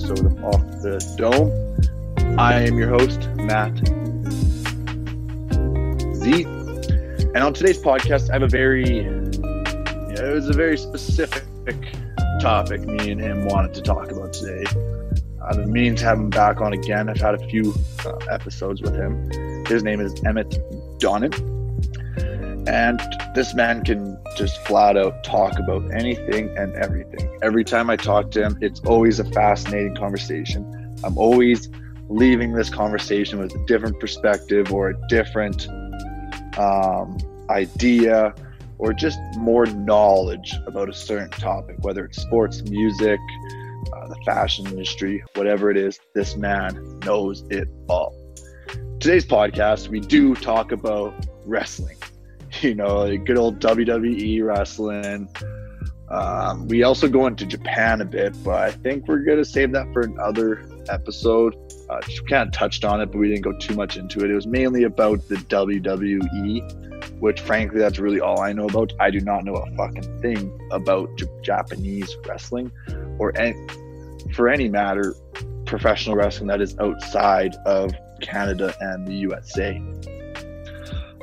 episode of Off the Dome. I am your host, Matt Z. And on today's podcast, I have a very, yeah, it was a very specific topic me and him wanted to talk about today. I've been meaning to have him back on again. I've had a few uh, episodes with him. His name is Emmett Donnan. And this man can just flat out talk about anything and everything. Every time I talk to him, it's always a fascinating conversation. I'm always leaving this conversation with a different perspective or a different um, idea or just more knowledge about a certain topic, whether it's sports, music, uh, the fashion industry, whatever it is, this man knows it all. Today's podcast, we do talk about wrestling, you know, like good old WWE wrestling. Um, we also go into Japan a bit, but I think we're going to save that for another episode. Uh, just kind of touched on it, but we didn't go too much into it. It was mainly about the WWE, which frankly, that's really all I know about. I do not know a fucking thing about J- Japanese wrestling or any, for any matter, professional wrestling that is outside of Canada and the USA.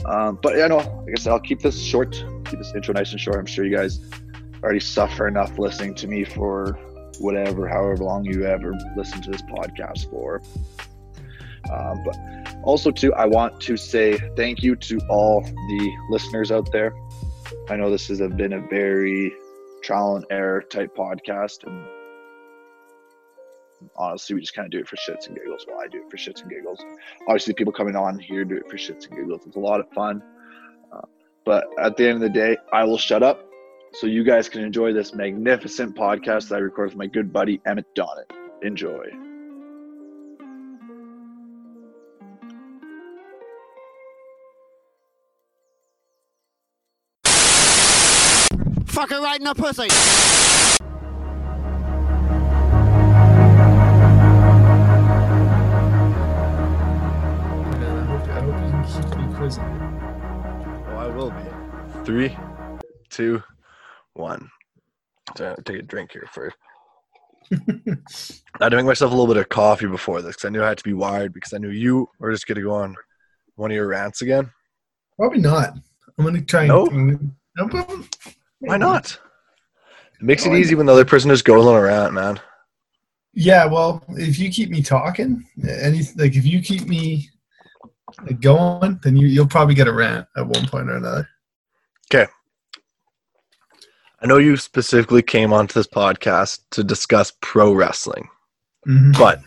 Um, but yeah, no, like I said, I'll keep this short, keep this intro nice and short. I'm sure you guys already suffer enough listening to me for whatever, however long you ever listen to this podcast for. Um, but also, too, I want to say thank you to all the listeners out there. I know this has been a very trial and error type podcast, and honestly, we just kind of do it for shits and giggles. Well, I do it for shits and giggles. Obviously, people coming on here do it for shits and giggles. It's a lot of fun. Uh, but at the end of the day, I will shut up so you guys can enjoy this magnificent podcast that I record with my good buddy Emmett Donnan. Enjoy. Fucker right in the pussy. I hope, I hope you keep me quizzing. Oh, I will be. Three, two, one. So I'll take a drink here first. I had to make myself a little bit of coffee before this because I knew I had to be wired because I knew you were just going to go on one of your rants again. Probably not. I'm gonna try and. No? No. Why not? It makes it I- easy when the other person just goes on a rant, man. Yeah, well, if you keep me talking, any like if you keep me like, going, then you you'll probably get a rant at one point or another. I know you specifically came onto this podcast to discuss pro wrestling, Mhm. but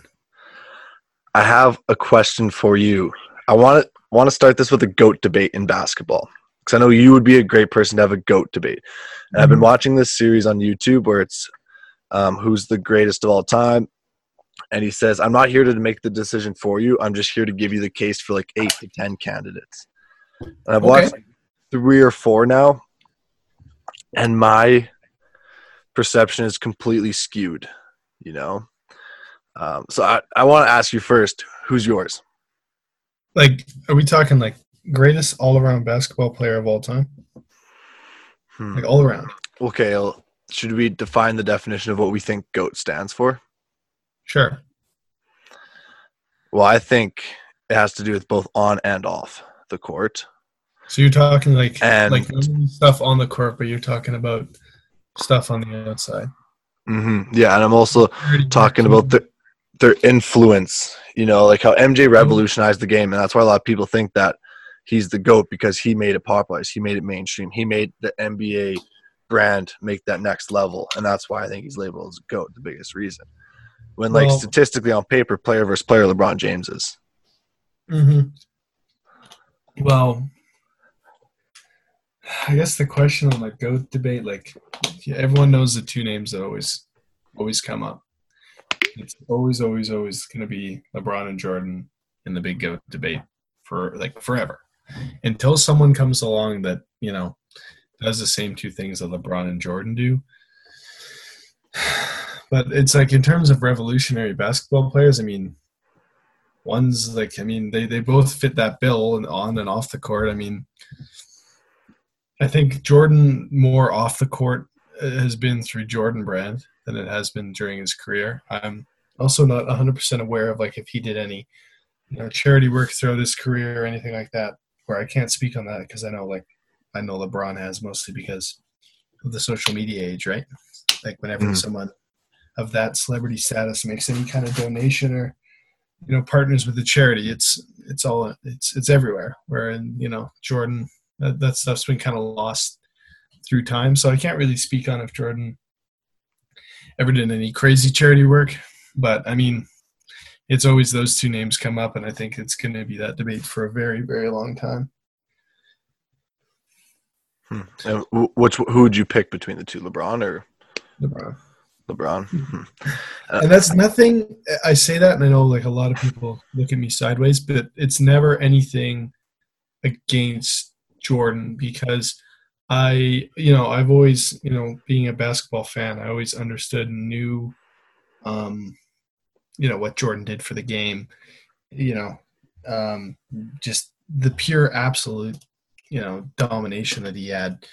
I have a question for you. I want to want to start this with a goat debate in basketball because I know you would be a great person to have a goat debate. And I've been Mhm. watching this series on YouTube where it's um, who's the greatest of all time, and he says, "I'm not here to make the decision for you. I'm just here to give you the case for like eight to ten candidates." And I've Okay. watched like, three or four now, and my perception is completely skewed. You know, um, so I, I want to ask you first, who's yours? Like, are we talking like greatest all around basketball player of all time? Hmm. Like all around. Okay, well, should we define the definition of what we think GOAT stands for? Sure. Well, I think it has to do with both on and off the court. So you're talking like And- like stuff on the court, but you're talking about stuff on the outside. hmm Yeah, and I'm also talking about the, their influence. You know, like how MJ revolutionized the game, and that's why a lot of people think that he's the goat because he made it popularized. He made it mainstream. He made the NBA brand make that next level, and that's why I think he's labeled as goat. The biggest reason. When like Well- statistically on paper, player versus player, LeBron James is. hmm Well, I guess the question on the goat debate, like yeah, everyone knows the two names that always always come up. It's always, always, always going to be LeBron and Jordan in the big goat debate for like forever, until someone comes along that you know does the same two things that LeBron and Jordan do. but it's like in terms of revolutionary basketball players, I mean, one's like I mean they they both fit that bill and on and off the court. I mean, I think Jordan more off the court uh, has been through Jordan Brand than it has been during his career. I'm also not 100% aware of like if he did any you know charity work throughout his career or anything like that. Where I can't speak on that because I know like I know LeBron has mostly because of the social media age, right? Like whenever Mhm. someone of that celebrity status makes any kind of donation or you know partners with the charity, it's it's all it's it's everywhere. Where in you know Jordan, that, that stuff's been kind of lost through time. So I can't really speak on if Jordan ever did any crazy charity work. But I mean, it's always those two names come up, and I think it's going to be that debate for a very, very long time. Hmm. And which who would you pick between the two, LeBron or LeBron. LeBron? Hmm. And that's nothing. I say that, and I know like a lot of people look at me sideways, but it's never anything against Jordan because I, you know, I've always, you know, being a basketball fan, I always understood and knew, um, you know, what Jordan did for the game. You know, um, just the pure absolute, you know, domination that he had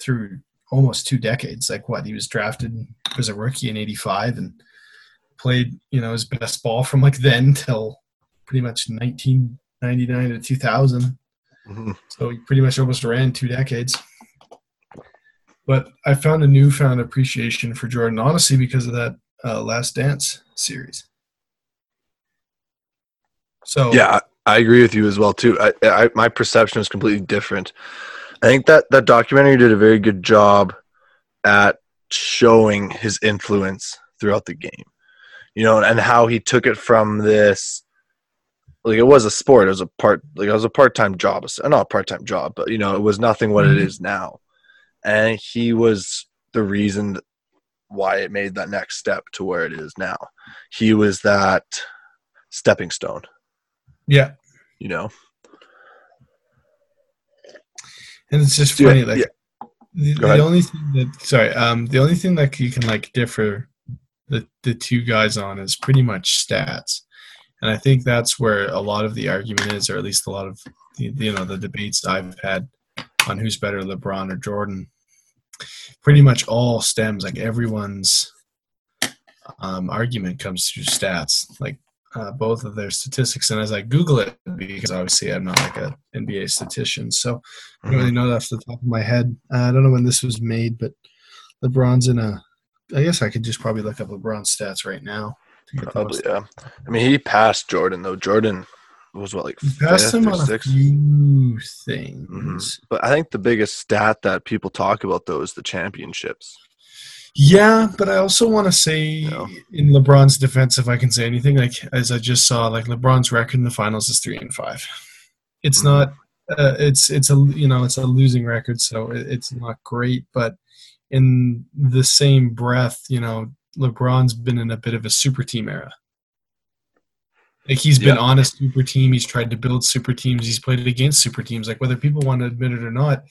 through almost two decades. Like what he was drafted was a rookie in '85 and played, you know, his best ball from like then till pretty much 1999 to 2000. Mhm. So he pretty much almost ran two decades. But I found a newfound appreciation for Jordan, honestly, because of that uh, Last Dance series. So Yeah, I I agree with you as well too. I, I my perception is completely different. I think that that documentary did a very good job at showing his influence throughout the game. You know, and how he took it from this like it was a sport, it was a part like it was a part-time job, uh, not a part-time job, but you know, it was nothing what it Mhm. is now. And he was the reason why it made that next step to where it is now. He was that stepping stone yeah, you know and it's just Yeah, funny. Like yeah. the, the only thing that sorry, um, the only thing that you can like differ the the two guys on is pretty much stats, and I think that's where a lot of the argument is, or at least a lot of the, you know the debates I've had on who's better, LeBron or Jordan. Pretty much all stems like everyone's um, argument comes through stats, like uh, both of their statistics. And as I Google it, because obviously I'm not like an NBA statistician, so I don't really know that off the top of my head. Uh, I don't know when this was made, but LeBron's in a. I guess I could just probably look up LeBron's stats right now. To get the Probably, yeah. I mean, he passed Jordan though. Jordan was what like He passed him on a few things. Mhm. But I think the biggest stat that people talk about though is the championships. Yeah, but I also want to say, Yeah. in LeBron's defense, if I can say anything, like as I just saw, like LeBron's record in the finals is three and five. It's Mhm. not. Uh, it's it's a you know it's a losing record, so it, it's not great. But in the same breath, you know, LeBron's been in a bit of a super team era. Like he's been Yeah. on a super team. He's tried to build super teams. He's played against super teams. Like whether people want to admit it or not,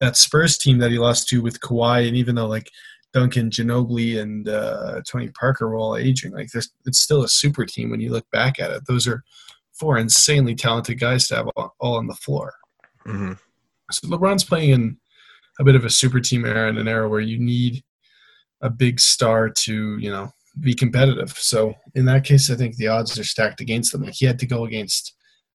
that Spurs team that he lost to with Kawhi, and even though like Duncan Ginobili and uh, Tony Parker were all aging, like this, it's still a super team when you look back at it. Those are four insanely talented guys to have all, all on the floor. hmm So LeBron's playing in a bit of a super team era, in an era where you need a big star to, you know, be competitive. So in that case, I think the odds are stacked against them. Like he had to go against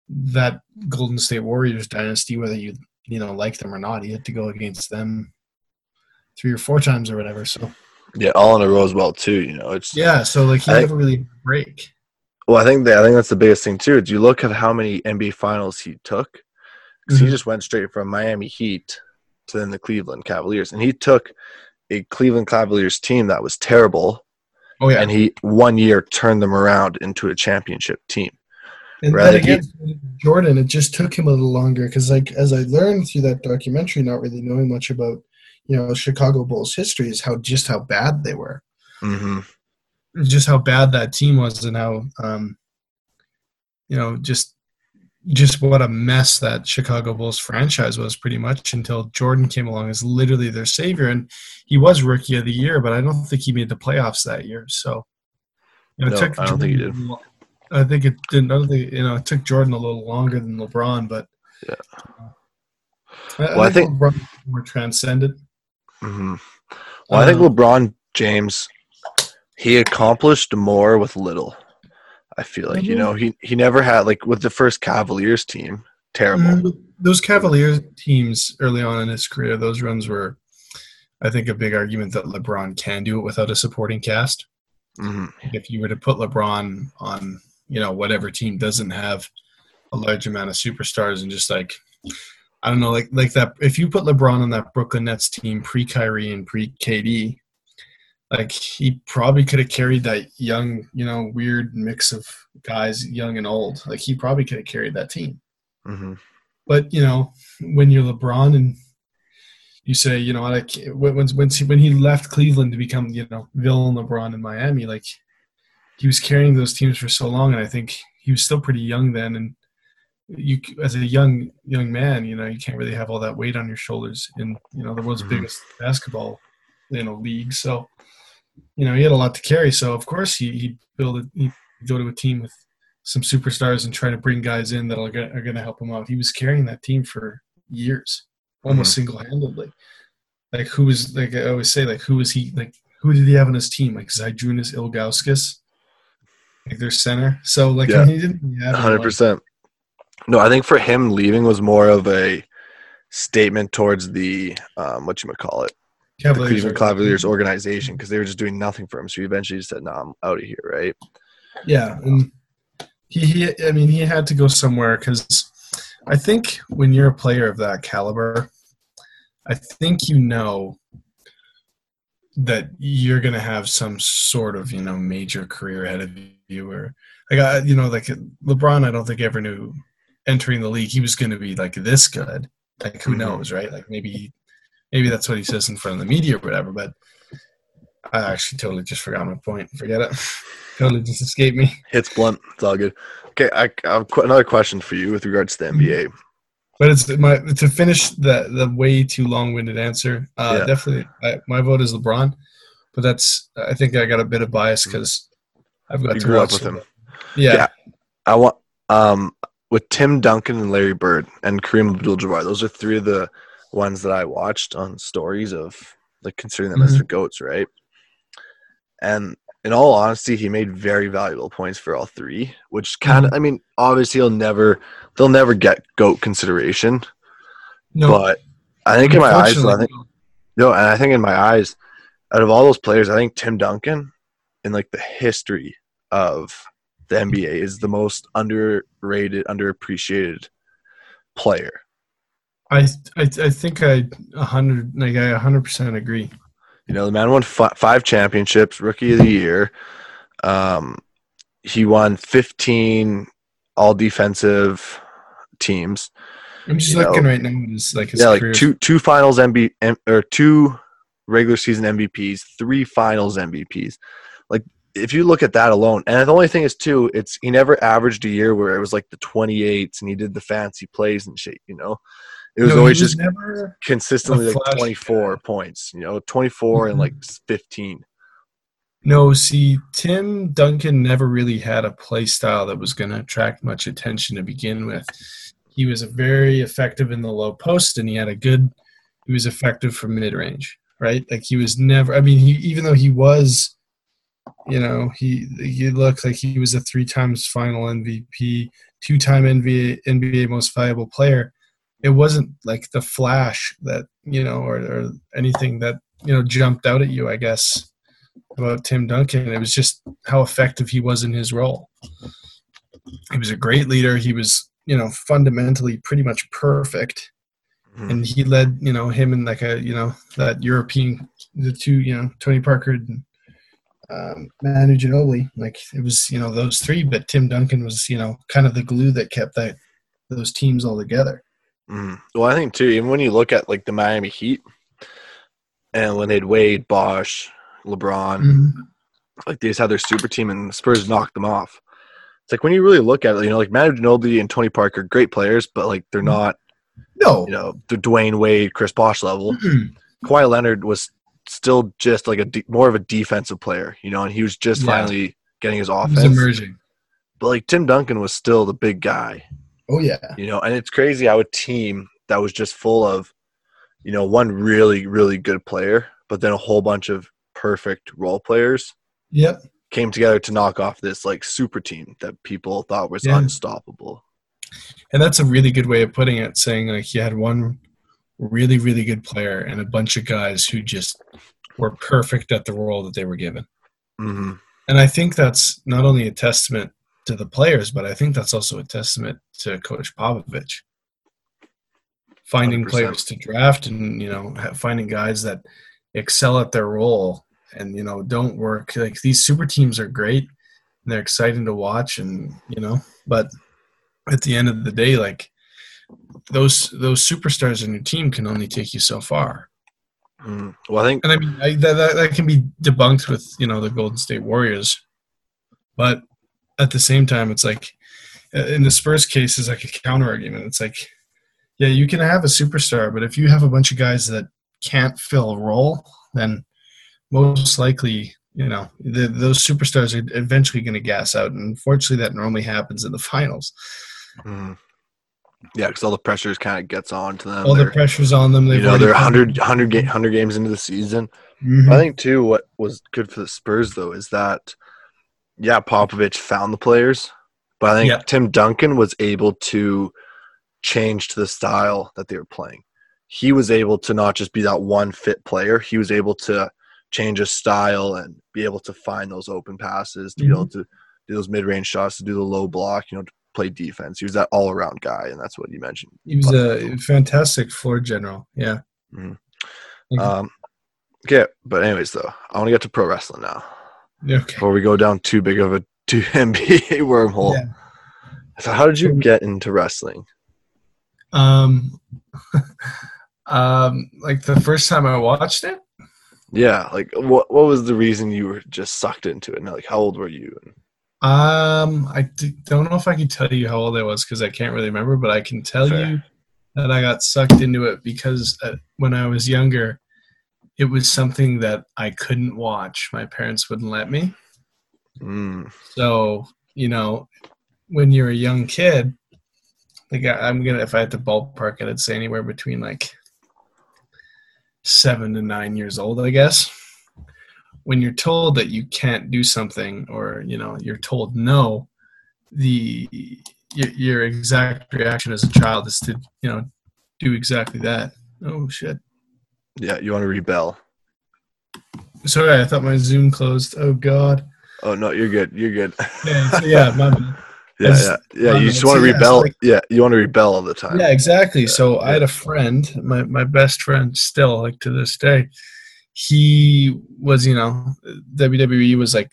that Golden State Warriors dynasty, whether you you know like them or not. He had to go against them three or four times or whatever. So Yeah, all in a row as well too. You know, it's yeah, so like he I- never really break. Well, I think that I think that's the biggest thing too. Is you look at how many NBA finals he took. 'Cause he Mhm. just went straight from Miami Heat to then the Cleveland Cavaliers, and he took a Cleveland Cavaliers team that was terrible, Oh yeah, and he one year turned them around into a championship team. And Rather then again, Jordan, it just took him a little longer because, like, as I learned through that documentary, not really knowing much about, you know, Chicago Bulls history, is how just how bad they were, hmm just how bad that team was, and how, um, you know, just just what a mess that Chicago Bulls franchise was pretty much until Jordan came along as literally their savior. And he was rookie of the year, but I don't think he made the playoffs that year. So, you know, No, took I don't think he Jordan little- I think it didn't. I don't think you know. It took Jordan a little longer than LeBron, but Yeah. I, Well, I I think think- LeBron more transcended. hmm Well, I think Uh, LeBron James, he accomplished more with little. I feel like you Mhm. know he he never had like with the first Cavaliers team, terrible. Mm, Those Cavaliers teams early on in his career, those runs were, I think, a big argument that LeBron can do it without a supporting cast. hmm If you were to put LeBron on, you know, whatever team doesn't have a large amount of superstars and just like, I don't know, like like that. If you put LeBron on that Brooklyn Nets team pre Kyrie and pre KD, like he probably could have carried that young, you know, weird mix of guys, young and old. Like he probably could have carried that team. hmm But you know, when you're LeBron and you say, you know, like when when when he, left Cleveland to become, you know, villain LeBron in Miami, like he was carrying those teams for so long, and I think he was still pretty young then. And you, as a young young man, you know, you can't really have all that weight on your shoulders in you know the world's Mhm. biggest basketball, you know, league. So, you know, he had a lot to carry. So of course he he build it. He go to a team with some superstars and try to bring guys in that are going to help him out. He was carrying that team for years, almost single handedly. Like who was like I always say, like who was he? Like who did he have on his team? Like Zydrunas Ilgauskas, like their center. So like Yeah. he didn't have hundred percent. No, I think for him leaving was more of a statement towards the um, what you might call it, the Cavaliers Cleveland Cavaliers organization because they were just doing nothing for him. So he eventually just said, "No, I'm out of here." Right? Yeah, and he, he I mean, he had to go somewhere because I think when you're a player of that caliber, I think you know that you're going to have some sort of you know major career ahead of you, or like I, you know, like LeBron. I don't think ever knew entering the league he was going to be like this good. Like who Mhm. knows, right? Like maybe, maybe that's what he says in front of the media or whatever. But I actually totally just forgot my point. Forget it. totally just escaped me. It's blunt. It's all good. Okay, I, I have qu- another question for you with regards to the NBA. But it's my to finish the the way too long winded answer. Uh, Yeah. Definitely, I, my vote is LeBron. But that's I think I got a bit of bias because I've got You to grew up with him. Yeah, Yeah. I want um with Tim Duncan and Larry Bird and Kareem Abdul-Jabbar. Those are three of the ones that I watched on stories of like considering them as Mhm. their goats, right? And in all honesty, he made very valuable points for all three, which kind of Mm-hmm. I mean, obviously he'll never they'll never get goat consideration, no, but I think in my eyes, I think no, and I think in my eyes, out of all those players, I think Tim Duncan, in like the history of the NBA, is the most underrated, underappreciated player. I, I I think I a hundred like I a hundred percent agree. You know, the man won fi- five championships, rookie of the year. Um, he won fifteen all defensive teams. I'm just You know, looking right now at his like his yeah, like two two finals MB M- or two regular season MVPs, three finals MVPs. Like if you look at that alone, and the only thing is too, it's he never averaged a year where it was like the 28s and he did the fancy plays and shit. You know, it was No, always just never. consistently like flash 24 points. You know, 24 and Mhm. like 15. No, see, Tim Duncan never really had a play style that was going to attract much attention to begin with. He was very effective in the low post, and he had a good. He was effective from mid range, right? Like he was never. I mean, he even though he was, you know, he he looked like he was a three times Final MVP, two time NBA NBA Most Valuable Player. It wasn't like the flash that you know, or, or anything that you know jumped out at you. I guess about Tim Duncan. It was just how effective he was in his role. He was a great leader. He was, you know, fundamentally pretty much perfect. Mhm. And he led, you know, him and like a, you know, that European, the two, you know, Tony Parker and um, Manu Ginobili. Like it was, you know, those three. But Tim Duncan was, you know, kind of the glue that kept that those teams all together. Mhm. Well, I think too, even when you look at like the Miami Heat and when they'd Wade, Bosh, LeBron, Mhm. like they just had their super team and the Spurs knocked them off. It's like when you really look at it, you know, like Manu Ginobili and Tony Parker, great players, but like they're not, No. you know, the Dwyane Wade, Chris Bosh level. Mm-mm. Kawhi Leonard was still just like a de- more of a defensive player, you know, and he was just Yeah. finally getting his offense. emerging. But like Tim Duncan was still the big guy, Oh yeah. you know, and it's crazy how a team that was just full of, you know, one really really good player, but then a whole bunch of perfect role players Yep. came together to knock off this like super team that people thought was Yeah. unstoppable. And that's a really good way of putting it, saying like you had one really, really good player and a bunch of guys who just were perfect at the role that they were given. hmm And I think that's not only a testament to the players, but I think that's also a testament to Coach Popovich. Finding 100%. players to draft and, you know, finding guys that excel at their role and, you know, don't work. Like these super teams are great and they're exciting to watch and, you know, but at the end of the day, like those those superstars in your team can only take you so far. mm Well, I think And I mean, I, that, that, that can be debunked with, you know, the Golden State Warriors. But at the same time, it's like, uh, in the Spurs case, is like a counter argument. It's like, yeah, you can have a superstar, but if you have a bunch of guys that can't fill a role, then most likely, you know, the, those superstars are eventually going to gas out. And unfortunately, that normally happens in the finals. mm, yeah, because all the pressures kind of gets on to them. All the They're- pressure's on them. you They've know, they're come- 100, 100, ga- 100 games into the season. Mhm. I think too what was good for the Spurs though is that yeah, Popovich found the players, but I think Yeah. Tim Duncan was able to change to the style that they were playing. He was able to not just be that one fit player, he was able to change his style and be able to find those open passes, to be able to do those mid-range shots, to do the low block, you know, to play defense. He was that all-around guy and that's what you mentioned. He was a fantastic floor general. Yeah. Mhm. Mhm. Um okay, but anyways though, I want to get to pro wrestling now. Okay. before we go down too big of a two NBA wormhole. Yeah. So how did you get into wrestling? Um, um, like the first time I watched it, Yeah, like what what was the reason you were just sucked into it? And like how old were you? um, I d- don't know if I can tell you how old I was because I can't really remember, but I can tell Fair. you that I got sucked into it because uh, when I was younger, it was something that I couldn't watch. My parents wouldn't let me. Mm, So, you know, when you're a young kid, like I'm gonna, if I had to ballpark it, I'd say anywhere between like seven to nine years old, I guess. When you're told that you can't do something, or you know, you're told no, the your, your exact reaction as a child is to, you know, do exactly that. Oh shit! Yeah, you want to rebel. Sorry, I thought my Zoom closed. Oh god. Oh no, you're good. You're good. Yeah, so yeah, my bad. yeah, yeah, yeah. You just want to yeah, rebel. like- yeah, you want to rebel all the time. Yeah, exactly. So I had a friend, my my best friend, still like to this day. He was, you know, WWE was like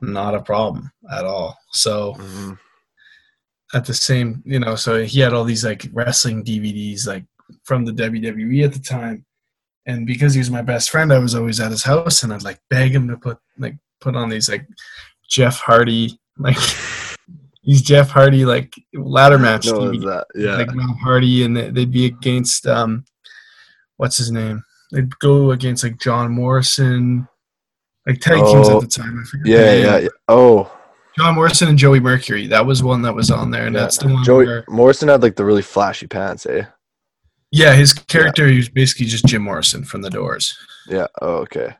not a problem at all. So Mhm. at the same, you know, so he had all these like wrestling DVDs like from the WWE at the time. And because he was my best friend, I was always at his house and I'd like beg him to put like put on these like Jeff Hardy like these Jeff Hardy like ladder match No, that yeah. like Matt Hardy, and they- they'd be against um, what's his name? They'd go against like John Morrison, like tag teams Oh, at the time. Yeah, yeah, yeah. Oh, John Morrison and Joey Mercury. That was one that was on there, and yeah. that's the one Joey where Morrison had like the really flashy pants, eh? Yeah, his character he was basically just Jim Morrison from The Doors. Yeah. Oh, okay.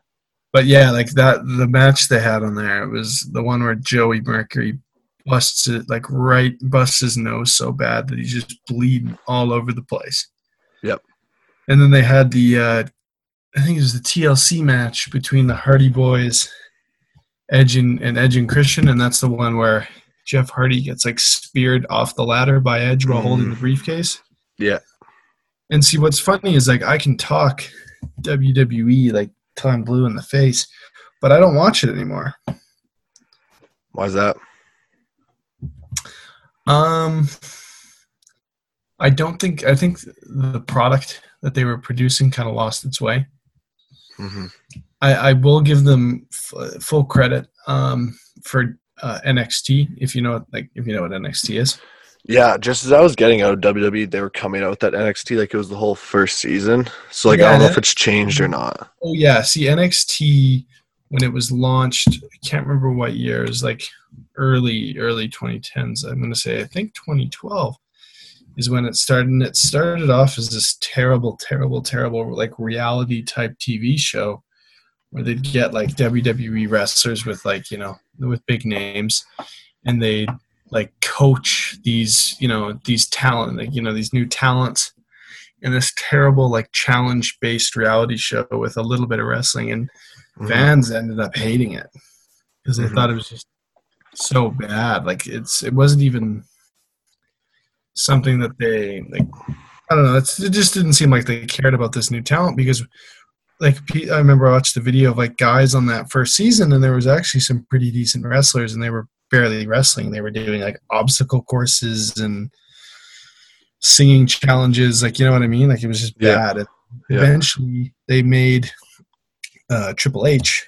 But yeah, like that the match they had on there it was the one where Joey Mercury busts it like right busts his nose so bad that he's just bleeding all over the place. Yep. And then they had the uh I think it was the TLC match between the Hardy Boys, Edge and, and Edge and Christian, and that's the one where Jeff Hardy gets like speared off the ladder by Edge while holding the briefcase. Yeah. And see what's funny is like I can talk WWE like till I'm blue in the face, but I don't watch it anymore. Why's that? Um, I don't think I think the product that they were producing kind of lost its way. hmm I, I will give them f- full credit um, for uh, NXT. If you know, like, if you know what NXT is. Yeah, just as I was getting out of WWE, they were coming out with that NXT like it was the whole first season. So like I don't know if it's changed or not. Oh yeah, see NXT when it was launched, I can't remember what year. It was like early early 2010s. I'm gonna say I think 2012 is when it started. And it started off as this terrible, terrible, terrible like reality type TV show where they'd get like WWE wrestlers with like you know with big names, and they like coach these you know these talent like you know these new talents in this terrible like challenge based reality show with a little bit of wrestling and Mhm. fans ended up hating it because they Mhm. thought it was just so bad like it's it wasn't even something that they like i don't know it's, it just didn't seem like they cared about this new talent because like i remember i watched the video of like guys on that first season and there was actually some pretty decent wrestlers and they were barely wrestling they were doing like obstacle courses and singing challenges like you know what i mean like it was just Yeah. bad Yeah. eventually they made uh triple h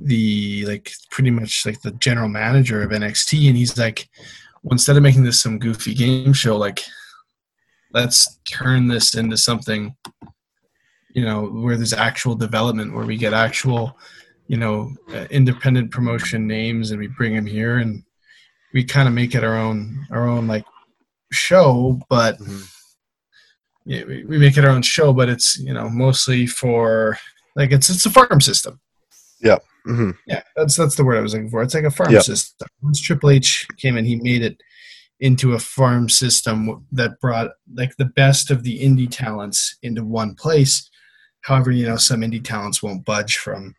the like pretty much like the general manager of nxt and he's like well, instead of making this some goofy game show like let's turn this into something you know where there's actual development where we get actual you know uh, independent promotion names and we bring them here and we kind of make it our own our own like show but Mhm. yeah, we, we make it our own show but it's you know mostly for like it's it's a farm system. Mhm. yeah that's that's the word i was looking for. It's like a farm system. Once triple h came in he made it into a farm system that brought like the best of the indie talents into one place. However you know some indie talents won't budge from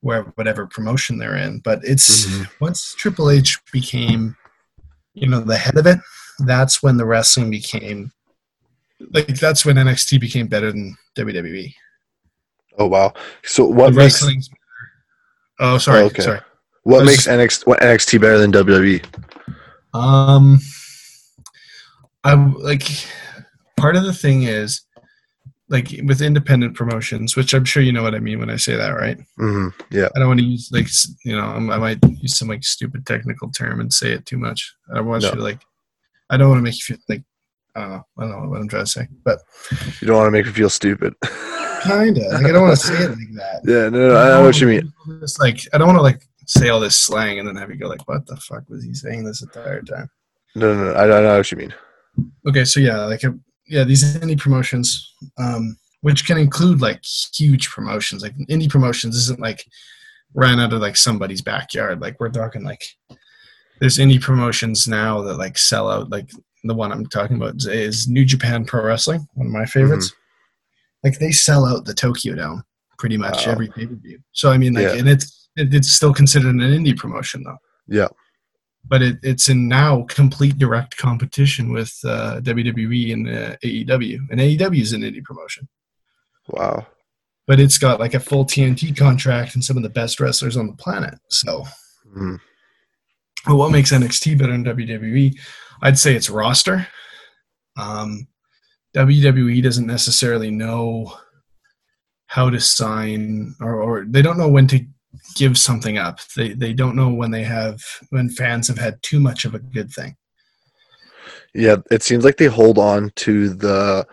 where whatever promotion they're in but it's Mhm. once triple h became you know the head of it that's when the wrestling became like that's when nxt became better than wwe Oh wow. So what the makes oh sorry Oh, okay. sorry what was makes NXT what NXT better than? WWE? Um, I like part of the thing is like with independent promotions, which I'm sure you know what I mean when I say that, right? hmm Yeah. I don't want to use like you know I'm, I might use some like stupid technical term and say it too much. I don't want No. you to like. I don't want to make you feel like I don't know. I don't know what I'm trying to say, but You don't want to make me feel stupid. kinda like I don't want to say it like that. yeah, no, no, I know what you mean. It's like I don't want to like say all this slang and then have you go like, "What the fuck was he saying this entire time?" No, no, no I, I know what you mean. okay so yeah like yeah these indie promotions um which can include like huge promotions. Like indie promotions isn't like ran out of like somebody's backyard. Like we're talking like there's indie promotions now that like sell out. Like the one i'm talking about is, new japan pro wrestling one of my favorites. Like they sell out the tokyo dome pretty much Wow. every pay-per-view. So i mean like Yeah. and it's it, it's still considered an indie promotion though. Yeah. But it, it's in now complete direct competition with uh, WWE and uh, AEW. And AEW is an indie promotion, Wow. but it's got like a full TNT contract and some of the best wrestlers on the planet. So, but what makes NXT better than WWE? I'd say it's roster. Um, WWE doesn't necessarily know how to sign, or, or they don't know when to give something up. They they don't know when they have when fans have had too much of a good thing. Yeah, it seems like they hold on to the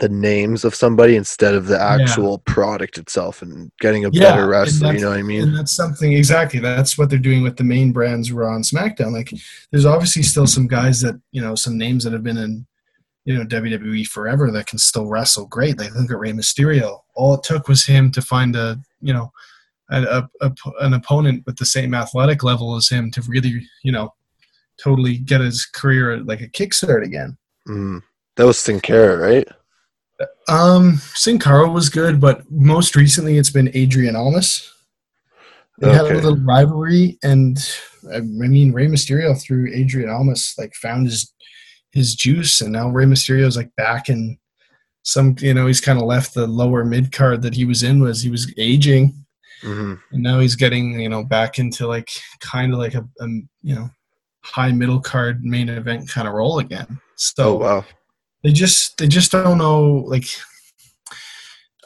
the names of somebody instead of the actual product itself and getting a Yeah, better wrestler. You know what I mean? And that's something exactly. That's what they're doing with the main brands Raw and SmackDown. Like, there's obviously still some guys that you know, some names that have been in, you know, WWE forever that can still wrestle great. Like, look at Rey Mysterio. All it took was him to find a, you know, a, a, a, an opponent with the same athletic level as him to really, you know, totally get his career like a kickstart again. Mm. That was Sin Cara, right? Um, Sin Cara was good, but most recently it's been Andrade Almas. They had a little rivalry, and I mean Rey Mysterio through Andrade Almas like found his his juice, and now Rey Mysterio's like back in some. You know, he's kind of left the lower mid card that he was in. Was he was aging, hmm and now he's getting you know back into like kind of like a, a you know high middle card main event kind of role again. So Oh wow. they just they just don't know like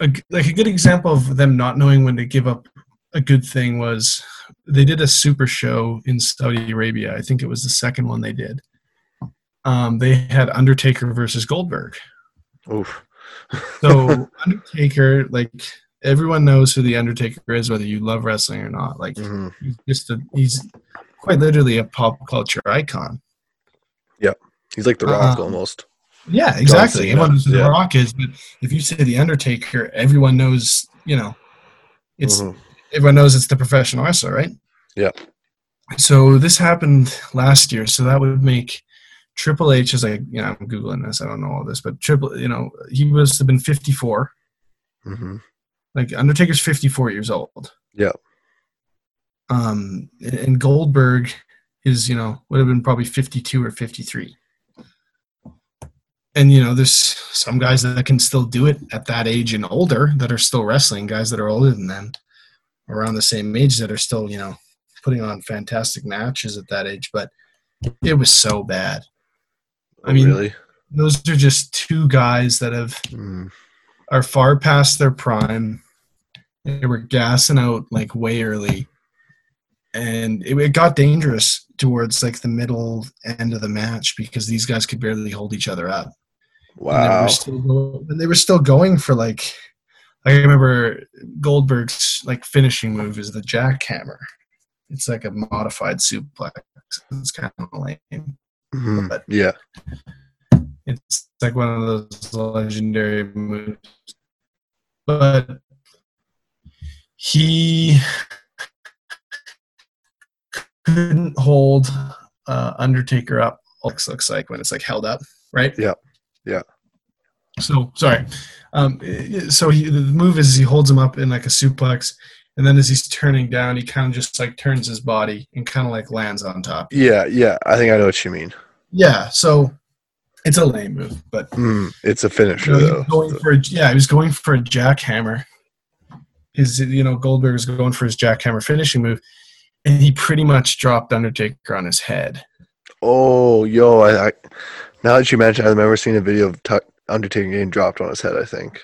a, like a good example of them not knowing when to give up a good thing was they did a super show in Saudi Arabia. I think it was the second one they did. Um, they had Undertaker versus Goldberg. Oof. So Undertaker, like everyone knows who the Undertaker is, whether you love wrestling or not. Like hmm he's just a, he's quite literally a pop culture icon. Yeah. He's like the Rock Uh, almost. Yeah, exactly. Everyone knows who yeah. The Rock is, but if you say the Undertaker, everyone knows. You know, it's Mhm. everyone knows it's the professional wrestler, right? Yeah. So this happened last year, so that would make Triple H is like, you know, I'm googling this. I don't know all this, but Triple, you know, he must have been 54. Mhm. Like Undertaker's 54 years old. Yeah. Um, and Goldberg is, you know, would have been probably 52 or 53. And you know, there's some guys that can still do it at that age and older that are still wrestling. Guys that are older than them, around the same age, that are still, you know, putting on fantastic matches at that age. But it was so bad. I mean- really? Those are just two guys that have Mm. are far past their prime. They were gassing out like way early, and it, it got dangerous towards like the middle end of the match because these guys could barely hold each other up. And they Wow. were still go- and they were still going for like. I remember Goldberg's like finishing move is the jackhammer. It's like a modified suplex. It's kind of lame. Mhm. but- Yeah. It's like one of those legendary moves. But he couldn't hold uh, Undertaker up. Looks looks like when it's like held up, right? Yeah. Yeah. So sorry. Um, so he, the move is he holds him up in like a suplex, and then as he's turning down, he kind of just like turns his body and kind of like lands on top. Yeah. Yeah. I think I know what you mean. Yeah. So it's a lame move, but Mm. It's a you finisher know, though. going for a, yeah, he was going for a jackhammer. His you know Goldberg was going for his jackhammer finishing move, and he pretty much dropped Undertaker on his head. Oh, yo! I, I now that you mention, I remember seeing a video of Tuck Undertaker getting dropped on his head. I think.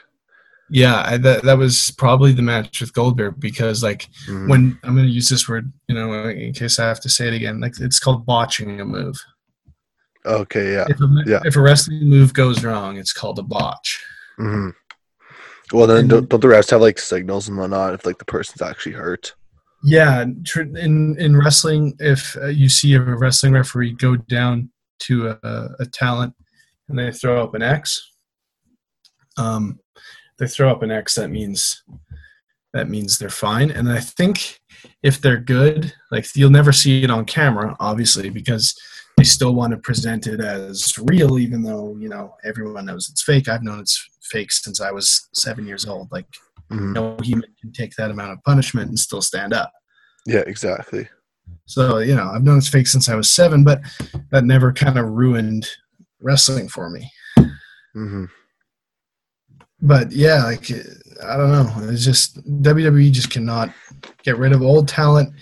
Yeah, I, that that was probably the match with Goldberg because like Mhm. when I'm going to use this word, you know, in case I have to say it again, like it's called botching a move. Okay. Yeah. If a, Yeah. if a wrestling move goes wrong, it's called a botch. hmm Well, then And- don't, don't the refs have like signals and whatnot if like the person's actually hurt? Yeah, in in wrestling, if uh, you see a wrestling referee go down to a, a talent and they throw up an X, um, they throw up an X. That means that means they're fine. And I think if they're good, like you'll never see it on camera, obviously, because they still want to present it as real, even though you know everyone knows it's fake. I've known it's fake since I was seven years old. Like Mhm. no human can take that amount of punishment and still stand up. Yeah. Exactly. So, you know, I've known it's fake since I was seven, but that never kind of ruined wrestling for me. hmm But yeah, like, I don't know. It's just WWE just cannot get rid of old talent.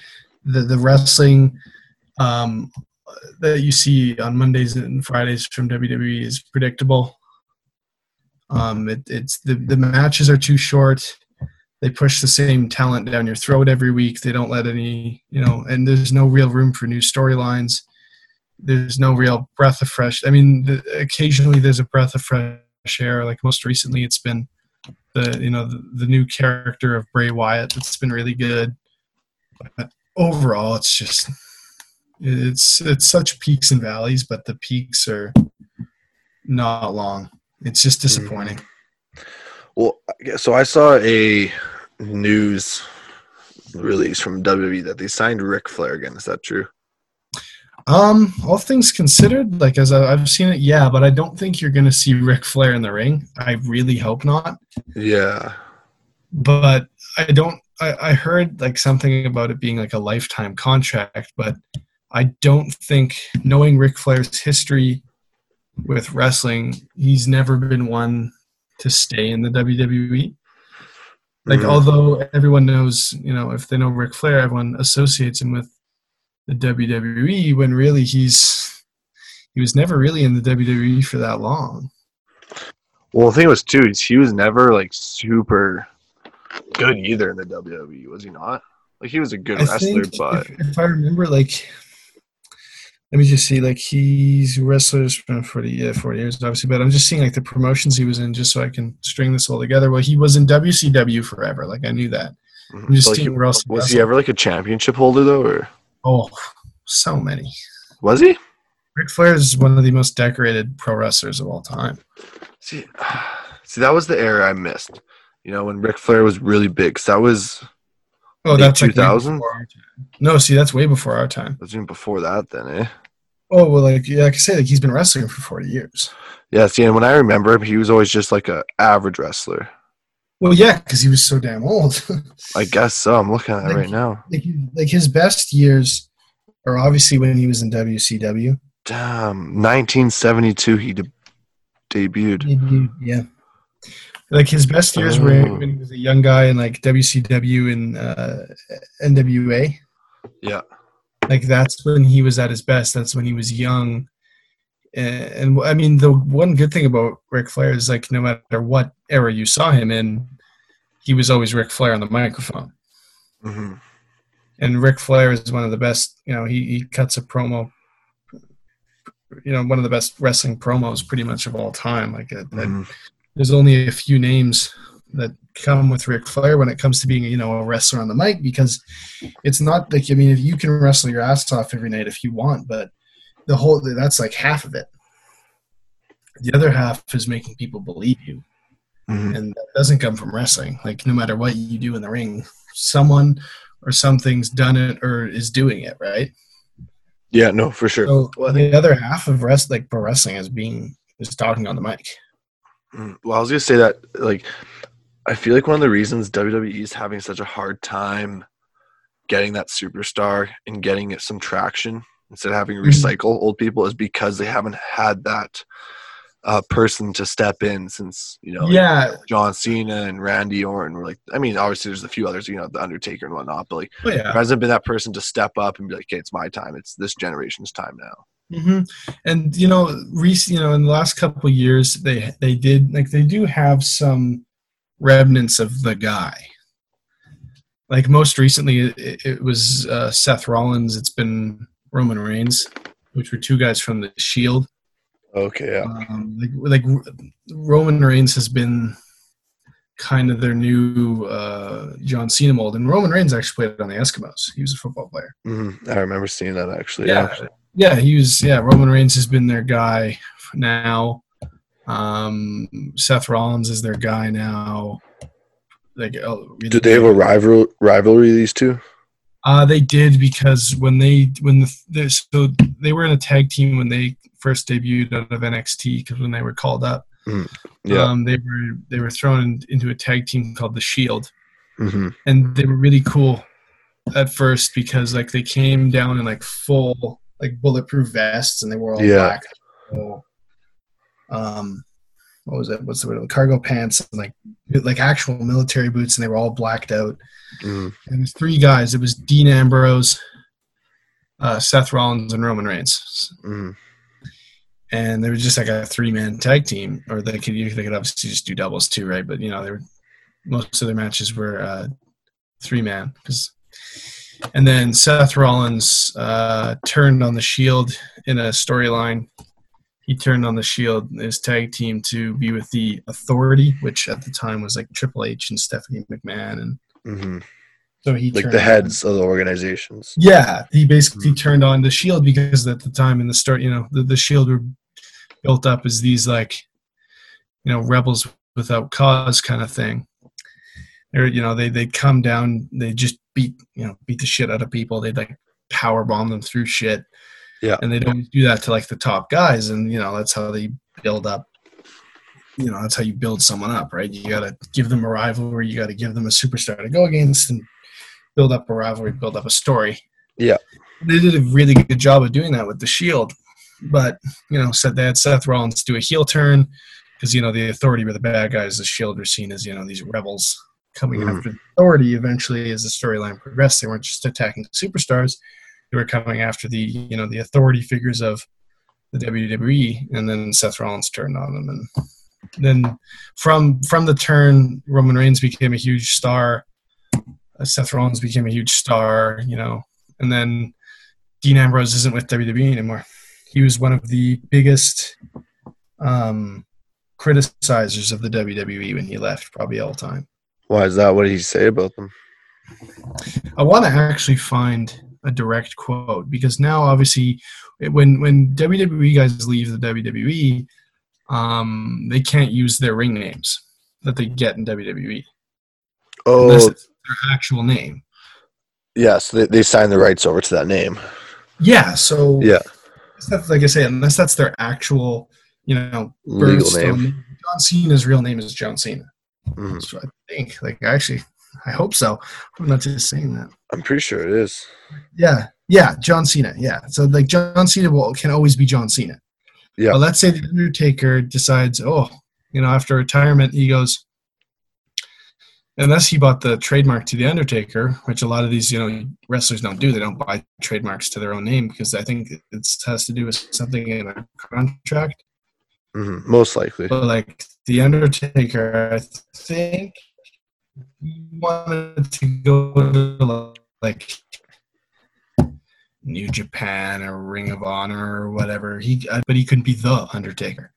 The, the wrestling um, that you see on Mondays and Fridays from WWE is predictable. Um, it, it's the, the matches are too short. They push the same talent down your throat every week. They don't let any, you know, and there's no real room for new storylines. There's no real breath of fresh. I mean, the, occasionally there's a breath of fresh air. Like most recently, it's been the you know the, the new character of Bray Wyatt. That's been really good. But overall, it's just it's it's such peaks and valleys, but the peaks are not long. It's just disappointing. Well, so I saw a news release from WWE that they signed Ric Flair again. Is that true? Um, all things considered, like as I, I've seen it, yeah, but I don't think you're going to see Ric Flair in the ring. I really hope not. Yeah. But I don't. I, I heard like something about it being like a lifetime contract, but I don't think, knowing Ric Flair's history with wrestling, he's never been one to stay in the WWE. Like, Mhm. although everyone knows, you know, if they know Ric Flair, everyone associates him with the WWE when really he's he was never really in the WWE for that long. Well, the thing was too, he was never like super good either in the WWE, was he not? Like he was a good I wrestler, but if, if I remember, like, let me just see, like he's wrestlers for 40, yeah, 40 years, obviously, but I'm just seeing like the promotions he was in just so I can string this all together. Well, he was in WCW forever. Like I knew that. Mm-hmm. I'm just So, like, seeing where else he was he ever like a championship holder though, or Oh, so many. was he? Ric Flair is one of the most decorated pro wrestlers of all time. See, see, that was the era I missed. You know, when Ric Flair was really big. 'cause that was Oh, Late that's like way before our time. No, see, that's way before our time. that was even before that. Then, eh? Oh well, like yeah, like I say, like he's been wrestling for forty years. Yeah. See, and when I remember him, he was always just like a average wrestler. Well, yeah, because he was so damn old. I guess so. I'm looking at it right now. like, like his best years are obviously when he was in WCW. Damn, 1972 he de- debuted. Yeah. Like his best years were Oh. when he was a young guy in like WCW and uh, NWA. Yeah. Like that's when he was at his best. That's when he was young. And, and I mean, the one good thing about Ric Flair is like no matter what era you saw him in, he was always Ric Flair on the microphone. hmm And Ric Flair is one of the best. You know, he, he cuts a promo. You know, one of the best wrestling promos pretty much of all time. Like uh, that hmm there's only a few names that come with Ric Flair when it comes to being, you know, a wrestler on the mic because it's not like I mean, if you can wrestle your ass off every night if you want, but the whole that's like half of it. The other half is making people believe you, hmm and that doesn't come from wrestling. Like no matter what you do in the ring, someone or something's done it or is doing it, right? Yeah, no, for sure. So Well, the other half of rest like pro wrestling is being is talking on the mic. Mm, Well, I was gonna say that like I feel like one of the reasons WWE is having such a hard time getting that superstar and getting it some traction instead of having Mhm. recycle old people is because they haven't had that uh, person to step in since you know like, yeah, John Cena and Randy Orton were like I mean obviously there's a few others you know the Undertaker and whatnot but like oh, yeah. there hasn't been that person to step up and be like okay it's my time it's this generation's time now hmm And you know, rec- you know, in the last couple of years, they they did like they do have some remnants of the guy. Like most recently, it, it was uh, Seth Rollins. It's been Roman Reigns, which were two guys from the Shield. okay yeah Um, like like Roman Reigns has been kind of their new uh, John Cena mold, and Roman Reigns actually played on the Eskimos. He was a football player. hmm I remember seeing that actually yeah, yeah, he was. Yeah, Roman Reigns has been their guy now. Um, Seth Rollins is their guy now. Like, oh, Did they have a rival rivalry? These two. Uh, they did because when they when the they, so they were in a tag team when they first debuted out of NXT because when they were called up, Yeah. um, they were they were thrown in, into a tag team called the Shield, hmm and they were really cool at first because like they came down in like full like bulletproof vests and they wore all Yeah. black. So, um, what was it? What's the word? Cargo pants and like like actual military boots, and they were all blacked out. hmm And there's three guys. It was Dean Ambrose, uh, Seth Rollins, and Roman Reigns. hmm And they were just like a three man tag team, or they could they could obviously just do doubles too, right? But you know, they were most of their matches were uh, three man because. And then Seth Rollins uh, turned on the Shield in a storyline. He turned on the Shield, his tag team, to be with the Authority, which at the time was like Triple H and Stephanie McMahon, and hmm so he Like the on- heads of the organizations. yeah, he basically Mhm. turned on the Shield because at the time in the start, you know, the, the Shield were built up as these like, you know, rebels without cause kind of thing. Or you know, they they'd come down, they just beat you know beat the shit out of people. They'd like power bomb them through shit. Yeah. and they'd always do that to like the top guys, and you know that's how they build up. You know, that's how you build someone up, right? You got to give them a rivalry. You got to give them a superstar to go against, and build up a rivalry, build up a story. Yeah. They did a really good job of doing that with the Shield, but you know, said they had Seth Rollins do a heel turn because you know the Authority were the bad guys. The Shield were seen as you know these rebels coming Mhm. after the Authority. Eventually, as the storyline progressed, they weren't just attacking superstars; they were coming after the you know the Authority figures of the WWE. And then Seth Rollins turned on them, and then from from the turn, Roman Reigns became a huge star Seth Rollins became a huge star, you know, and then Dean Ambrose isn't with WWE anymore. He was one of the biggest um, criticizers of the WWE when he left, probably all time. Why is that? What did he say about them? I want to actually find a direct quote because now, obviously, when when WWE guys leave the WWE, um, they can't use their ring names that they get in WWE unless Oh, it's their actual name. yes, they, they signed the rights over to that name. Yeah, so Yeah. that's like I say, unless that's their actual, you know, Legal name. John Cena's real name is John Cena. Mhm. So I think, like, actually, I hope so. I'm not just saying that. I'm pretty sure it is. Yeah, yeah, John Cena. Yeah, so like John Cena will can always be John Cena. Yeah. But let's say the Undertaker decides, oh, you know, after retirement, he goes. Unless he bought the trademark to the Undertaker, which a lot of these, you know, wrestlers don't do. They don't buy trademarks to their own name because I think it has to do with something in a contract. Mm-hmm, Most likely. But like the Undertaker, I think wanted to go to like New Japan or Ring of Honor or whatever. He uh, but he couldn't be the Undertaker,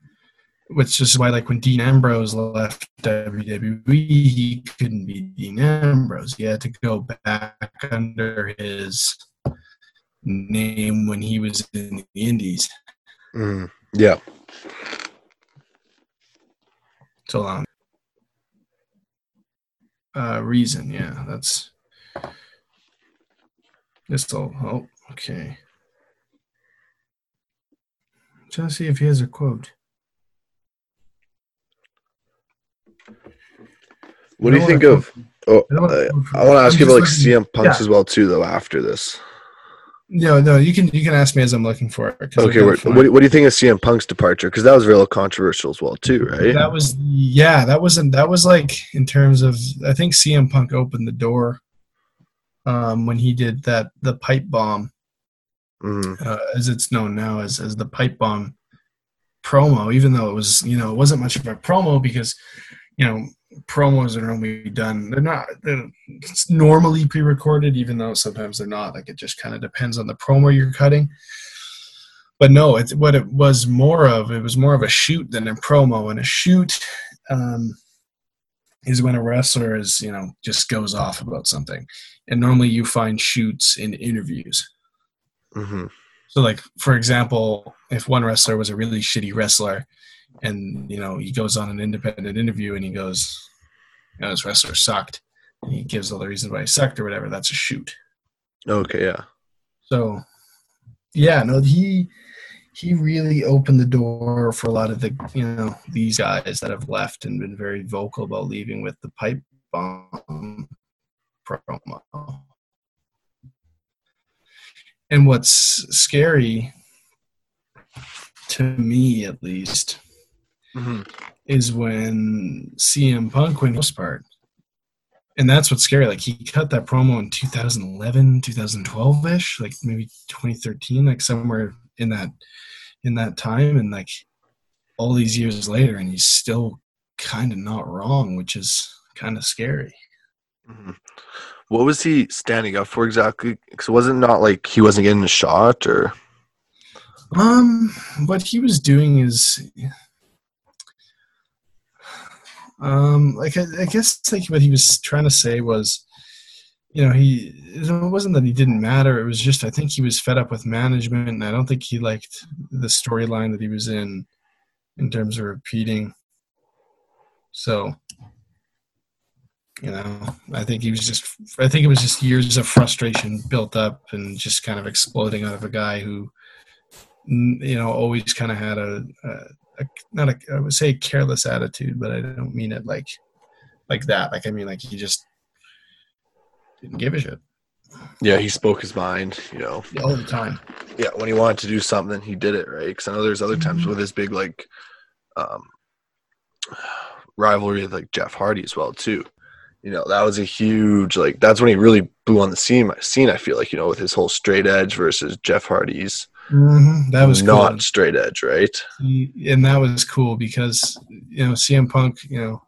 which is why like when Dean Ambrose left WWE, he couldn't be Dean Ambrose. He had to go back under his name when he was in the Indies. hmm Yeah. Long. Uh, reason, yeah, that's. This all. Oh, okay. trying to see if he has a quote. What do you think of? Oh, I wanna quote from- I want to ask you about like CM Punk's yeah. as well too, though. After this, No, no, you can you can ask me as I'm looking for it. Okay. What, what, do- you think of CM Punk's departure? Because that was real controversial as well too, right? That was yeah, that wasn't that was like in terms of I think CM Punk opened the door um when he did that the pipe bomb hmm uh, as it's known now as as the pipe bomb promo even though it was you know it wasn't much of a promo because you know promos are normally done. They're not they're it's normally pre-recorded even though sometimes they're not. Like it just kind of depends on the promo you're cutting. But no it's what it was more of it was more of a shoot than a promo. And a shoot um is when a wrestler is you know just goes off about something. And normally you find shoots in interviews. Hmm so, like for example, if one wrestler was a really shitty wrestler, and you know he goes on an independent interview and he goes, "You know, this wrestler sucked," and he gives all the reasons why he sucked or whatever, that's a shoot. Okay, yeah. So, yeah, no, he he really opened the door for a lot of the you know these guys that have left and been very vocal about leaving with the pipe bomb promo. And what's scary to me, at least, hmm is when CM Punk went most part. And that's what's scary. Like he cut that promo in 2011, 2012 ish, like maybe 2013, like somewhere in that in that time, and like all these years later, and he's still kind of not wrong, which is kind of scary. hmm What was he standing up for exactly? Because it wasn't not like he wasn't getting a shot, or Um, what he was doing is, um, like I, I guess like what he was trying to say was, you know, he it wasn't that he didn't matter. It was just I think he was fed up with management, and I don't think he liked the storyline that he was in, in terms of repeating. So, you know, I think he was just. I think it was just years of frustration built up and just kind of exploding out of a guy who you know, always kind of had a, a, a not a I would say careless attitude, but I don't mean it like like that. Like I mean like he just didn't give a shit yeah, he spoke his mind. You know, all the time. yeah, when he wanted to do something, he did it right. Because I know there's other times with his big like um, rivalry with like Jeff Hardy as well too. You know, that was a huge like that's when he really blew on the scene. Scene, I feel like you know, with his whole straight edge versus Jeff Hardy's Mm-hmm. That was not cool. straight edge, right? And that was cool because you know CM Punk, you know,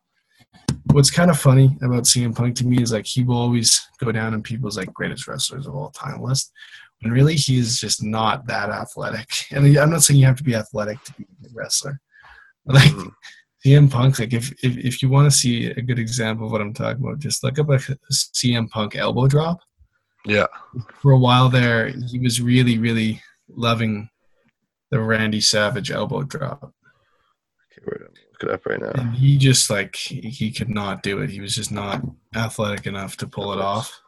what's kind of funny about CM Punk to me is like he will always go down in people's like greatest wrestlers of all time list. When really he's just not that athletic. And I'm not saying you have to be athletic to be a wrestler. Like Mhm. CM Punk, like if, if if you want to see a good example of what I'm talking about, just look up a CM Punk elbow drop. Yeah. For a while there, he was really, really loving the Randy Savage elbow drop. Okay, we're gonna look it up right now. And he just like he could not do it. He was just not athletic enough to pull it off.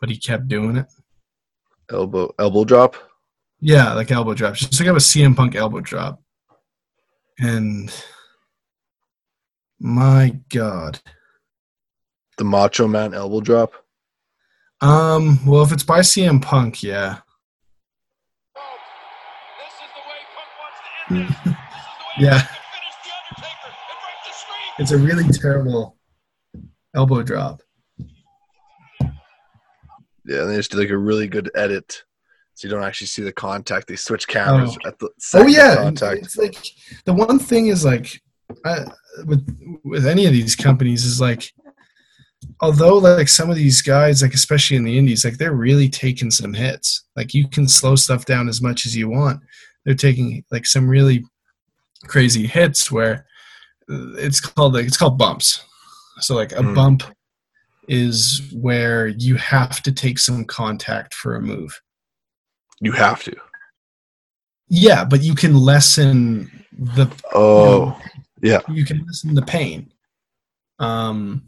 But he kept doing it. Elbow elbow drop. Yeah, like elbow drops. Just like I was a CM Punk elbow drop. And my God. The Macho Man elbow drop. Um, well if it's by CM Punk, yeah. This is the way Punk wants to end this. This is the way Yeah. he wants to finish The Undertaker and break the streak. It's a really terrible elbow drop. Yeah, and they just did like a really good edit, so you don't actually see the contact. They switch cameras Oh. at the Oh yeah, contact. it's like the one thing is like I, with with any of these companies is like although like some of these guys like especially in the indies like they're really taking some hits like you can slow stuff down as much as you want they're taking like some really crazy hits where it's called like it's called bumps so like a Mm. bump is where you have to take some contact for a move You have to. yeah but you can lessen the Oh, yeah. you can lessen the pain. Um,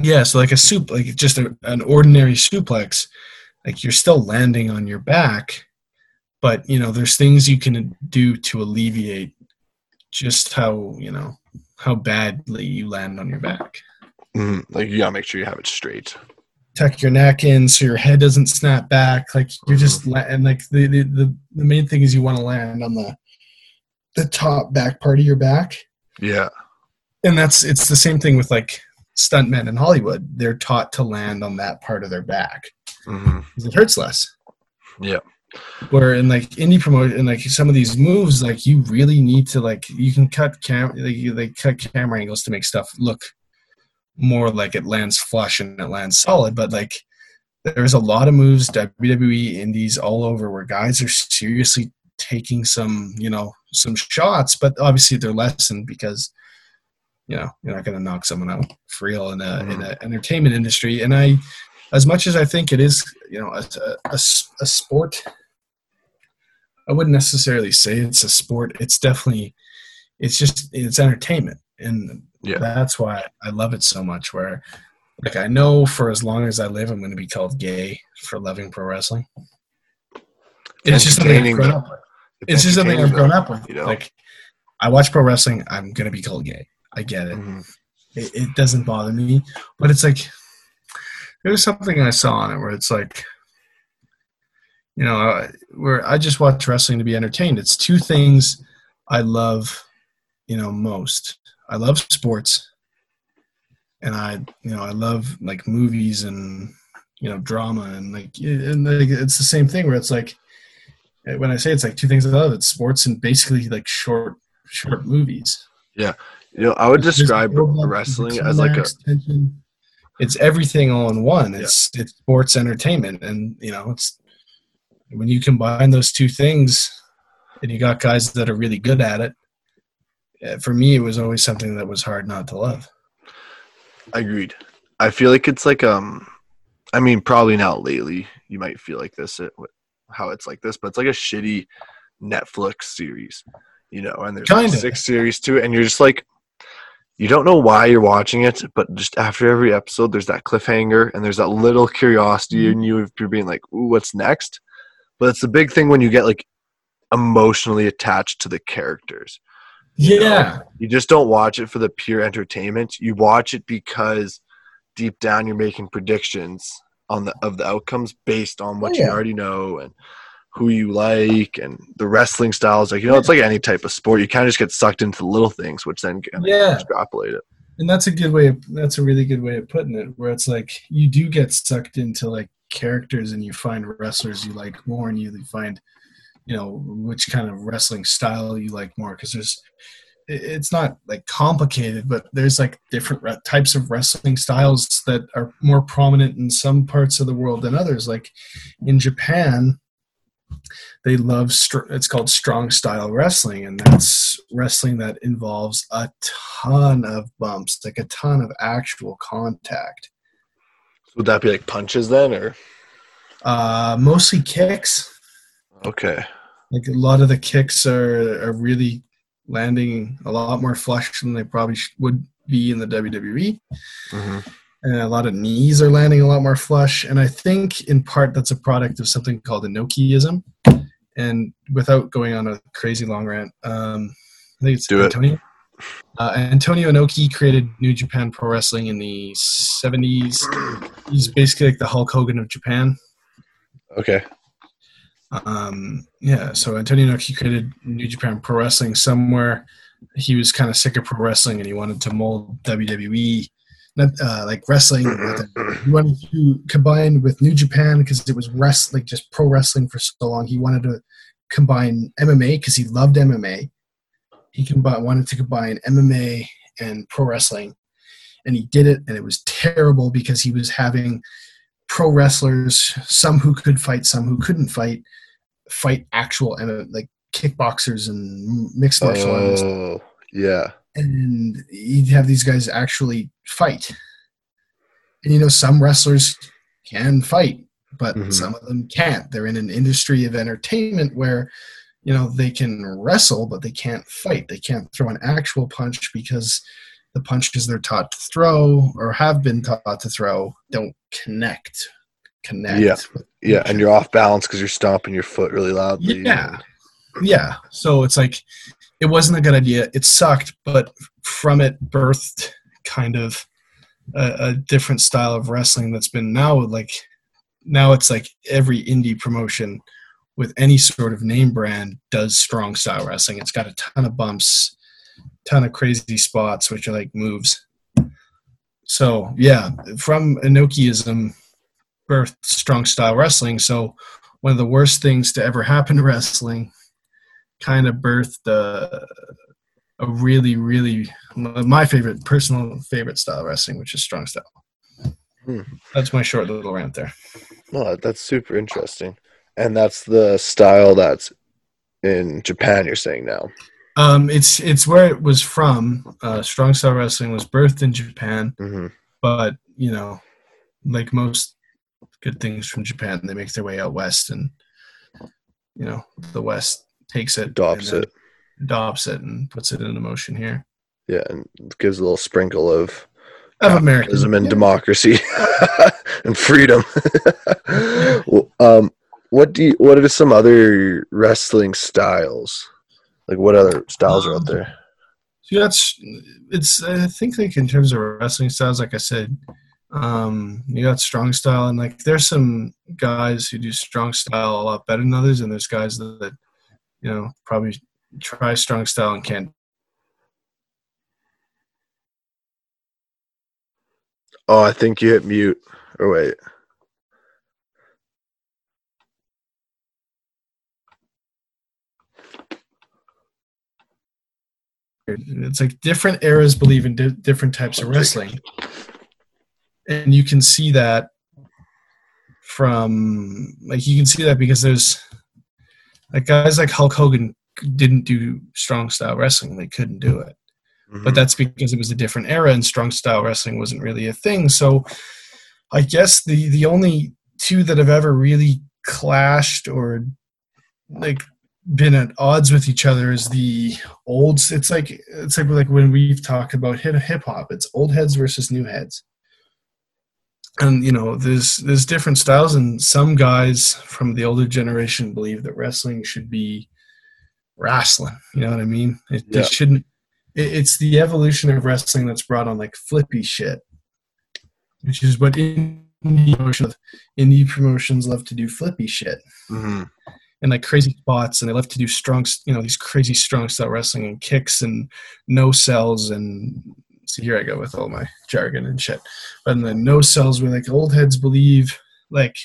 yeah, so like a soup, like just a, an ordinary suplex, like you're still landing on your back, but you know there's things you can do to alleviate just how you know how badly you land on your back. mhm. like you gotta make sure you have it straight. Tuck your neck in so your head doesn't snap back. Like you're just and like the the the, the main thing is you want to land on the the top back part of your back. Yeah, and that's it's the same thing with like stuntmen in Hollywood. They're taught to land on that part of their back hmm 'cause it hurts less. Yeah. Where in like indie promotion, like some of these moves, like you really need to like you can cut cam like you they cut camera angles to make stuff look more like it lands flush and it lands solid. But like there's a lot of moves WWE indies all over where guys are seriously taking some you know some shots, but obviously they're lessened because you know you're not going to knock someone out for real in a in mm-hmm. a entertainment industry. And I, as much as I think it is you know a a sport, I wouldn't necessarily say it's a sport. It's definitely it's just it's entertainment, and Yeah. that's why I love it so much. Where like I know for as long as I live, I'm going to be called gay for loving pro wrestling. It's just something I've grown up with. It's just something I've grown up with. you know? Like I watch pro wrestling, I'm going to be called gay. I get it. Mhm. it. It doesn't bother me, but it's like there was something I saw on it where it's like, you know, where I just watch wrestling to be entertained. It's two things I love, you know, most. I love sports, and I, you know, I love like movies and you know drama and like and like, it's the same thing where it's like when I say it's like two things I love, it's sports and basically like short short movies. Yeah, you know, I would There's describe wrestling as like a climax, tension. It's everything all in one. It's it's sports entertainment, and you know it's when you combine those two things, and you got guys that are really good at it. eh, For me, it was always something that was hard not to love. Agreed. I feel like it's like um, I mean, probably not lately. You might feel like this, it, how it's like this, but it's like a shitty Netflix series, you know. And there's like six series to it, and you're just like, you don't know why you're watching it, but just after every episode, there's that cliffhanger, and there's that little curiosity in you if you're being like, "Ooh, what's next?" But it's the big thing when you get like emotionally attached to the characters. You know? Yeah, You just don't watch it for the pure entertainment. You watch it because deep down you're making predictions on the of the outcomes based on what Oh, you already know and who you like and the wrestling styles. Like you know, it's like any type of sport. You kind of just get sucked into the little things, which then kind of Yeah. extrapolate it. and that's a good way. Of, that's a really good way of putting it. Where it's like you do get sucked into like characters, and you find wrestlers you like more, and you find, you know, which kind of wrestling style you like more. Because there's it's not like complicated, but there's like different re- types of wrestling styles that are more prominent in some parts of the world than others. Like in Japan, they love str- it's called strong style wrestling, and that's wrestling that involves a ton of bumps, like a ton of actual contact. Would that be like punches then, or Uh, mostly kicks. okay? Like a lot of the kicks are are really landing a lot more flush than they probably sh- would be in the WWE. hmm And a lot of knees are landing a lot more flush. And I think in part that's a product of something called Inokiism. And without going on a crazy long rant, um, I think it's Do it. Antonio. Uh, Antonio Inoki created New Japan Pro Wrestling in the 70s. He's basically like the Hulk Hogan of Japan. Okay. Um, yeah, so Antonio Inoki created New Japan Pro Wrestling somewhere. He was kind of sick of pro wrestling and he wanted to mold WWE, not uh, like wrestling. he wanted to combine with New Japan because it was rest like just pro wrestling for so long. He wanted to combine MMA because he loved MMA. He combine, wanted to combine MMA and pro wrestling, and he did it, and it was terrible because he was having pro wrestlers, some who could fight, some who couldn't fight, fight actual and like kickboxers and mixed martial artists, Oh, yeah. and you'd have these guys actually fight. And you know, some wrestlers can fight, but Mhm. some of them can't. They're in an industry of entertainment where you know they can wrestle, but they can't fight. They can't throw an actual punch because the punches they're taught to throw or have been taught to throw don't connect. Connect. Yeah. Yeah, and you're off balance because you're stomping your foot really loudly. Yeah. Yeah. So it's like it wasn't a good idea. It sucked, but from it birthed kind of a, a different style of wrestling that's been now like now it's like every indie promotion with any sort of name brand does strong style wrestling. It's got a ton of bumps, ton of crazy spots, which are like moves. So yeah, from Inokiism birthed strong style wrestling. So one of the worst things to ever happen to wrestling kind of birthed a, a really, really my favorite personal favorite style of wrestling, which is strong style. Hmm. That's my short little rant there. No, that's super interesting. And that's the style that's in Japan, you're saying now. Um, it's it's where it was from. Uh, strong style wrestling was birthed in Japan, hmm but you know, like most good things from Japan, they make their way out west, and you know, the West takes it, Adopts it. adopts it, and puts it into motion here. Yeah, and gives a little sprinkle of Of American and Yeah. democracy and freedom. Well, um, what do you, what are some other wrestling styles? Like what other styles are out there? So that's it's I think like in terms of wrestling styles, like I said, um, you got strong style and like there's some guys who do strong style a lot better than others, and there's guys that, that you know probably try strong style and can't. Oh, I think you hit mute. Or wait. It's like different eras believe in di- different types of wrestling, and you can see that from like you can see that because there's like guys like Hulk Hogan didn't do strong style wrestling; they couldn't do it. Mhm. but that's because it was a different era and strong style wrestling wasn't really a thing so i guess the the only two that have ever really clashed or like been at odds with each other is the old it's like it's like like when we've talked about hip hip hop it's old heads versus new heads and you know there's there's different styles and some guys from the older generation believe that wrestling should be wrestling you know what i mean it, Yeah. it shouldn't it, it's the evolution of wrestling that's brought on like flippy shit, which is what indie promotions, indie promotions love to do flippy shit Mhm. And like crazy spots, and they love to do strong, you know, these crazy strong style wrestling and kicks and no sells and. See here I go with all my jargon and shit, but in the no sells where like old heads believe like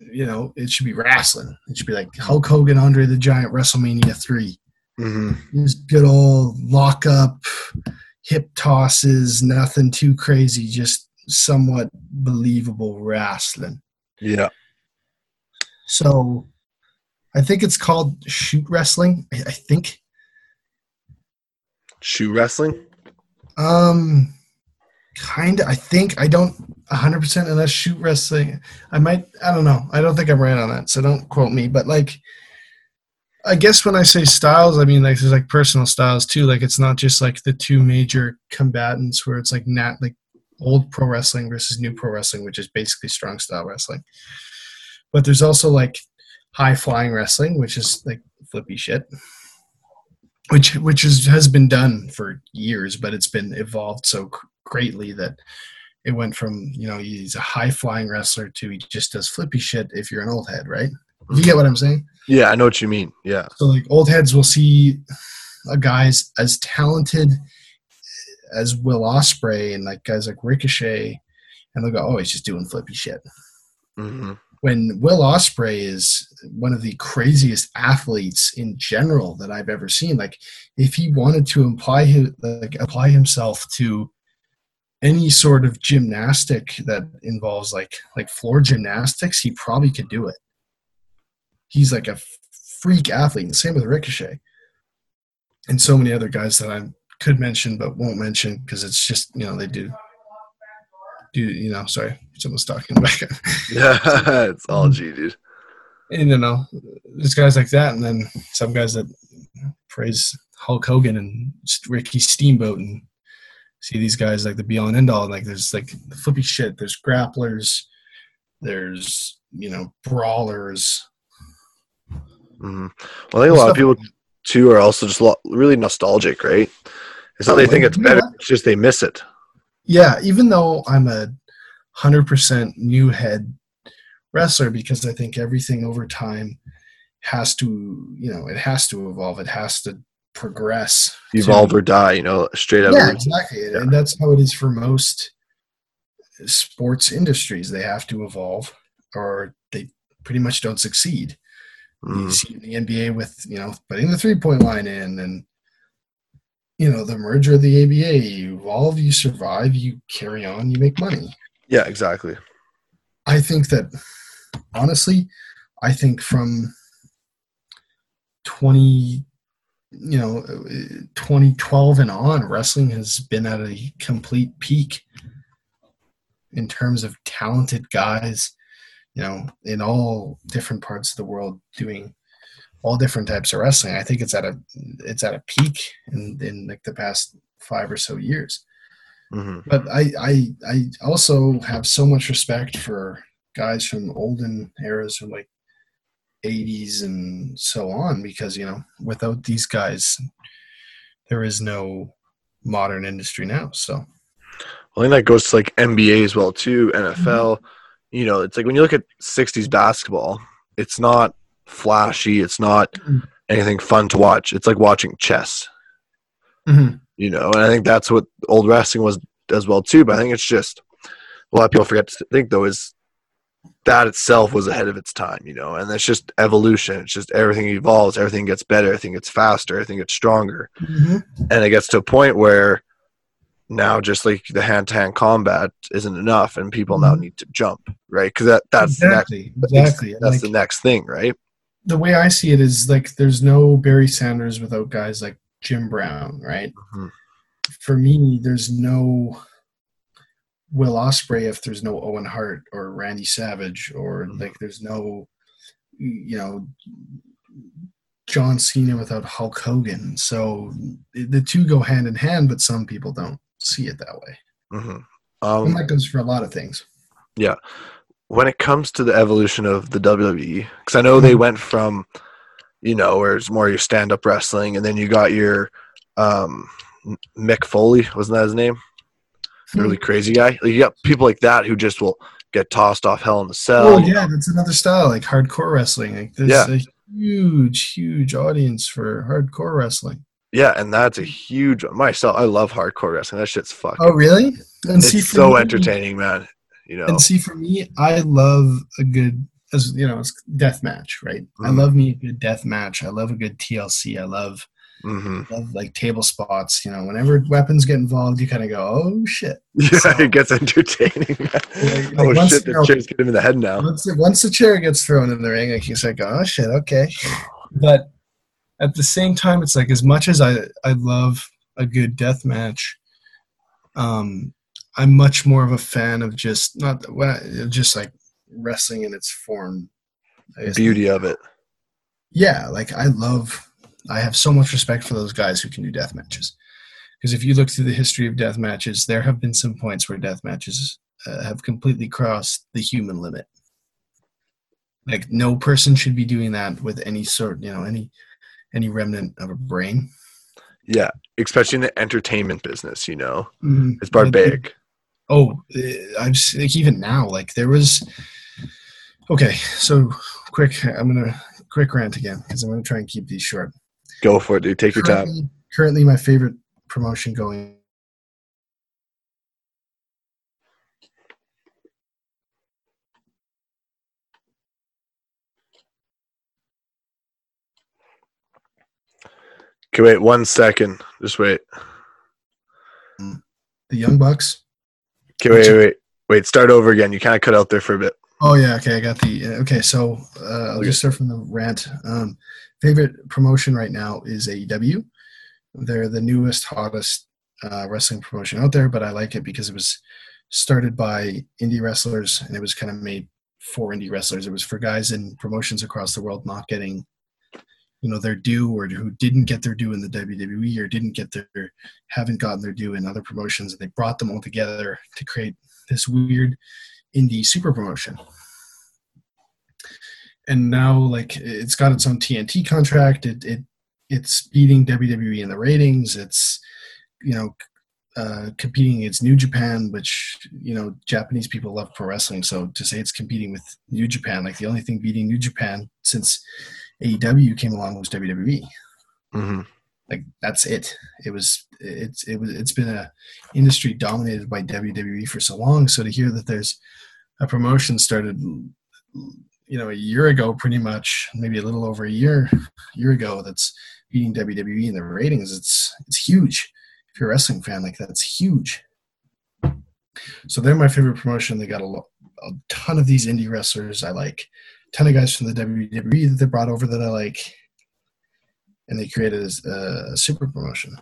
you know, it should be wrestling. It should be like Hulk Hogan, Andre the Giant, WrestleMania three. hmm Just good old lock up, hip tosses, nothing too crazy, just somewhat believable wrestling. Yeah. So I think it's called shoot wrestling. I, I think. Shoe wrestling. Um kind of I think I don't 100% unless shoot wrestling. I might I don't know. I don't think I'm right on that. So don't quote me, but like I guess when I say styles, I mean like there's like personal styles too. Like it's not just like the two major combatants where it's like nat like old pro wrestling versus new pro wrestling, which is basically strong style wrestling. But there's also like high flying wrestling, which is like flippy shit. Which which is has been done for years, but it's been evolved so greatly that it went from, you know, he's a high flying wrestler to he just does flippy shit if you're an old head, right? You get what I'm saying? Yeah, I know what you mean. Yeah. So like old heads will see a guy's as talented as Will Ospreay and like guys like Ricochet, and they'll go, "Oh, he's just doing flippy shit." hmm When Will Ospreay is one of the craziest athletes in general that I've ever seen. Like, if he wanted to apply like apply himself to any sort of gymnastic that involves like like floor gymnastics, he probably could do it. He's like a freak athlete. And same with Ricochet, and so many other guys that I could mention but won't mention because it's just you know they do do you know sorry someone's talking back. Yeah, it's all G, dude. and you know, there's guys like that, and then some guys that praise Hulk Hogan and Ricky Steamboat, and see these guys like the be all and end all. And like there's like flippy shit. There's grapplers. There's you know brawlers. hmm Well, I think a lot of people too are also just really nostalgic, right? It's not they think it's better; it's just they miss it. Yeah, even though I'm a hundred percent new head wrestler, because I think everything over time has to you know it has to evolve. It has to progress. to- Evolve or die, you know, straight up. yeah, exactly. Yeah. And that's how it is for most sports industries. They have to evolve or they pretty much don't succeed. You Mm, see in the NBA with, you know, putting the three point line in and, you know, the merger of the ABA. You evolve, you survive, you carry on, you make money. Yeah, exactly. I think that, honestly, I think from 20, you know, uh, 2012 and on, wrestling has been at a complete peak in terms of talented guys, you know, in all different parts of the world doing all different types of wrestling. I think it's at a it's at a peak in, in like the past five or so years hmm but I, I I also have so much respect for guys from olden eras from like 80s and so on because you know without these guys there is no modern industry now so Well, I think that goes to like NBA as well too, NFL. You know, it's like when you look at '60s basketball, it's not flashy, it's not Mhm. anything fun to watch. It's like watching chess. Mhm. You know, and I think that's what old wrestling was as well too. But I think it's just a lot of people forget to think though is that itself was ahead of its time. You know, and that's just evolution. It's just everything evolves, everything gets better, everything gets faster, everything gets stronger and it gets to a point where now just like the hand-to-hand combat isn't enough and people now Mhm. need to jump right because that that's exactly the next exactly that's like, the next thing right the way i see it is like there's no barry sanders without guys like jim brown right Mhm. for me there's no will ospreay if there's no owen hart or randy savage or Mhm. like there's no you know john cena without hulk hogan so the two go hand in hand but some people don't see it that way hmm and um, that goes for a lot of things Yeah. when it comes to the evolution of the WWE because I know they Mhm. went from you know where it's more your stand-up wrestling and then you got your um Mick Foley wasn't that his name the really crazy guy like, you got people like that who just will get tossed off Hell in the Cell Oh yeah, that's another style, like hardcore wrestling. Like there's Yeah. a huge, huge audience for hardcore wrestling. yeah and that's a huge myself I love hardcore wrestling that shit's fucking Oh really? And it's see, so me- entertaining, man. You know, And see, for me, I love a good, as you know, it's death match, right? I Mhm. love me a good death match. I love a good TLC. I love hmm love like table spots. You know, whenever weapons get involved, you kind of go, "Oh shit!" Yeah, So- it gets entertaining. like, oh once, shit, the chair's getting him in the head now. once, once the chair gets thrown in the ring, like he's like, "Oh shit, okay." But at the same time, it's like as much as I I love a good death match, um, I'm much more of a fan of just not just like wrestling in its form. The beauty of it. yeah, like I love, I have so much respect for those guys who can do death matches. Because if you look through the history of death matches, there have been some points where death matches uh, have completely crossed the human limit. Like no person should be doing that with any sort, you know, any any remnant of a brain. Yeah, especially in the entertainment business, you know, Mm, it's barbaric. Oh, uh, I'm like even now, like there was. Okay, so quick. I'm gonna quick rant again because I'm gonna try and keep these short. Go for it, dude. Take your time. currently, currently my favorite promotion going Okay, wait one second. Just wait. the young bucks Okay, wait, wait, wait. Wait, start over again. You kind of cut out there for a bit. Oh yeah okay i got the uh, okay so uh, i'll Okay. just start from the rant. Um, favorite promotion right now is aew they're the newest hottest uh, wrestling promotion out there but i like it because it was started by indie wrestlers and it was kind of made for indie wrestlers. It was for guys in promotions across the world not getting you know their due or who didn't get their due in the WWE or didn't get their haven't gotten their due in other promotions. And they brought them all together to create this weird indie super promotion. And now like it's got its own TNT contract. It it it's beating WWE in the ratings. It's you know uh, competing against New Japan, which you know Japanese people love pro wrestling. So to say it's competing with New Japan, like the only thing beating New Japan since AEW came along was WWE. hmm Like that's it. It was it's it was it's been a industry dominated by WWE for so long. So to hear that there's a promotion started, you know, a year ago, pretty much, maybe a little over a year year ago, that's beating WWE in the ratings. It's it's huge. If you're a wrestling fan, like that's huge. So they're my favorite promotion. They got a, a ton of these indie wrestlers I like, a ton of guys from the WWE that they brought over that I like, and they created a, a super promotion.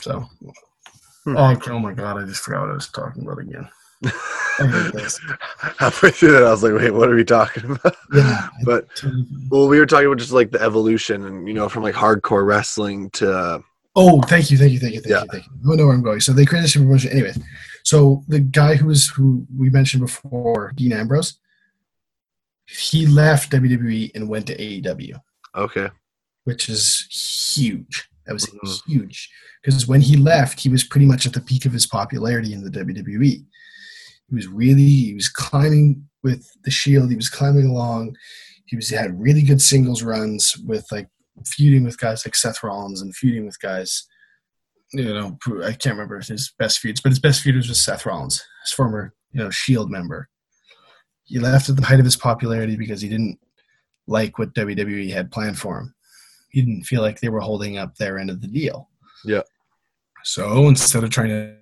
So, Hmm. oh, oh my god, I just forgot what I was talking about again. I. Halfway through that, I was like, "Wait, what are we talking about?" Yeah, But well, we were talking about just like the evolution, and you know, from like hardcore wrestling to Oh, thank you, thank you, thank you, thank Yeah. you, thank you. I know where I'm going. So they created a super promotion. Anyways, so the guy who was who we mentioned before, Dean Ambrose, he left WWE and went to AEW, okay, which is huge. That was Mhm. huge because when he left, he was pretty much at the peak of his popularity in the WWE. He was really he was climbing with the Shield. He was climbing along. He was he had really good singles runs with like feuding with guys like Seth Rollins and feuding with guys. You know, I can't remember his best feuds, but his best feud was with Seth Rollins, his former you know Shield member. He left at the height of his popularity because he didn't like what WWE had planned for him. He didn't feel like they were holding up their end of the deal. Yeah. So instead of trying to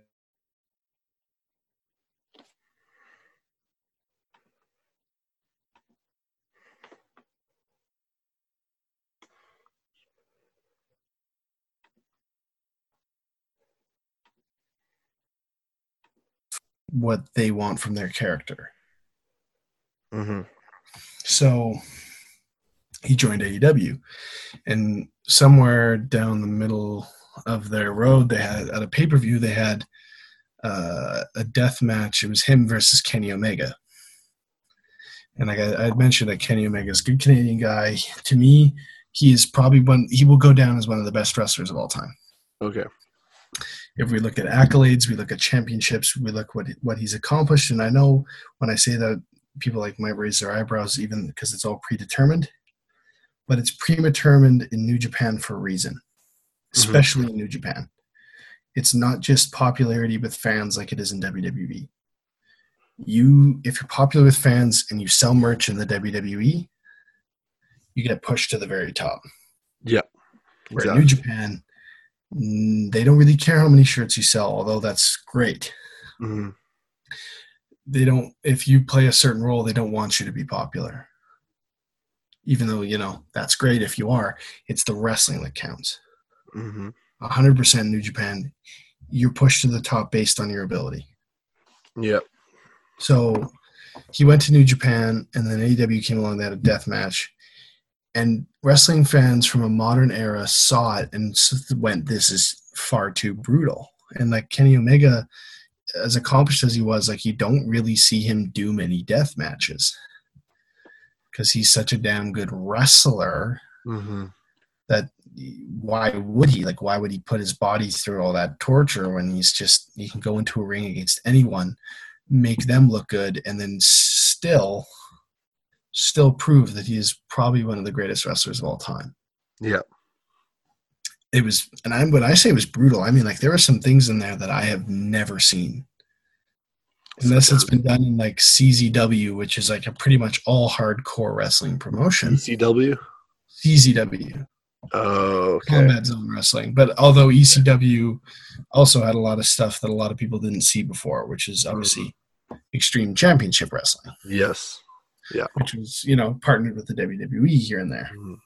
what they want from their character. Mm-hmm. So he joined AEW, and somewhere down the middle of their road, they had at a pay per view they had uh, a death match. It was him versus Kenny Omega, and like I, I had mentioned that Kenny Omega is a good Canadian guy. To me, he is probably one. He will go down as one of the best wrestlers of all time. okay, if we look at accolades, we look at championships, we look what what he's accomplished. And I know when I say that, people like might raise their eyebrows, even because it's all predetermined. But it's predetermined in New Japan for a reason, especially in New Japan. It's not just popularity with fans like it is in WWE. You, if you're popular with fans and you sell merch in the WWE, you get pushed to the very top. Yeah. Where in New Japan, they don't really care how many shirts you sell, although that's great. Mhm. They don't. If you play a certain role, they don't want you to be popular. Even though you know that's great if you are, it's the wrestling that counts. Mhm. 100% New Japan, you're pushed to the top based on your ability. Yep. So he went to New Japan, and then AEW came along. They had a death match, and wrestling fans from a modern era saw it and went, "This is far too brutal." And like Kenny Omega, as accomplished as he was, like you don't really see him do many death matches because he's such a damn good wrestler hmm that why would he? Like why would he put his body through all that torture when he's just he can go into a ring against anyone make them look good and then still still prove that he is probably one of the greatest wrestlers of all time? Yeah. it was and i when i say it was brutal i mean like there were some things in there that i have never seen unless it's been done in like czw which is like a pretty much all hardcore wrestling promotion ECW. czw Oh, okay. combat zone wrestling. But although ECW also had a lot of stuff that a lot of people didn't see before, which is obviously Extreme Championship Wrestling, Yes. Yeah. Which was you know partnered with the WWE here and there. Mhm.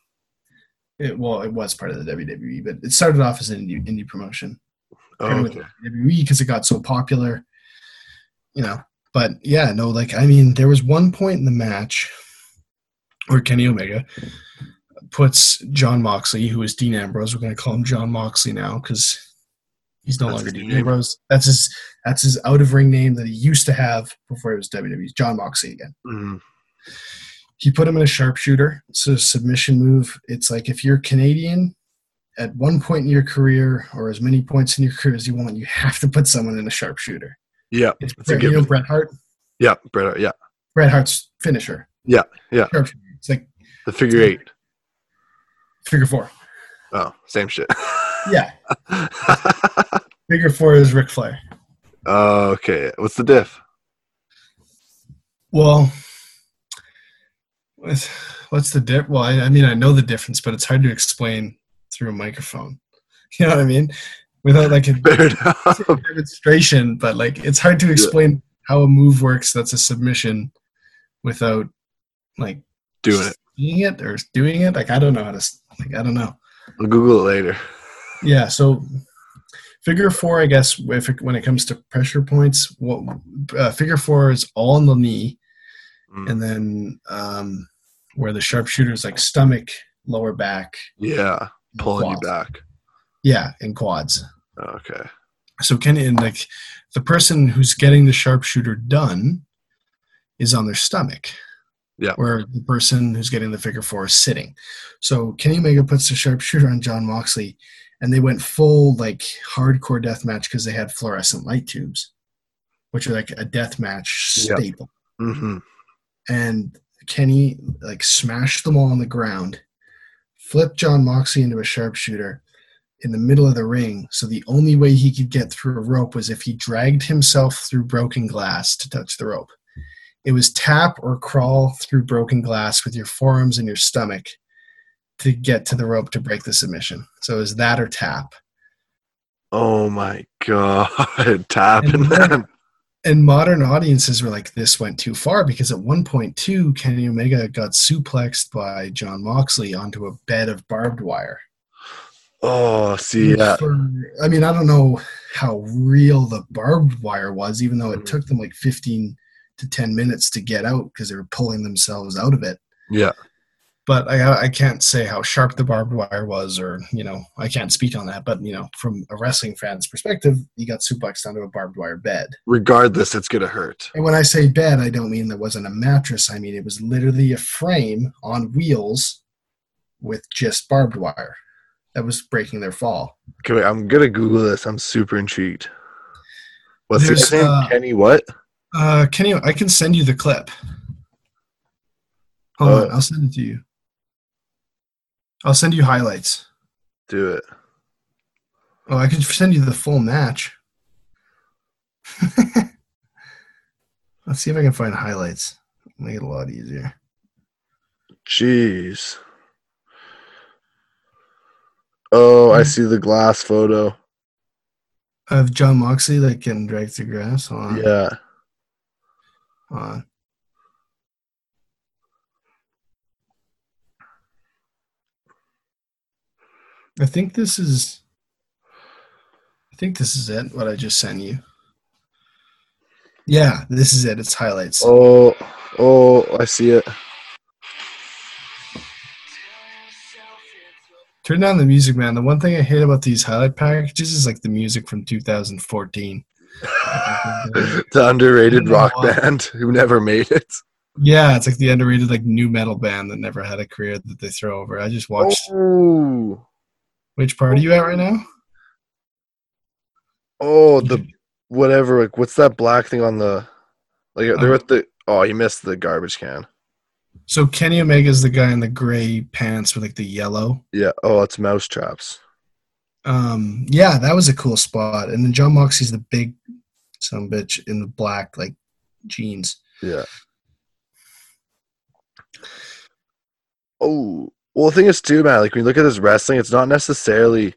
It, well, it was part of the WWE, but it started off as an indie, indie promotion. Oh, okay. WWE because it got so popular, you know. But yeah, no, like I mean, there was one point in the match where Kenny Omega puts Jon Moxley, who is Dean Ambrose. We're going to call him Jon Moxley now because he's no That's longer Dean name? Ambrose. That's his that's his out of ring name that he used to have before it was WWE. Jon Moxley again. Mhm. He put him in a sharpshooter. It's a submission move. It's like if you're Canadian at one point in your career or as many points in your career as you want, you have to put someone in a sharpshooter. Yeah. It's It's a Bret, you know. Bret Hart. Yeah. Bret. Yeah. Bret Hart's finisher. Yeah, yeah. It's like The figure eight. figure four. Oh, same shit. Yeah, figure four is Ric Flair. okay. What's the diff? Well, what's, the dip? Well, I, I mean, I know the difference, but it's hard to explain through a microphone. You know what I mean? Without like a demonstration, but like it's hard to explain how a move works that's a submission without like Doing it. seeing it or doing it. Like I don't know how to like I don't know. I'll Google it later. Yeah, so figure four, I guess, if it, when it comes to pressure points, what uh, figure four is all on the knee, Mm. and then um, where the sharpshooter is like stomach, lower back, Yeah. Pulling you back. Yeah, in quads. Okay. So can and like the person who's getting the sharpshooter done is on their stomach. Yeah. Where the person who's getting the figure four is sitting. So Kenny Omega puts the sharpshooter on Jon Moxley, and they went full like hardcore death match because they had fluorescent light tubes, which are like a death match Yeah. staple. hmm And Kenny like smashed them all on the ground, flipped Jon Moxley into a sharpshooter in the middle of the ring. So the only way he could get through a rope was if he dragged himself through broken glass to touch the rope. It was tap or crawl through broken glass with your forearms and your stomach to get to the rope to break the submission. So it was that or tap. Oh my god. Tapping And then- them. And modern audiences were like, this went too far because at one point, too, Kenny Omega got suplexed by Jon Moxley onto a bed of barbed wire. Oh, see, yeah. For- I mean, I don't know how real the barbed wire was, even though it Mhm. took them like 15 to 10 minutes to get out because they were pulling themselves out of it. Yeah. But I, I can't say how sharp the barbed wire was, or, you know, I can't speak on that. But, you know, from a wrestling fan's perspective, you got suplexed onto a barbed wire bed. Regardless, it's gonna hurt. And when I say bed, I don't mean there wasn't a mattress. I mean it was literally a frame on wheels with just barbed wire that was breaking their fall. Okay, wait, I'm gonna Google this. I'm super intrigued. What's his There's, name? uh, Kenny what? Uh, Kenny, I can send you the clip. Hold Uh, on, I'll send it to you. I'll send you highlights. Do it. Oh, I can send you the full match. Let's see if I can find highlights. Make it a lot easier. Jeez. Oh, I mm. see the glass photo. Of Jon Moxley like getting dragged through grass. Hold on. Yeah. Hold on. I think this is. I think this is it. What I just sent you. Yeah, this is it. It's highlights. Oh, oh, I see it. Turn down the music, man. The one thing I hate about these highlight packages is like the music from 2014. the underrated rock why. band who never made it. Yeah, it's like the underrated like nu metal band that never had a career that they throw over. I just watched. Oh, Which part are you at right now? oh, the whatever. Like, what's that black thing on the? Like, they're Oh. at the. Oh, you missed the garbage can. So Kenny Omega is the guy in the gray pants with like the yellow. Yeah. Oh, it's mouse traps. Um, yeah, that was a cool spot. And then Jon Moxley's the big some bitch in the black like jeans. Yeah. Oh, well, the thing is too, man. Like when you look at this wrestling, it's not necessarily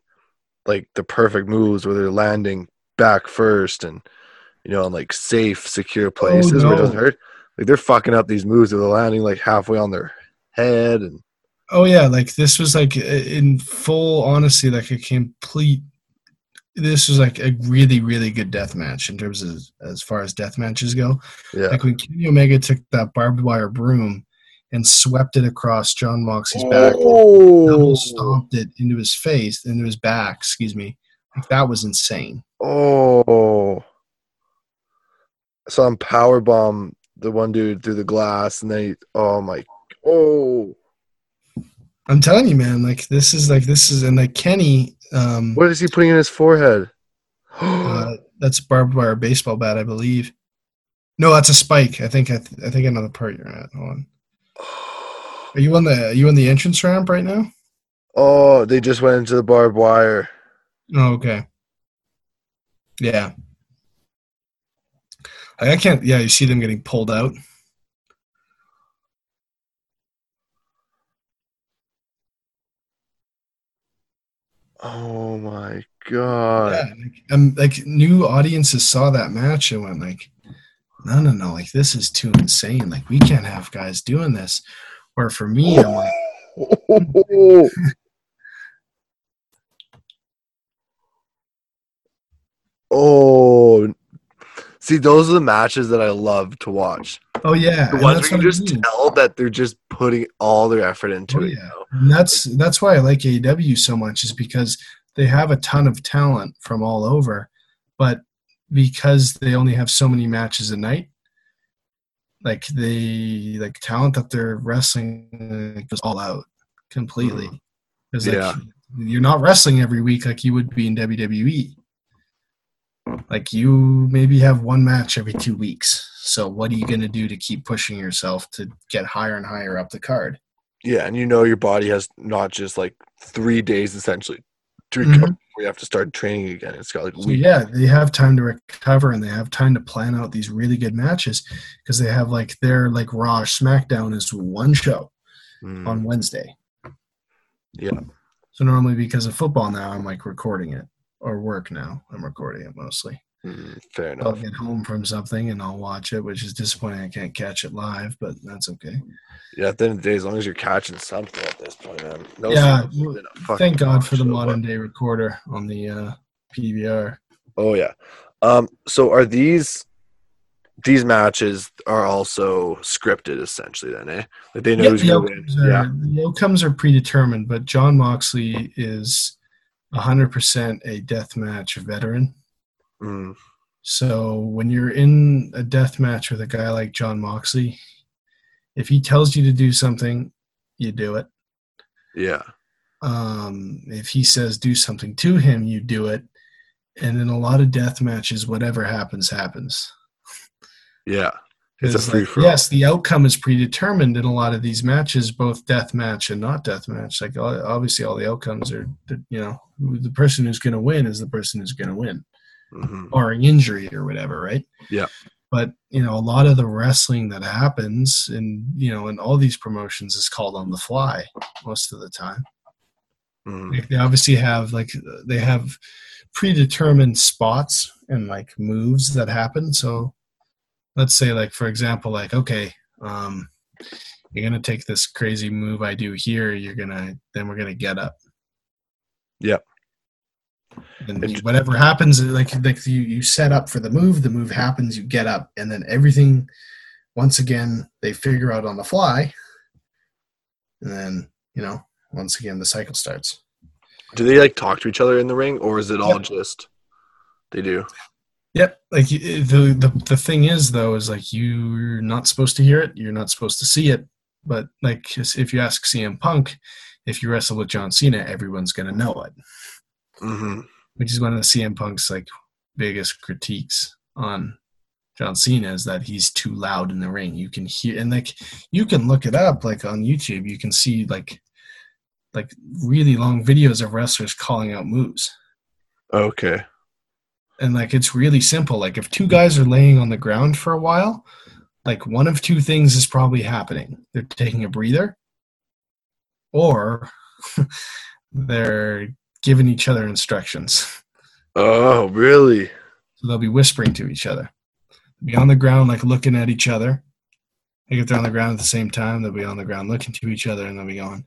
like the perfect moves where they're landing back first and you know, in like safe, secure places where it doesn't hurt. Like they're fucking up these moves where they're landing like halfway on their head and Oh yeah, like this was like in full honesty, like a complete. This was like a really, really good death match in terms of as far as death matches go. yeah. Like when Kenny Omega took that barbed wire broom and swept it across Jon Moxley's back, Oh, double stomped it into his face, into his back. Excuse me. Like that was insane. oh. Him power bomb the one dude through the glass and then he, oh my oh I'm telling you, man. Like this is like this is and like Kenny. Um, what is he putting in his forehead? uh, that's barbed wire baseball bat, I believe. No, that's a spike. I think I, th- I think the part you're at. Hold on. Are you on the are you on the entrance ramp right now? Oh, they just went into the barbed wire. Oh, okay. Yeah. Like, I can't. Yeah, you see them getting pulled out. Oh my god. Yeah, like, um, like new audiences saw that match and went like, no, no, no, like this is too insane. Like we can't have guys doing this. Or for me, I'm like. Oh. See, those are the matches that I love to watch. oh yeah, The ones that's where you what I just mean. tell that they're just putting all their effort into Oh, it. yeah. You know? And that's that's why I like AEW so much is because they have a ton of talent from all over, but because they only have so many matches a night, like the like talent that they're wrestling goes all out completely. Mm-hmm. Because like Yeah. you're not wrestling every week like you would be in WWE. Like you maybe have one match every two weeks. So what are you gonna do to keep pushing yourself to get higher and higher up the card? Yeah, and you know your body has not just like three days essentially to Mhm. recover before you have to start training again. It's got like So yeah, they have time to recover and they have time to plan out these really good matches because they have like their like Raw SmackDown is one show Mm, on Wednesday. yeah. So normally because of football now, I'm like recording it or work now. I'm recording it mostly. Mm, fair enough. I'll get home from something and I'll watch it, which is disappointing. I can't catch it live, but that's okay. Yeah, at the end of the day, as long as you're catching something at this point, man. No Yeah, sports has been a fucking Thank God for the modern day recorder on the uh, PVR. Oh yeah. Um. So are these these matches are also scripted essentially? Then, eh? Like they know who's the, gonna win. are, Yeah. the outcomes are predetermined, but Jon Moxley is 100% a deathmatch veteran. Mm, So when you're in a death match with a guy like Jon Moxley, if he tells you to do something, you do it. yeah. Um, if he says do something to him, you do it. And in a lot of death matches, whatever happens, happens. Yeah. It's a free for yes, the outcome is predetermined in a lot of these matches, both death match and not death match. Like obviously, all the outcomes are, you know, the person who's going to win is the person who's going to win, hmm barring injury or whatever, right? Yeah. But you know, a lot of the wrestling that happens, in you know, in all these promotions, is called on the fly most of the time. Mhm. Like they obviously have like they have predetermined spots and like moves that happen. So let's say like for example, like okay, um, you're gonna take this crazy move I do here. You're gonna then we're gonna get up. Yep. And And- whatever happens, like like you you set up for the move. The move happens. You get up, and then everything. Once again, they figure out on the fly, and then you know once again the cycle starts. Do they like talk to each other in the ring, or is it all Yep. just they do? Yep. Like the the the thing is though is like you're not supposed to hear it. You're not supposed to see it. But like if you ask CM Punk, if you wrestle with John Cena, everyone's gonna know it. hmm Which is one of the CM Punk's like biggest critiques on John Cena is that he's too loud in the ring. You can hear and like you can look it up like on YouTube. You can see like like really long videos of wrestlers calling out moves. Okay. And like it's really simple. Like if two guys are laying on the ground for a while like one of two things is probably happening. They're taking a breather or they're giving each other instructions. Oh, really? so they'll be whispering to each other. Be on the ground like looking at each other. Like if they're on the ground at the same time. They'll be on the ground looking to each other and they'll be going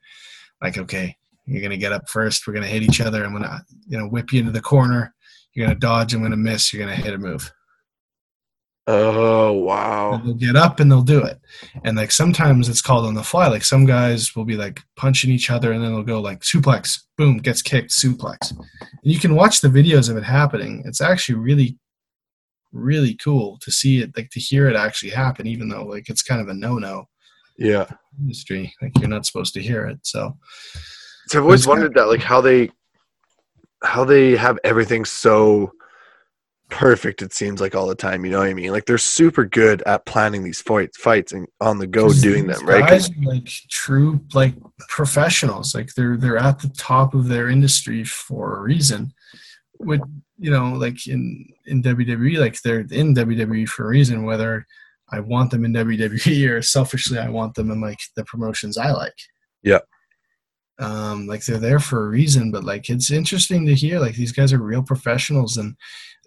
like okay you're gonna get up first. We're gonna hit each other. I'm gonna you know whip you into the corner you're gonna dodge i'm gonna miss you're gonna hit a move Oh, And wow. they'll get up and they'll do it. And like sometimes it's called on the fly. Like some guys will be like punching each other and then they'll go like suplex, boom, gets kicked, suplex. And you can watch the videos of it happening. It's actually really, really cool to see it, like to hear it actually happen, even though like it's kind of a no no Yeah. industry. Like you're not supposed to hear it. So So I've always wondered that, like how they, how they have everything so perfect. It seems like all the time. You know what I mean? Like they're super good at planning these fights, fights, and on the go doing them, right Guys are like true like professionals. Like they're they're at the top of their industry for a reason. With you know, like in in WWE, like they're in WWE for a reason. Whether I want them in WWE or selfishly I want them in like the promotions I like. Yeah. Um, like they're there for a reason, but like it's interesting to hear like these guys are real professionals and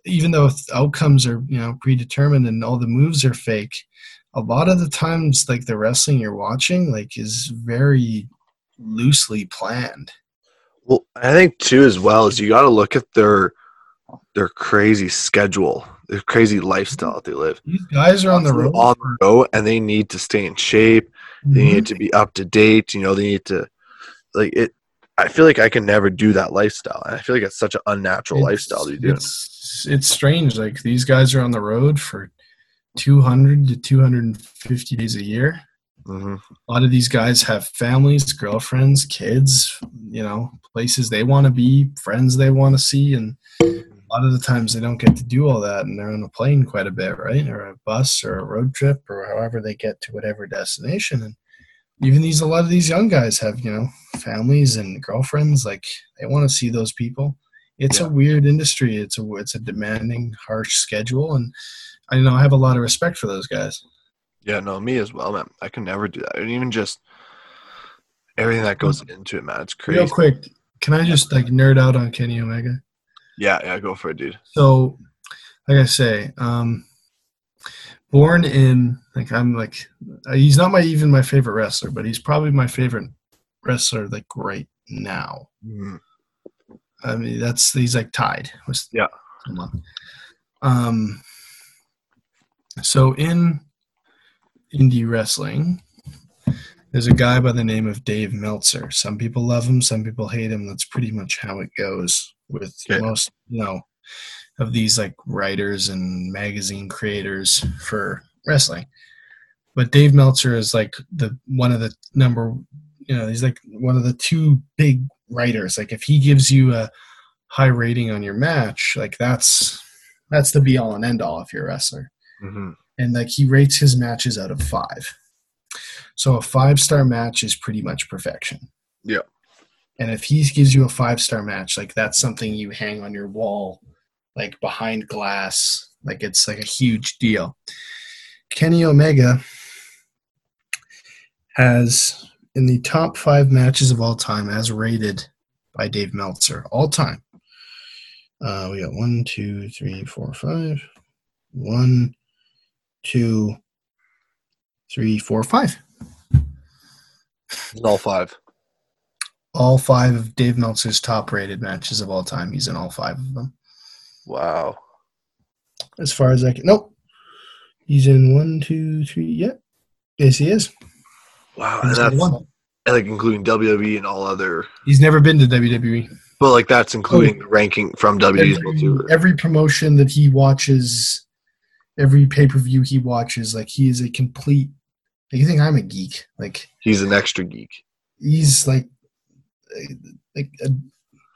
even though th- outcomes are you know predetermined and all the moves are fake a lot of the times like the wrestling you're watching like is very loosely planned Well, I think too as well is you got to look at their their crazy schedule, their crazy lifestyle that they live. these guys are on the road on the go, and they need to stay in shape. They Mhm. need to be up to date. You know, they need to like it. I feel like I can never do that lifestyle. I feel like it's such an unnatural It's- lifestyle to do. it's, it's strange like these guys are on the road for 200 to 250 days a year hmm a lot of these guys have families girlfriends kids you know places they want to be friends they want to see and a lot of the times they don't get to do all that and they're on a plane quite a bit right or a bus or a road trip or however they get to whatever destination and even these a lot of these young guys have you know families and girlfriends like they want to see those people it's Yeah. a weird industry it's a it's a demanding harsh schedule and i know i have a lot of respect for those guys Yeah, no, me as well, man. I can never do that. And even just everything that goes into it, man. It's crazy. real quick can i just like nerd out on kenny omega Yeah, yeah, go for it, dude. So, like I say, um, born in like I'm like uh, he's not my even my favorite wrestler, but he's probably my favorite wrestler like right now. Mhm. I mean, that's he's like tied. with Yeah. Um. So in indie wrestling, there's a guy by the name of Dave Meltzer. Some people love him, some people hate him. That's pretty much how it goes with most, you know, of these like writers and magazine creators for wrestling. But Dave Meltzer is like the one of the number, you know, he's like one of the two big writers. Like if he gives you a high rating on your match, like that's that's the be all and end all if you're a wrestler Mhm. and like he rates his matches out of five. So a five star match is pretty much perfection. Yeah. And if he gives you a five star match, like that's something you hang on your wall, like behind glass, like it's like a huge deal. Kenny Omega has in the top five matches of all time, as rated by Dave Meltzer, all time. Uh, we got one, two, three, four, five. One, two, three, four, five. All five. All five of Dave Meltzer's top rated matches of all time. He's in all five of them. Wow. As far as I can. Nope. He's in one, two, three. Yep. Yes, he is. Wow. And that's one. like including WWE and all other. He's never been to WWE. But like that's including oh, ranking from WWE Every, every promotion that he watches, every pay per view he watches, like he is a complete. Like, you think I'm a geek? Like He's an extra geek. he's like, like a,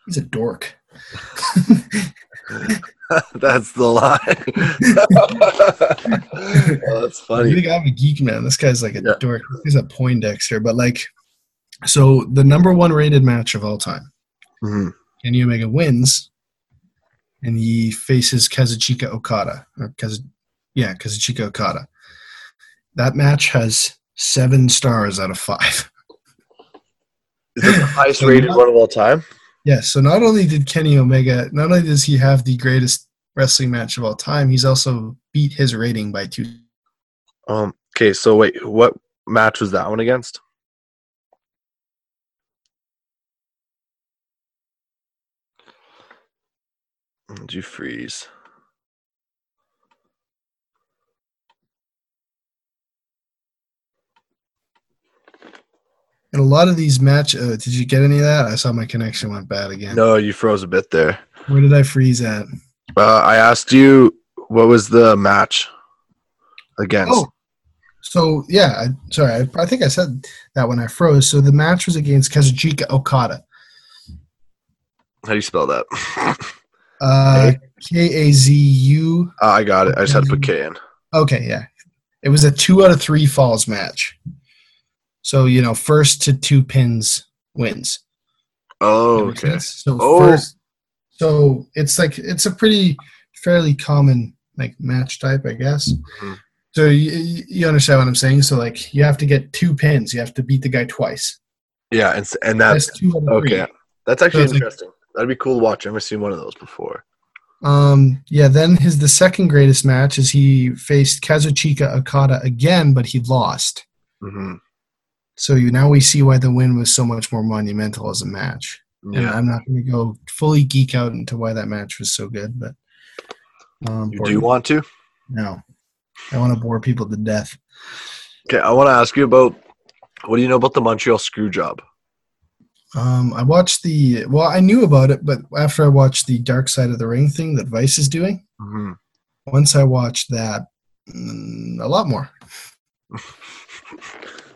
he's a dork. that's the line. oh, that's funny. think I'm a geek, man. This guy's like a Yeah. dork. He's a Poindexter, but like, so the number one rated match of all time, Mhm. Kenny Omega wins, and he faces Kazuchika Okada or Kaz, yeah, Kazuchika Okada. That match has seven stars out of five. Is the highest rated one of all time? Yes. So not only did Kenny Omega, not only does he have the greatest wrestling match of all time, he's also beat his rating by two. Um. Okay. So wait, what match was that one against? Did you freeze? And a lot of these match, uh, did you get any of that? I saw my connection went bad again. No, you froze a bit there. Where did I freeze at? Uh, I asked you what was the match against. Oh, so yeah, I, sorry, I, I think I said that when I froze. So the match was against Kazuchika Okada. How do you spell that? Uh, K A Z U. Uh, I got it. I just had to put K in. Okay, yeah. It was a two out of three falls match. So, you know, first to two pins wins. Oh, okay. So Oh. first, so it's like it's a pretty fairly common like match type, I guess. Mhm. So you, you understand what I'm saying? So like you have to get two pins. You have to beat the guy twice. Yeah, and and that's That's two out of three. okay. That's actually like- interesting. That'd be cool to watch. I've never seen one of those before. Um, yeah. Then his the second greatest match is he faced Kazuchika Okada again, but he lost. hmm So you now we see why the win was so much more monumental as a match. And Yeah. I'm not going to go fully geek out into why that match was so good, but um, do You want to? no, I want to bore people to death. Okay, I want to ask you about what do you know about the Montreal screw job? Um, I watched the well, I knew about it, but after I watched the Dark Side of the Ring thing that Vice is doing, hmm once I watched that, mm, a lot more.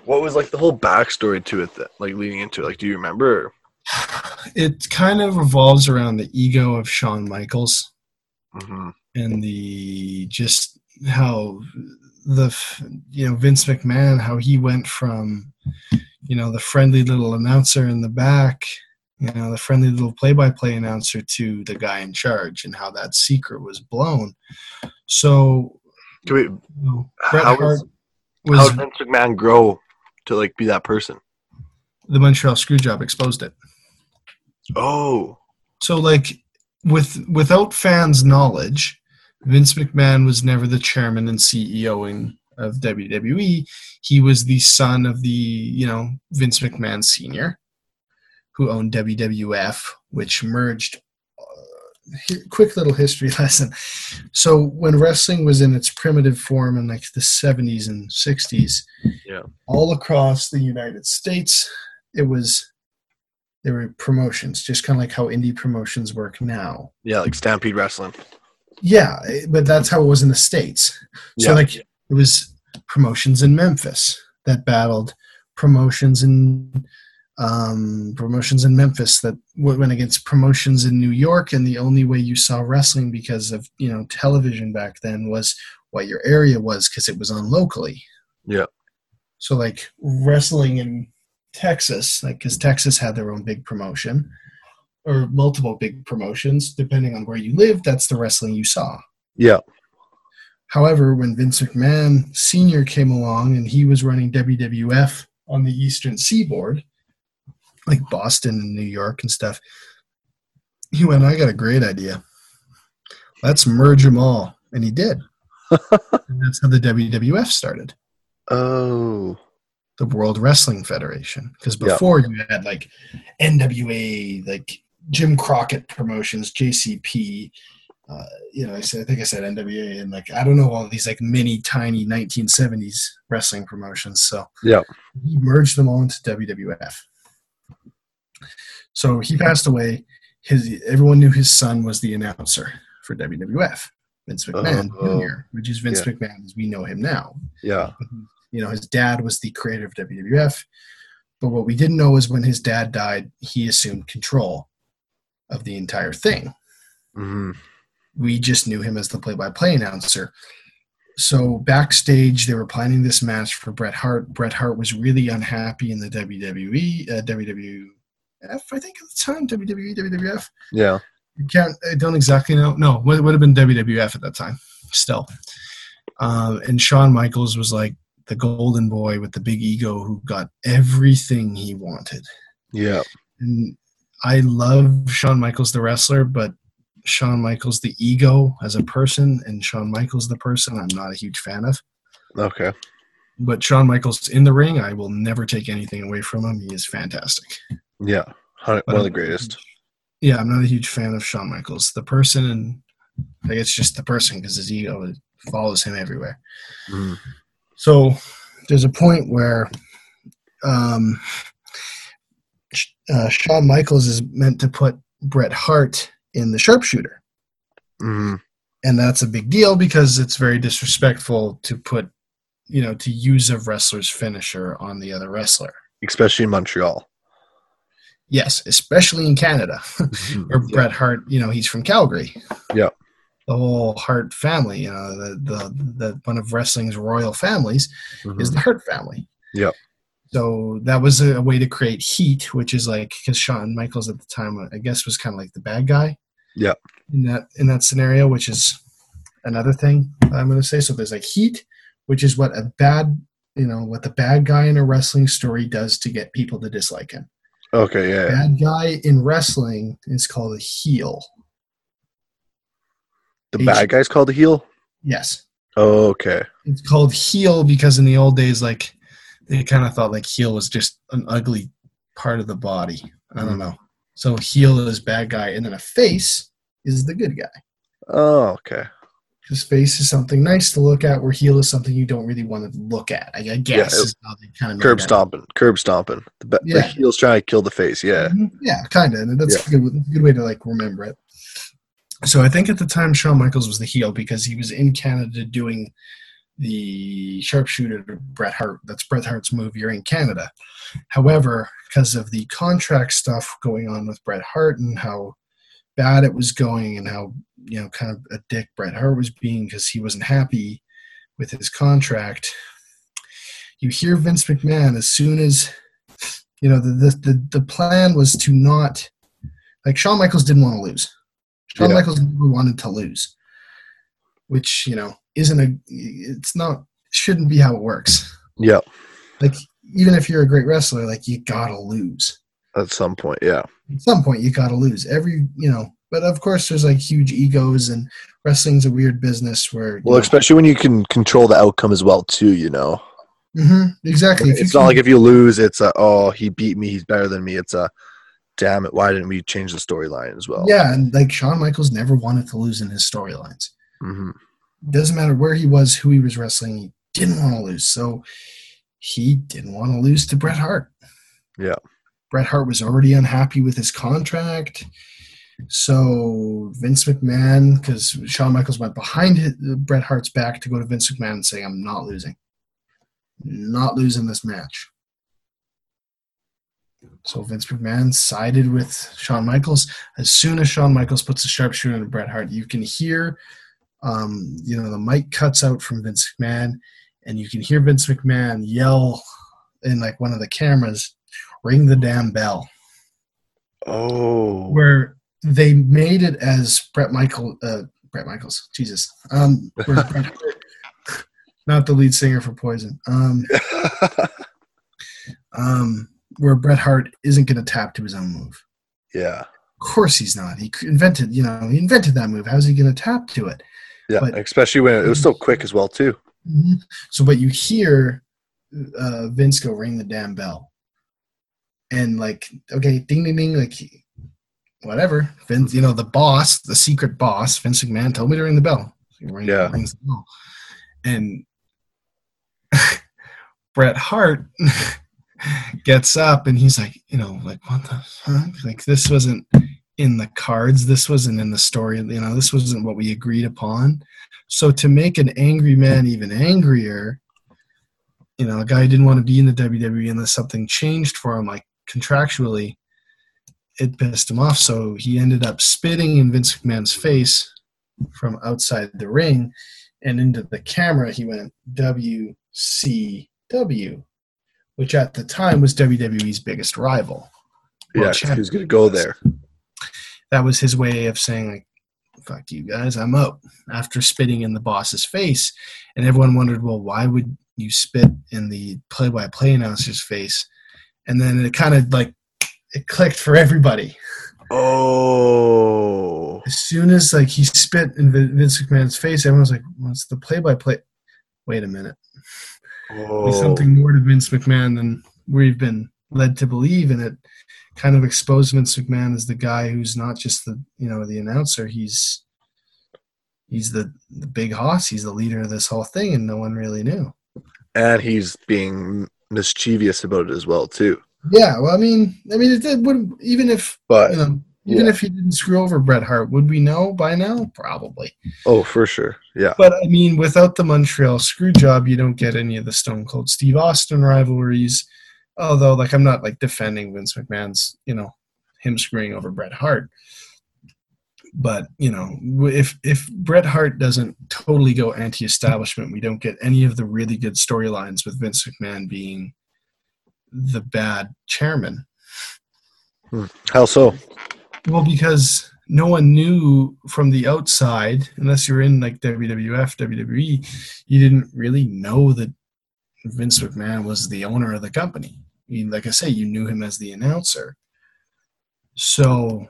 What was like the whole backstory to it that like leading into it? Like, do you remember? It kind of revolves around the ego of Shawn Michaels. hmm and the just how the you know Vince McMahon how he went from you know the friendly little announcer in the back you know the friendly little play-by-play announcer to the guy in charge and how that secret was blown so Can we, you know, Bret how Hart was, how did Vince McMahon grow to like be that person? the Montreal Screwjob exposed it Oh, So like with without fans' knowledge, Vince McMahon was never the chairman and CEO in, of WWE. He was the son of the, you know, Vince McMahon Sr., who owned WWF, which merged. Quick little history lesson. So when wrestling was in its primitive form in like the 70s and 60s, Yeah. all across the United States, it was there were promotions, just kind of like how indie promotions work now. yeah, like Stampede Wrestling. Yeah, but that's how it was in the states. So Yeah. like it was promotions in Memphis that battled promotions in um, promotions in Memphis that went against promotions in New York, and the only way you saw wrestling because of you know television back then was what your area was because it was on locally. Yeah. So like wrestling in Texas, like because Texas had their own big promotion or multiple big promotions, depending on where you lived, that's the wrestling you saw. Yeah. However, when Vince McMahon Sr. came along and he was running WWF on the Eastern Seaboard, like Boston and New York and stuff. He went, I got a great idea. Let's merge them all. And he did. and that's how the WWF started, Oh. the World Wrestling Federation. Because Yeah. before you had like NWA, like Jim Crockett Promotions, JCP. Uh, you know, I said I think I said NWA, and like I don't know all these like mini tiny 1970s wrestling promotions. So Yeah. he merged them all into WWF. So he passed away. His everyone knew his son was the announcer for WWF, Vince McMahon Oh. Jr., which is Vince Yeah. McMahon as we know him now. Yeah. You know, his dad was the creator of WWF, but what we didn't know is when his dad died, he assumed control of the entire thing. hmm We just knew him as the play-by-play announcer. So backstage, they were planning this match for Bret Hart. Bret Hart was really unhappy in the WWE, uh, WWF, I think at the time, WWE, WWF. Yeah. I can't, I don't exactly know. No, it would have been WWF at that time. Still, um, and Shawn Michaels was like the golden boy with the big ego who got everything he wanted. Yeah. And I love Shawn Michaels the wrestler, but Shawn Michaels the ego as a person and Shawn Michaels the person I'm not a huge fan of. Okay. But Shawn Michaels in the ring, I will never take anything away from him. He is fantastic. Yeah. One of the greatest. Yeah, I'm not a huge fan of Shawn Michaels. The person and like it's just the person because his ego follows him everywhere. Mhm. So there's a point where um, uh, Shawn Michaels is meant to put Bret Hart in the sharpshooter. Mhm. And that's a big deal because it's very disrespectful to put, you know, to use a wrestler's finisher on the other wrestler. Especially in Montreal. Yes, especially in Canada, where Yeah. Bret Hart, you know, he's from Calgary. Yeah. The whole Hart family, you know, the, the, the one of wrestling's royal families Mhm. is the Hart family. Yeah. So that was a, way to create heat, which is like because Shawn Michaels at the time, I guess, was kind of like the bad guy. Yeah. In that in that scenario, which is another thing I'm going to say. So there's like heat, which is what a bad, you know, what the bad guy in a wrestling story does to get people to dislike him. Okay. Yeah. Bad guy in wrestling is called a heel. The bad guy's called a heel. Yes. Okay. It's called heel because in the old days, like they kind of thought like heel was just an ugly part of the body. I don't mm. know. So heel is bad guy, and then a face is the good guy. Oh, okay. Because face is something nice to look at, where heel is something you don't really want to look at. I, I guess it- is how they kind of Curb stomping. Curb stomping. The, ba- the heel's trying to kill the face. Yeah. Mhm. Yeah, kind of. And that's a good, a good way to like remember it. So I think at the time Shawn Michaels was the heel because he was in Canada doing the sharpshooter to Bret Hart. That's Bret Hart's move. You're in Canada. However, because of the contract stuff going on with Bret Hart and how bad it was going and how you know kind of a dick Bret Hart was being because he wasn't happy with his contract. You hear Vince McMahon as soon as you know the the the, the plan was to not like Shawn Michaels didn't want to lose. Shawn Yeah. Michaels never wanted to lose, which you know isn't a it's not shouldn't be how it works. Yeah. Like even if you're a great wrestler, like you gotta lose At some point. Yeah. at some point. You gotta lose every you know. But of course, there's like huge egos, and wrestling's a weird business where. Well, know- especially when you can control the outcome as well, too. You know, Mhm, exactly. If it's not can- like if you lose, it's a oh he beat me, he's better than me. It's a damn it, why didn't we change the storyline as well? yeah, and like Shawn Michaels never wanted to lose in his storylines. hmm doesn't matter where he was, who he was wrestling, he didn't want to lose. So he didn't want to lose to Bret Hart. Yeah. Bret Hart was already unhappy with his contract. So Vince McMahon, because Shawn Michaels went behind his, Bret Hart's back to go to Vince McMahon and say, I'm not losing. Not losing this match. So Vince McMahon sided with Shawn Michaels. As soon as Shawn Michaels puts a sharpshooter into Bret Hart, you can hear um, you know, the mic cuts out from Vince McMahon, and you can hear Vince McMahon yell in like one of the cameras, "Ring the damn bell!" Oh, Where they made it as Bret Michael, uh, Bret Michaels, Jesus, um, where Bret Hart- not the lead singer for Poison. Um, um, where Bret Hart isn't going to tap to his own move. Yeah. Of course he's not. He invented, you know, he invented that move. How's he going to tap to it? Yeah. But- Especially when it was so quick as well too. Mhm. So, but you hear uh, Vince go ring the damn bell, and like, okay, ding ding ding, like, whatever. Vince, you know, the boss, the secret boss, Vince McMahon told me to ring the bell. Ring- Yeah. rings the bell, and Bret Hart gets up and he's like, you know, like what the fuck? Like this wasn't in the cards. This wasn't in the story. You know, this wasn't what we agreed upon. So to make an angry man even angrier, you know, a guy who didn't want to be in the WWE unless something changed for him, like contractually, it pissed him off. So he ended up spitting in Vince McMahon's face from outside the ring, and into the camera he went WCW, which at the time was WWE's biggest rival. Yeah. He was going to go there. that was his way of saying like fuck you guys i'm out after spitting in the boss's face and everyone wondered well why would you spit in the play-by-play announcer's face and then it kind of like it clicked for everybody. Oh. as soon as like he spit in vince mcmahon's face everyone's like what's the play-by-play? Wait a minute. Oh. There's something more to vince mcmahon than we've been led to believe and it. Kind of exposed vince mcmahon as the guy who's not just the you know the announcer. He's he's the, the big hoss. He's the leader of this whole thing and no one really knew. And he's being mischievous about it as well too. yeah well i mean i mean it, it would even if But you know even yeah. if he didn't screw over bret hart would we know by now probably oh, for sure. Yeah. but i mean without the montreal screw job you don't get any of the stone cold steve austin rivalries although like i'm not like defending vince mcmahon's you know him screwing over bret hart but you know if if bret hart doesn't totally go anti-establishment we don't get any of the really good storylines with vince mcmahon being the bad chairman hmm. How so? well, because no one knew from the outside, unless you're in like WWF, WWE, you didn't really know that Vince McMahon was the owner of the company. I mean, like I say, you knew him as the announcer. So,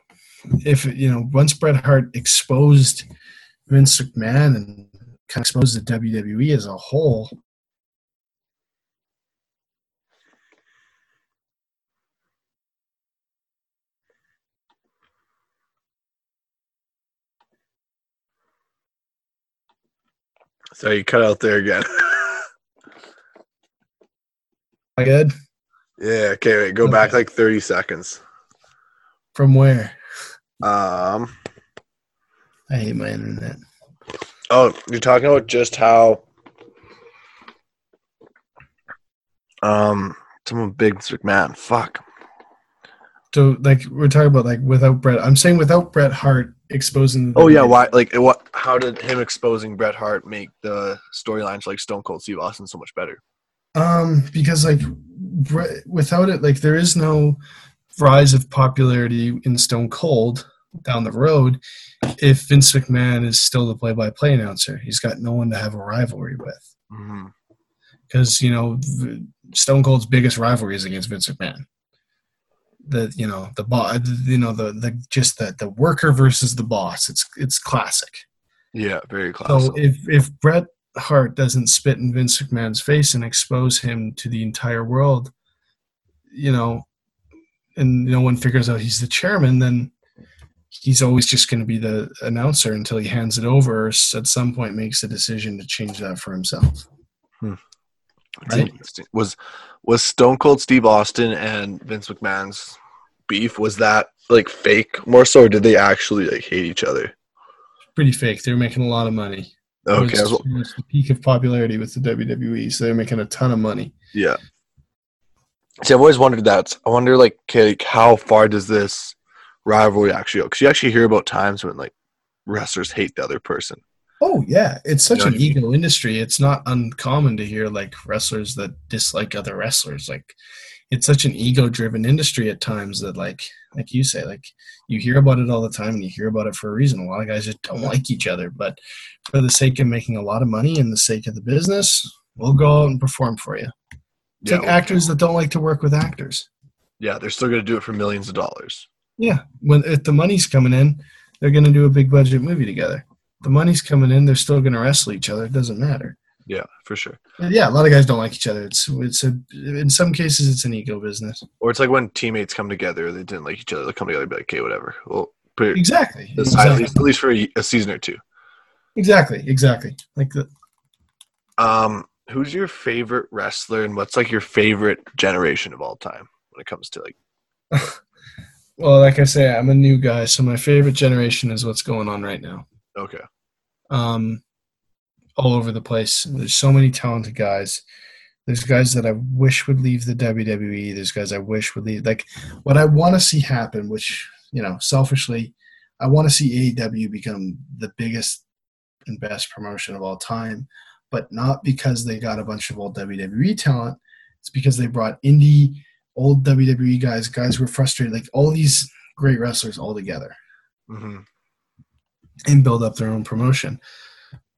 if you know, once Bret Hart exposed Vince McMahon and kind of exposed the WWE as a whole, So you cut out there again. My good yeah. Okay. Wait. Go back like thirty seconds. from where? Um. I hate my internet. Oh, you're talking about just how um someone big McMahon. Fuck. So like we're talking about like without Bret. I'm saying without Bret Hart exposing. the Oh yeah, why? Like what? How did him exposing Bret Hart make the storylines like Stone Cold Steve Austin so much better? Um, because like Bret, without it, like there is no rise of popularity in Stone Cold down the road. If Vince McMahon is still the play-by-play announcer, he's got no one to have a rivalry with. Mm-hmm. Because you know Stone Cold's biggest rivalry is against Vince McMahon. The you know the boss, you know the the just the the worker versus the boss. It's it's classic. Yeah, very classic. So if if Bret Hart doesn't spit in Vince McMahon's face and expose him to the entire world, you know, and no one figures out he's the chairman, then he's always just going to be the announcer until he hands it over or at some point makes a decision to change that for himself. Hmm. That's right? interesting. Was was Stone Cold Steve Austin and Vince McMahon's beef was that like fake more so, or did they actually like hate each other? Pretty fake. They were making a lot of money. It Okay, was, it was the peak of popularity with the WWE, so they're making a ton of money. yeah. See, I've always wondered that. I wonder, like, okay, like, how far does this rivalry actually go? Because you actually hear about times when like wrestlers hate the other person. Oh yeah, it's such You know an I mean? ego industry. It's not uncommon to hear like wrestlers that dislike other wrestlers. Like it's such an ego-driven industry at times that like like you say, like you hear about it all the time and you hear about it for a reason. A lot of guys just don't like each other, but for the sake of making a lot of money and the sake of the business, we'll go out and perform for you. It's like actors that don't like to work with actors. Yeah, they're still gonna do it for millions of dollars. Yeah, when if the money's coming in, they're going to do a big budget movie together. The money's coming in, they're still going to wrestle each other. It doesn't matter. Yeah, for sure. But yeah, a lot of guys don't like each other. It's it's a in some cases it's an ego business. Or it's like when teammates come together, they didn't like each other. They come together, and be like, okay, whatever. Well, Exactly. side, at, least, at least for a, a season or two. Exactly. Exactly. Like the, Um, who's your favorite wrestler, and what's like your favorite generation of all time when it comes to like? well, like I say, I'm a new guy, so my favorite generation is what's going on right now. Okay, um, all over the place. There's so many talented guys. There's guys that I wish would leave the WWE. There's guys I wish would leave. Like what I want to see happen, which you know, selfishly, I want to see AEW become the biggest and best promotion of all time, but not because they got a bunch of old WWE talent. It's because they brought indie, old WWE guys, guys who were frustrated, like all these great wrestlers all together hmm and build up their own promotion.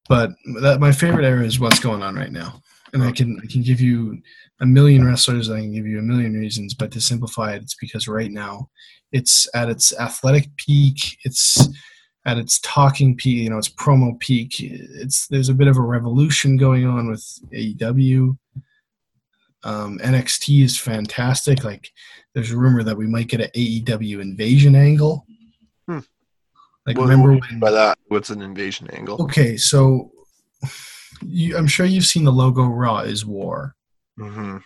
But that my favorite era is what's going on right now, and I can I can give you a million wrestlers. I can give you a million reasons, but to simplify it, it's because right now it's at its athletic peak. It's at its talking peak. You know, its promo peak. It's there's a bit of a revolution going on with AEW. Um, NXT is fantastic. Like, there's a rumor that we might get an AEW invasion angle. Hmm. Like, What, remember what when by that? What's an invasion angle? Okay, so you, I'm sure you've seen the logo Raw is War. hmm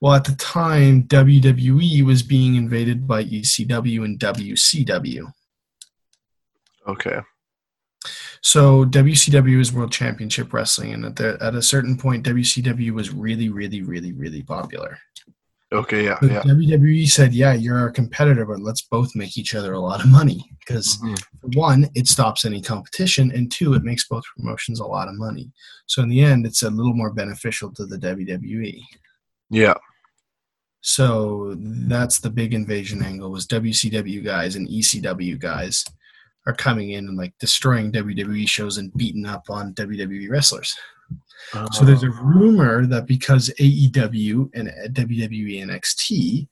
Well, at the time, WWE was being invaded by ECW and WCW. Okay. So WCW is World Championship Wrestling, and at, the, at a certain point, WCW was really, really, really, really popular. Okay. Yeah. So Yeah. WWE said, "Yeah, you're our competitor, but let's both make each other a lot of money." Because Mhm. one, it stops any competition, and two, it makes both promotions a lot of money. So in the end, it's a little more beneficial to the WWE. Yeah. So that's the big invasion angle was WCW guys and ECW guys are coming in and like destroying WWE shows and beating up on WWE wrestlers. So there's a oh. rumor that because AEW and uh, WWE NXT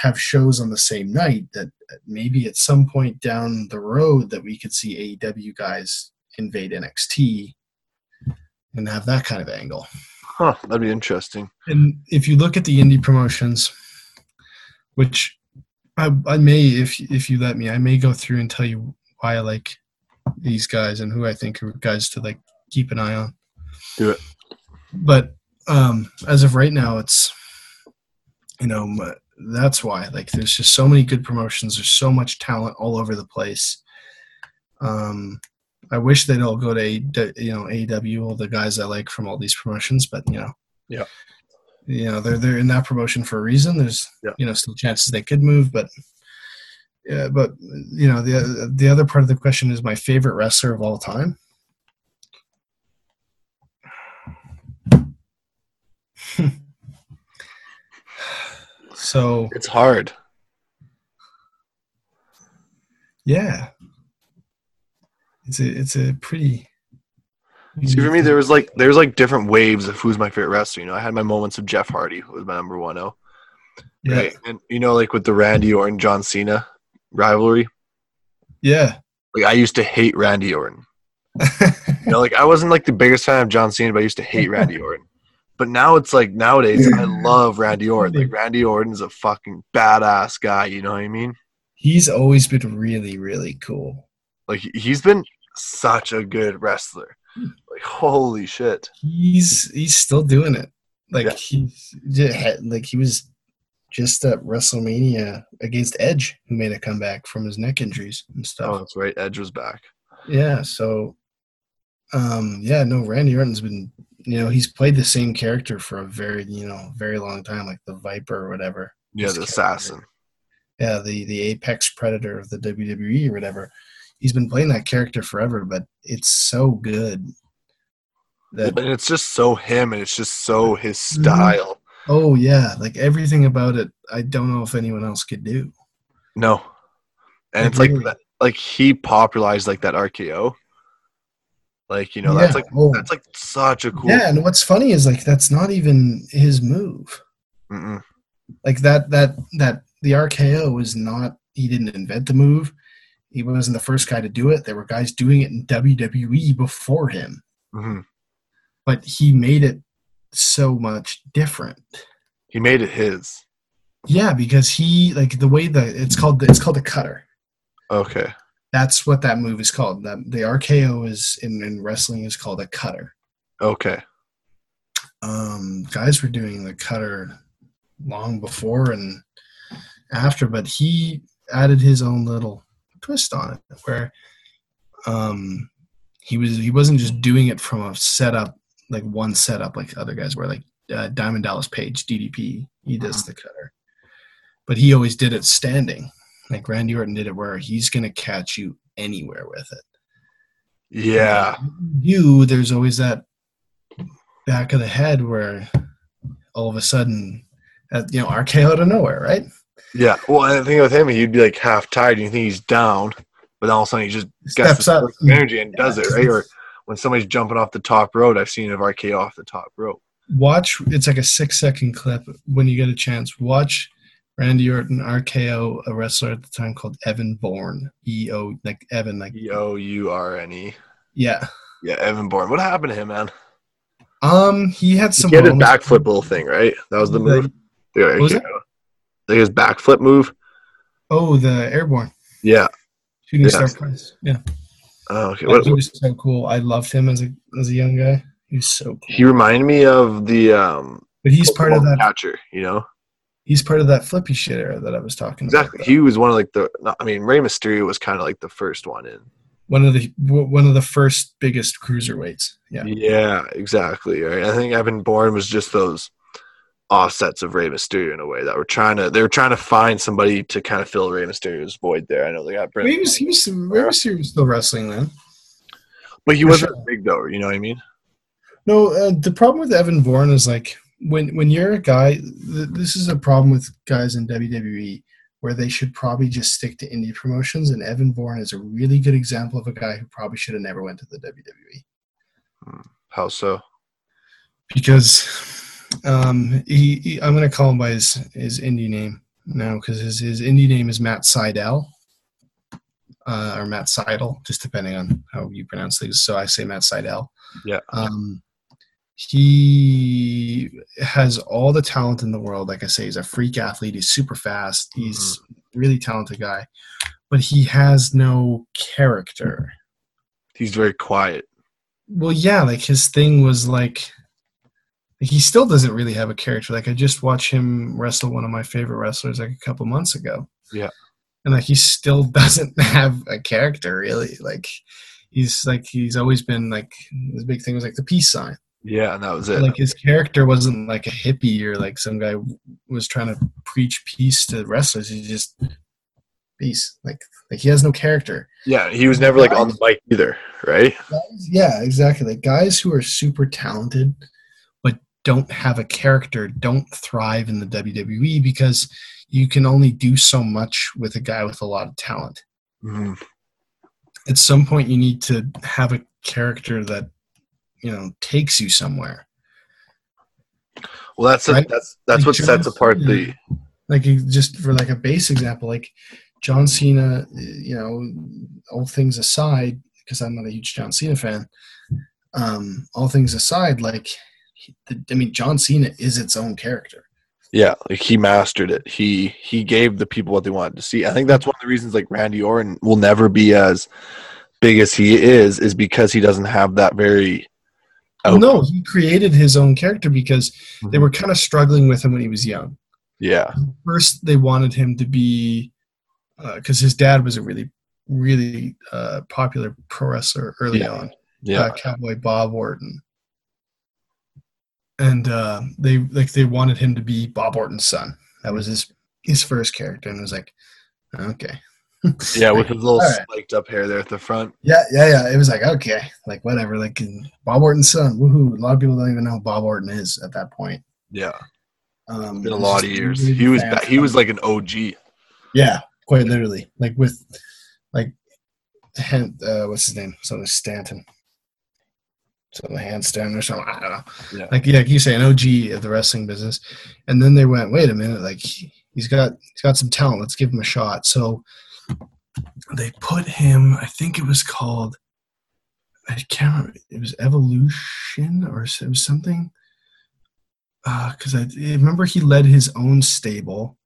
have shows on the same night, that uh, maybe at some point down the road that we could see AEW guys invade NXT and have that kind of angle. Huh. That'd be interesting. And if you look at the indie promotions, which I, I may, if if you let me, I may go through and tell you why I like these guys and who I think are guys to like keep an eye on. Do it. But um, as of right now, it's you know that's why like there's just so many good promotions. There's so much talent all over the place. Um, I wish they'd all go to A, you know AEW, all the guys I like from all these promotions, but you know, Yeah. You know they're they're in that promotion for a reason. There's Yeah. you know still chances they could move, but yeah, but you know the the other part of the question is my favorite wrestler of all time. so It's hard. yeah, it's a it's a pretty. See, for me, there was like there was like different waves of who's my favorite wrestler. You know, I had my moments of Jeff Hardy, who was my number one. Oh, yeah right. And you know, like with the Randy Orton John Cena rivalry, yeah. like I used to hate Randy Orton. You know, like I wasn't like the biggest fan of John Cena, but I used to hate Randy Orton. But now it's like nowadays I love Randy Orton. Like Randy Orton's a fucking badass guy. You know what I mean? He's always been really really cool. Like he- he's been such a good wrestler. Like holy shit. He's he's still doing it. Like Yeah. he's yeah, like he was just at WrestleMania against Edge, who made a comeback from his neck injuries and stuff. Oh, that's right. Edge was back. Yeah, so um yeah, no, Randy Orton's been you know, he's played the same character for a very, you know, very long time, like the Viper or whatever. Yeah, the character. assassin. Yeah, the the apex predator of the WWE or whatever. He's been playing that character forever, but it's so good that And it's just so him, and it's just so his Mm-hmm. style. oh yeah, like everything about it, I don't know if anyone else could do. No, and Like, it's like really? that, like he popularized like that RKO. Like you know, that's like oh. that's like such a cool. Yeah, and what's funny is like that's not even his move. Mm-mm. Like that that that the RKO was not he didn't invent the move. He wasn't the first guy to do it. There were guys doing it in WWE before him, hmm but he made it so much different. He made it his. Yeah, because he like the way the it's called it's called a cutter. Okay. That's what that move is called. That the RKO is in, in wrestling is called a cutter. Okay. Um, guys were doing the cutter long before and after, but he added his own little twist on it, where um, he was he wasn't just doing it from a setup like one setup like other guys were like uh, Diamond Dallas Page DDP. He does the cutter, but he always did it standing. Like Randy Orton did it, where he's gonna catch you anywhere with it. Yeah. You there's always that back of the head where all of a sudden, uh, you know, RKO out of nowhere, right? Yeah. Well, and the thing with him, he'd be like half tired, and you think he's down, but then all of a sudden he just gets Steps the up. energy and does it, right? Or when somebody's jumping off the top rope, I've seen of RKO off the top rope. Watch. It's like a six second clip when you get a chance. Watch Randy Orton RKO a wrestler at the time called Evan Bourne. E O like Evan like E O U R N E. yeah. Yeah, Evan Bourne. What happened to him, man? Um, he had some. he had his backflip little thing, right? That was the Like- move. Yeah, What was okay. Like his backflip move. Oh, the airborne Yeah. shooting Yeah. star press. Yeah, Oh, okay. Like, What, he was so cool. I loved him as a as a young guy. He was so cool. he reminded me of the um But he's part of that. catcher, you know? He's part of that flippy shit era that I was talking Exactly. about. He was one of like the. I mean, Rey Mysterio was kind of like the first one in. one of the one of the first biggest cruiserweights. Yeah. Yeah, exactly. Right. I think Evan Bourne was just those offsets of Rey Mysterio in a way that were trying to. They were trying to find somebody to kind of fill Rey Mysterio's void there. I know they got Brent, he was he was Rey Mysterio was still wrestling then. but he for wasn't sure. big though. You know what I mean? No, uh, the problem with Evan Bourne is like when when you're a guy. Th- this is a problem with guys in WWE where they should probably just stick to indie promotions. And Evan Bourne is a really good example of a guy who probably should have never went to the WWE How so? because um, he, he I'm going to call him by his his indie name now because his his indie name is Matt Sydal. Uh, or Matt Sydal, just depending on how you pronounce things. So I say Matt Sydal. Yeah. Um, he has all the talent in the world. Like I say, he's a freak athlete. He's super fast. He's a really talented guy, but he has no character. He's very quiet. Well, yeah, like his thing was like he still doesn't really have a character. Like I just watched him wrestle one of my favorite wrestlers like a couple months ago. Yeah. And like he still doesn't have a character really. Like he's like he's always been like his big thing was like the peace sign. Yeah, and that was it. Like his character wasn't like a hippie or like some guy was trying to preach peace to wrestlers. He's just peace. Like like he has no character. yeah, he was never like on the mic either, right? yeah, exactly. Like guys who are super talented don't have a character don't thrive in the WWE because you can only do so much with a guy with a lot of talent. Mhm. At some point, you need to have a character that you know takes you somewhere. Well, that's a, that's that's Like what John sets apart the. Like just for like a base example, like John Cena, you know, all things aside, because I'm not a huge John Cena fan. Um, all things aside, like I mean, John Cena is its own character. Yeah, like he mastered it. He he gave the people what they wanted to see. I think that's one of the reasons like Randy Orton will never be as big as he is, is because he doesn't have that very. Oh no, he created his own character because they were kind of struggling with him when he was young. Yeah, First, they wanted him to be because his dad was a really, really uh, popular pro wrestler early Yeah. on. yeah, uh, Cowboy Bob Orton, and uh, they like they wanted him to be Bob Orton's son. That was his his first character, and it was like, okay, yeah, with his little right. spiked up hair there at the front. yeah, yeah, yeah. It was like okay, like whatever, like Bob Orton's son. Woohoo! A lot of people don't even know who Bob Orton is at that point. Yeah, Um, been a lot of years. really He was ba- he was like an OG. yeah, quite literally, like with like, uh, what's his name? Something Stanton. So the handstand or something. I don't know. Yeah. Like yeah, like you say, an OG of the wrestling business, and then they went, wait a minute, like he- he's got he's got some talent. Let's give him a shot. So they put him. I think it was called. I can't remember. It was Evolution or it was something. Uh, because I, I remember he led his own stable.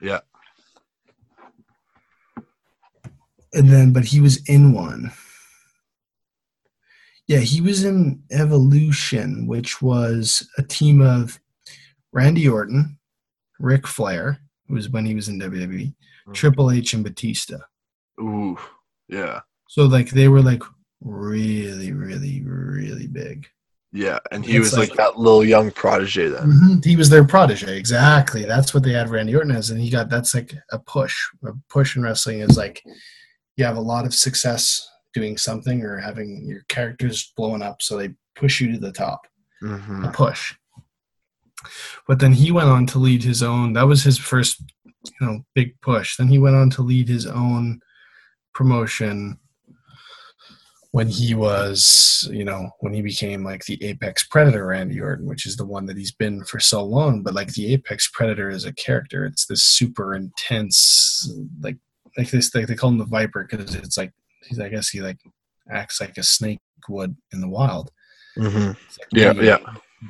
Yeah. And then, but he was in one. Yeah, he was in Evolution, which was a team of Randy Orton, Ric Flair, who was when he was in WWE, Mhm. Triple H, and Batista. Ooh. Yeah. So like they were like really, really, really big. Yeah. And he It's was like, like- that little young protege then. Mhm. He was their protege, exactly. That's what they had Randy Orton as, and he got that's like a push. A push in wrestling is like you have a lot of success doing something or having your characters blowing up, so they push you to the top. hmm A push. But then he went on to lead his own. That was his first, you know, big push. Then he went on to lead his own promotion when he was, you know, when he became like the Apex Predator Randy Orton, which is the one that he's been for so long. But like the Apex Predator is a character. It's this super intense, like like this. Like they call him the Viper because it's like he's. I guess he like acts like a snake would in the wild. hmm like Yeah. Yeah.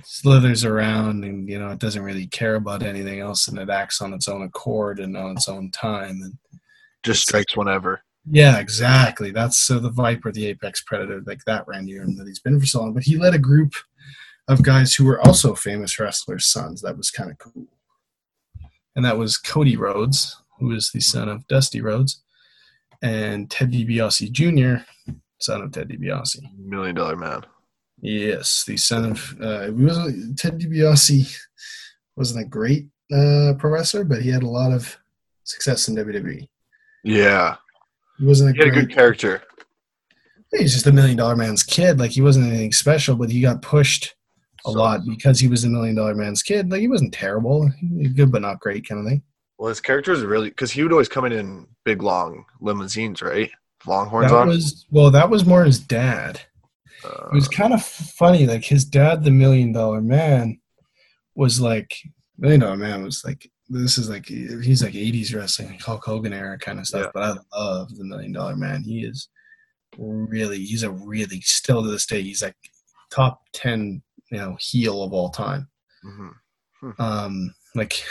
slithers around and you know it doesn't really care about anything else and it acts on its own accord and on its own time and Just strikes whenever. yeah exactly that's so the viper the apex predator like that randy that he's been for so long but he led a group of guys who were also famous wrestlers sons that was kind of cool and that was cody rhodes who is the son of dusty rhodes and ted DiBiase jr son of ted DiBiase Million dollar man. Yes, the son of uh, wasn't Ted DiBiase wasn't a great uh, pro wrestler, but he had a lot of success in WWE. Yeah. He wasn't a He had a great. good character. He's just a million dollar man's kid. Like he wasn't anything special, but he got pushed a So- lot because he was a million dollar man's kid. Like he wasn't terrible, He was good but not great kind of thing. Well, his character is really because he would always come in in big long limousines, right? Longhorns That on. was well, that was more his dad. Uh, It was kind of funny. Like his dad, the Million Dollar Man, was like Million Dollar Man was like this is like he's like '80s wrestling, like Hulk Hogan era kind of stuff. Yeah. But I love the Million Dollar Man. He is really he's a really still to this day he's like top ten you know heel of all time. mhm. Um, like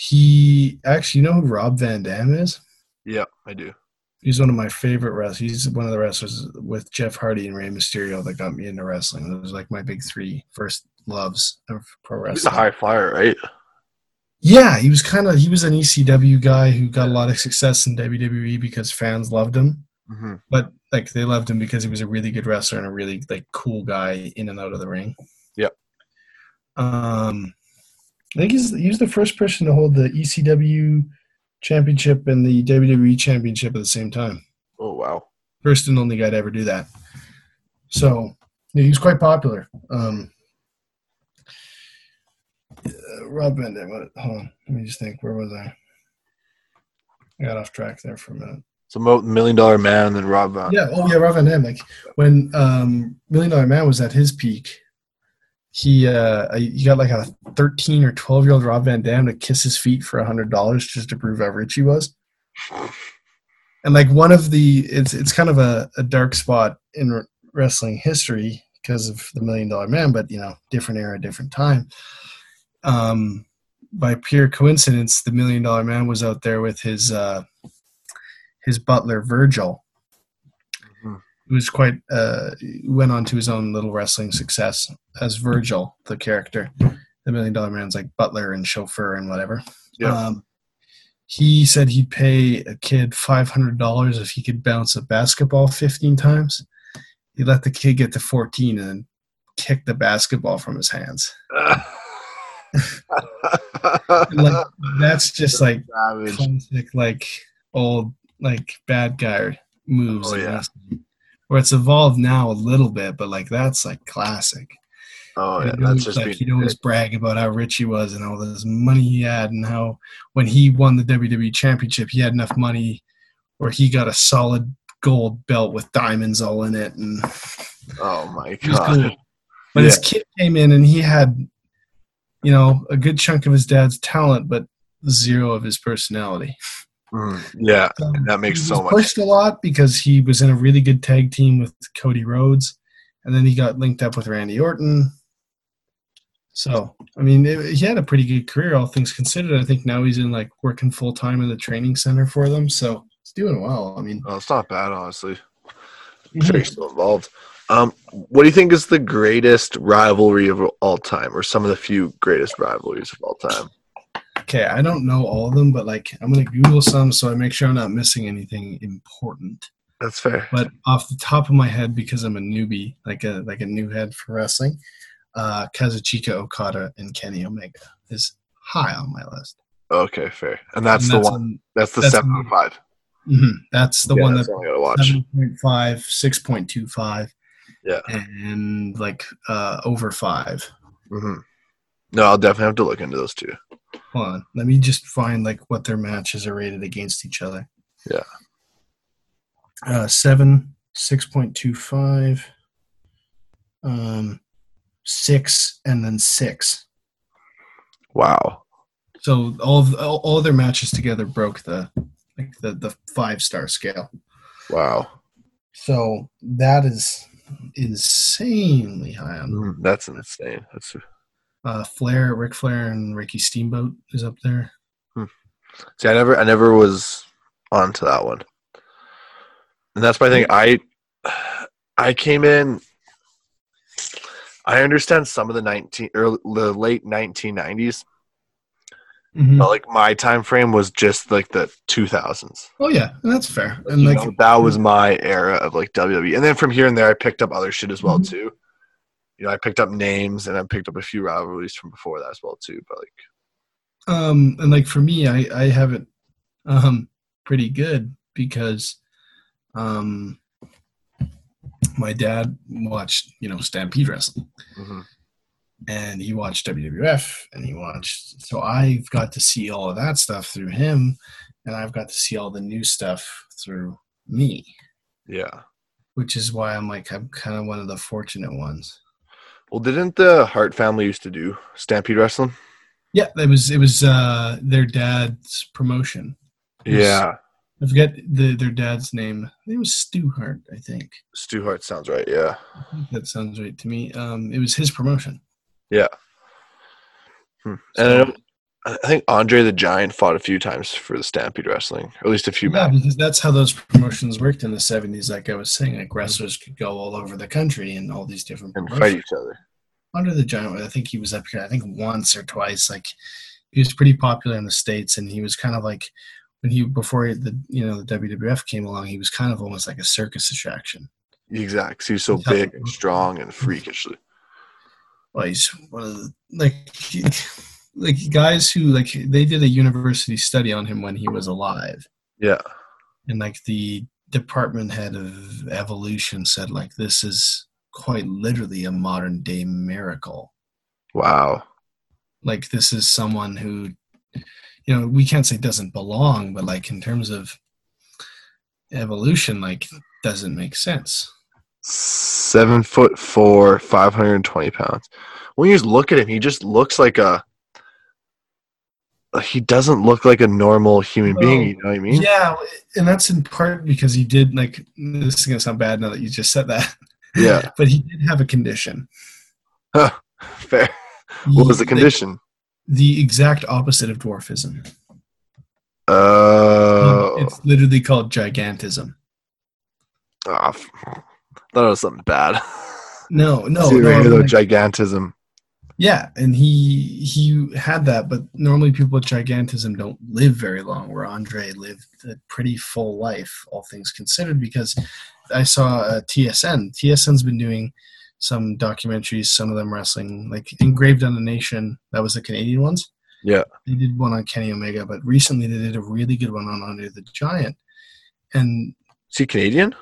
he actually you know who Rob Van Dam is? Yeah, I do. He's one of my favorite wrestlers. He's one of the wrestlers with Jeff Hardy and Rey Mysterio that got me into wrestling. Those was like my big three first loves of pro wrestling. He's a high flyer, right? Yeah, he was kind of he was an ECW guy who got a lot of success in WWE because fans loved him. hmm But like they loved him because he was a really good wrestler and a really like cool guy in and out of the ring. Yep. Um, I think he's he was the first person to hold the ECW championship and the WWE championship at the same time. Oh wow. first and only guy to ever do that. So yeah, he was quite popular. Um, uh, Rob Van Dam. What, hold on, let me just think. Where was I? I got off track there for a minute. So Mo- Million Dollar Man and then Rob Van. Yeah. Oh yeah, Rob Van Dam. Like when um, Million Dollar Man was at his peak, he uh, he got like a thirteen or twelve year old Rob Van Dam to kiss his feet for a hundred dollars just to prove how rich he was. and like one of the it's it's kind of a, a dark spot in wrestling history because of the million dollar man but you know different era different time um by pure coincidence the million dollar man was out there with his uh his butler virgil. Who was quite uh went on to his own little wrestling success as virgil the character the million dollar man's like butler and chauffeur and whatever Yeah. um he said he'd pay a kid five hundred dollars if he could bounce a basketball fifteen times. He let the kid get to fourteen and then kicked the basketball from his hands. Like that's just like classic, like old, like bad guy moves. Oh, yeah. wrestling. Where it's evolved now a little bit, but like that's like classic. Oh yeah, that's just like, he'd always brag about how rich he was and all this money he had, and how when he won the WWE Championship, he had enough money where he got a solid gold belt with diamonds all in it, and Oh my god. cool. But his kid came in and he had, you know, a good chunk of his dad's talent, but zero of his personality. Mm, yeah, Um, that makes he so was much. pushed a lot because he was in a really good tag team with Cody Rhodes, and then he got linked up with Randy Orton. So, I mean, it, he had a pretty good career, all things considered. I think now he's in like working full time in the training center for them, so he's doing well. I mean, Oh, it's not bad, honestly. I'm sure he's still involved. Um, what do you think is the greatest rivalry of all time, or some of the few greatest rivalries of all time? Okay, I don't know all of them, but like I'm gonna Google some so I make sure I'm not missing anything important. That's fair. But off the top of my head, because I'm a newbie, like a like a new head for wrestling, uh, Kazuchika Okada and Kenny Omega is high on my list. Okay, fair. And that's And the one. on- That's the that's seven on- five. mhm, that's the yeah, one that's that I gotta watch. 7.5, 6.25, Yeah. and like uh, over five. hmm No, I'll definitely have to look into those two. Hold on, let me just find like what their matches are rated against each other. Yeah. Uh, seven, six point two five, um, six, and then six. Wow. So all of, all, all their matches together broke the like the the five star scale. Wow. So that is insanely high on Mm, that's insane. That's uh, Flair, Ric Flair, and Ricky Steamboat is up there. see, I never, I never was onto that one, and that's my thing. I, I came in. I understand some of the nineteen or the late nineteen nineties, but like my time frame was just like the two thousands. Oh yeah, that's fair. And You like know, that was my era of like WWE, and then from here and there, I picked up other shit as well Mhm. too. You know, I picked up names and I picked up a few rivalries from before that as well too. But like, um and like for me, I I have it um pretty good because um my dad watched you know Stampede wrestling mhm. and he watched WWF and he watched so I've got to see all of that stuff through him and I've got to see all the new stuff through me yeah. which is why I'm like I'm kind of one of the fortunate ones. Well, didn't the Hart family used to do Stampede wrestling? Yeah, it was it was uh their dad's promotion. Was- Yeah, I forget the their dad's name. It was Stu Hart, I think. Stu Hart sounds right. Yeah, I think that sounds right to me. Um, it was his promotion. yeah. Hmm. And I, think Andre the Giant fought a few times for the Stampede wrestling, or at least a few Yeah, matches. because that's how those promotions worked in the seventies. Like I was saying, like wrestlers could go all over the country and all these different and fight each other. Andre the Giant, I think he was up here. I think once or twice. Like he was pretty popular in the states, and he was kind of like when he before he, the you know the WWF came along, he was kind of almost like a circus attraction. Exactly. He was so big and strong and freakishly. well, he's one of the, like he- like guys who like they did a university study on him when he was alive, Yeah. and like the department head of evolution said like this is quite literally a modern day miracle. Wow. Like this is someone who, you know, we can't say doesn't belong, but like in terms of evolution, like doesn't make sense. Seven foot four, five hundred and twenty pounds. When you just look at him, he just looks like a. He doesn't look like a normal human No. being. You know what I mean? Yeah, and that's in part because he did like this is gonna sound bad now that you just said that. Yeah. but he did have a condition. Fair. What was the condition? The, exact opposite of dwarfism. Oh, It's literally called gigantism. Ah, f- thought it was something bad. No, no, See no. right here, though, like- gigantism. Yeah, and he he had that, but normally people with gigantism don't live very long. Where Andre lived a pretty full life, all things considered, because I saw uh, TSN. TSN's been doing some documentaries, some of them wrestling, like Engraved on the Nation. That was the Canadian ones. Yeah. They did one on Kenny Omega, but recently they did a really good one on Andre the Giant. And Is he Canadian?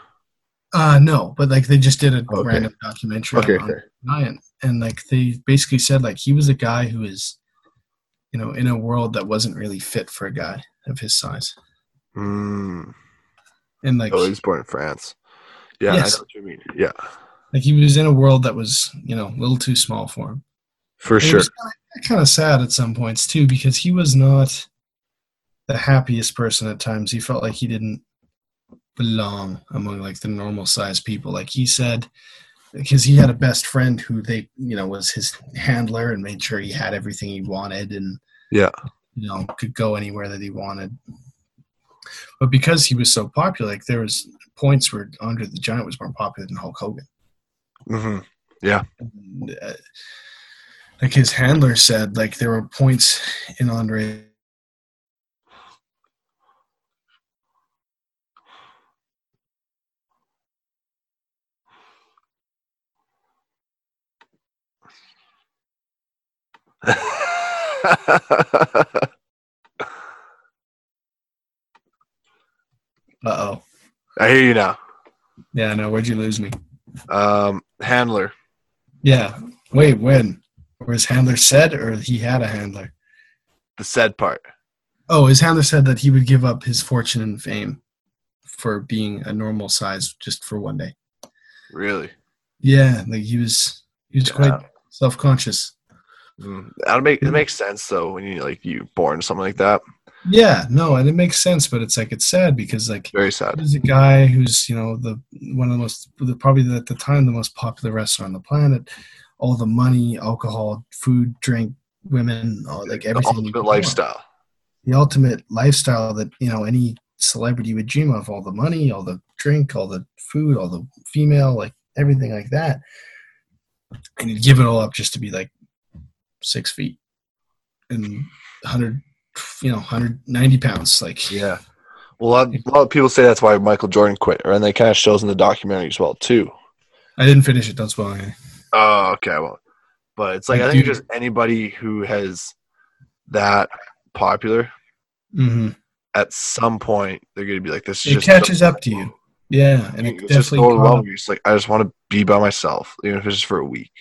Uh no, but like they just did a Okay. random documentary Okay, on, fair. And like they basically said like he was a guy who is, you know, in a world that wasn't really fit for a guy of his size. Mm. And like Oh, he was born in France. Yeah, Yes. I know what you mean. Yeah. Like he was in a world that was, you know, a little too small for him. For And sure. kind of sad at some points too, because he was not the happiest person at times. He felt like he didn't belong among like the normal sized people. Like he said, because he had a best friend who they, you know, was his handler and made sure he had everything he wanted and Yeah. you know could go anywhere that he wanted. But because he was so popular, like there was points where Andre the Giant was more popular than Hulk Hogan. hmm And, uh, like his handler said, like there were points in Andre. oh. I hear you now. Yeah, no, where'd you lose me? Um, handler. Yeah. Wait, when? Was handler said, or he had a handler? The said part. Oh, his handler said that he would give up his fortune and fame for being a normal size just for one day. Really. Yeah, like he was he was quite self conscious. Mm. That make it makes sense though when you like you born something like that. Yeah, no, and it makes sense, but it's like it's sad because like Very sad. he's a guy who's you know the one of the most the, probably at the time the most popular wrestler on the planet. All the money, alcohol, food, drink, women, all, like everything. you ultimate lifestyle. the ultimate lifestyle that you know any celebrity would dream of all the money all the drink all the food all the female like everything like that and you'd give it all up just to be like six feet and 100 you know 190 pounds like Yeah. Well, a lot, a lot of people say that's why Michael Jordan quit, and they kind of shows in the documentary as well too. i didn't finish it don't spoil anything Oh, okay. Well, but it's like Like, I think dude- just anybody who has that popular hmm at some point they're gonna be like, "This is it just catches up to you yeah and it It's just definitely caught overwhelming. just like, I just want to be by myself, even if it's just for a week.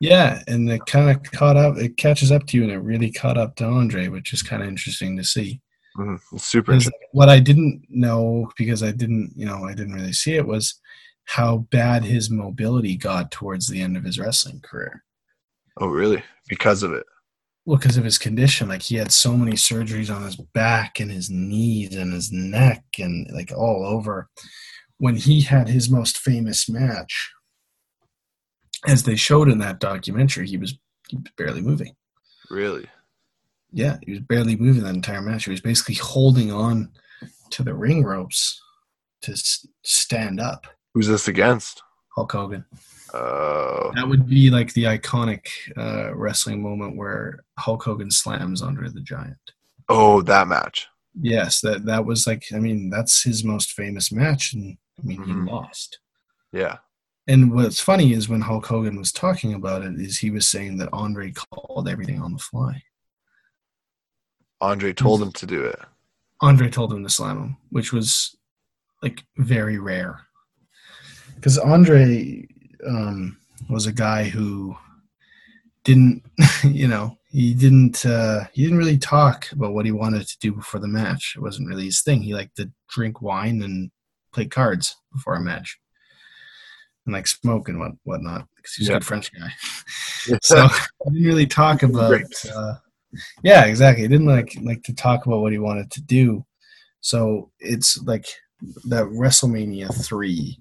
Yeah and it kind of caught up it catches up to you and it really caught up to andre which is kind of interesting to see hmm super. What I didn't know because I didn't, you know, I didn't really see it was how bad his mobility got towards the end of his wrestling career. Oh, really? Because of it. Well, because of his condition, like he had so many surgeries on his back and his knees and his neck and like all over. When he had his most famous match, as they showed in that documentary, he was, he was barely moving. Really? Yeah, he was barely moving that entire match. He was basically holding on to the ring ropes to s- stand up. Who's this against? Hulk Hogan. Uh, That would be like the iconic uh, wrestling moment where Hulk Hogan slams Andre the Giant. oh, that match. Yes, that that was like I mean that's his most famous match, and I mean Mhm. he lost. Yeah. And what's funny is when Hulk Hogan was talking about it, is he was saying that Andre called everything on the fly. Andre told him to do it. Andre told him to slam him, which was like very rare. Because Andre um, was a guy who didn't, you know, he didn't, uh, he didn't really talk about what he wanted to do before the match. It wasn't really his thing. He liked to drink wine and play cards before a match, and like smoke and what whatnot. Because he's Yeah. a good French guy. so he didn't really talk about uh, yeah exactly he didn't like like to talk about what he wanted to do so it's like that wrestlemania 3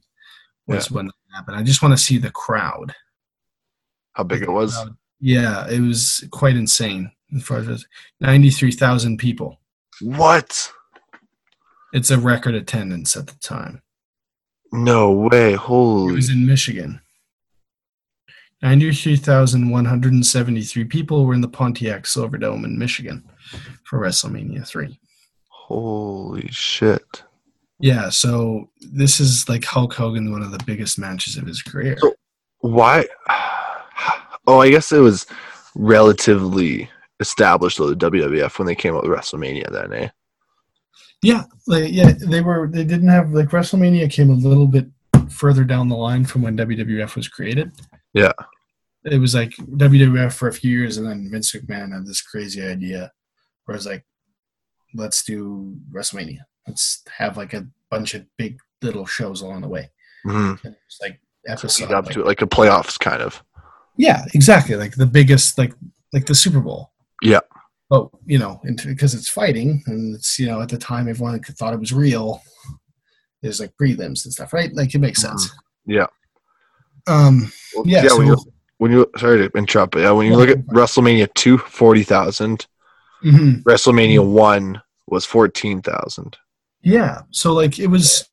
was when that happened i just want to see the crowd How big it was? yeah it was quite insane as far as 93000 people What? it's a record attendance at the time No way. Holy. it was in michigan 93,173 people were in the Pontiac Silverdome in Michigan for WrestleMania 3. Holy shit. Yeah, so this is like Hulk Hogan, one of the biggest matches of his career. So- Why? Oh, I guess it was relatively established though the WWF when they came out with WrestleMania then, eh? Yeah, like, yeah, they were. They didn't have like WrestleMania came a little bit further down the line from when WWF was created. Yeah. it was like WWF for a few years, and then Vince McMahon had this crazy idea, where it's like, let's do WrestleMania. Let's have like a bunch of big little shows along the way. hmm it's like episode. Up like- to it, like a playoffs kind of. Yeah, exactly. Like the biggest, like like the Super Bowl. Yeah. But you know, because it's fighting, and it's you know at the time everyone thought it was real. There's like prelims and stuff, right? Like it makes sense. Yeah. Um. Well, Yeah, when you so- when you sorry to interrupt, but yeah, when you Yeah, look at. WrestleMania two, 40,000, mhm. WrestleMania one was fourteen thousand. Yeah. So like it was.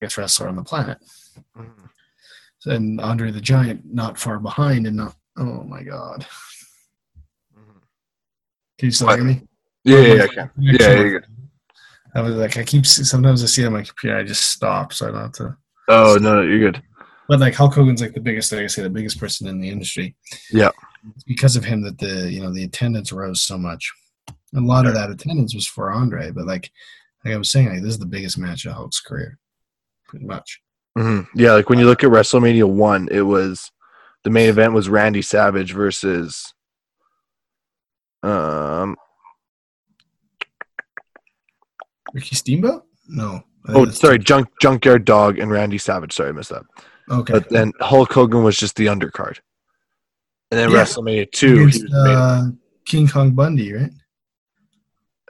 Biggest wrestler on the planet. Mm-hmm. and Andre the Giant not far behind and not oh my god. Mm-hmm. Can you still hear me? Yeah, yeah, yeah, My okay. connection yeah, was- yeah. I was like I keep sometimes I see it on my computer I just stop so I don't have to Oh no, no, you're good. but like Hulk Hogan's like the biggest like I say the biggest person in the industry. Yeah. It's because of him that the you know the attendance rose so much. A lot of that attendance was for Andre, but like like I was saying, like this is the biggest match of Hulk's career. Pretty much. hmm Yeah, like when you look at WrestleMania one, it was the main event was Randy Savage versus um Ricky Steamboat? No. Oh sorry, Junk Junkyard Dog and Randy Savage. Sorry, I missed that. Okay. But then Hulk Hogan was just the undercard. And then Yeah. WrestleMania two, he Against, was uh, King Kong Bundy, right?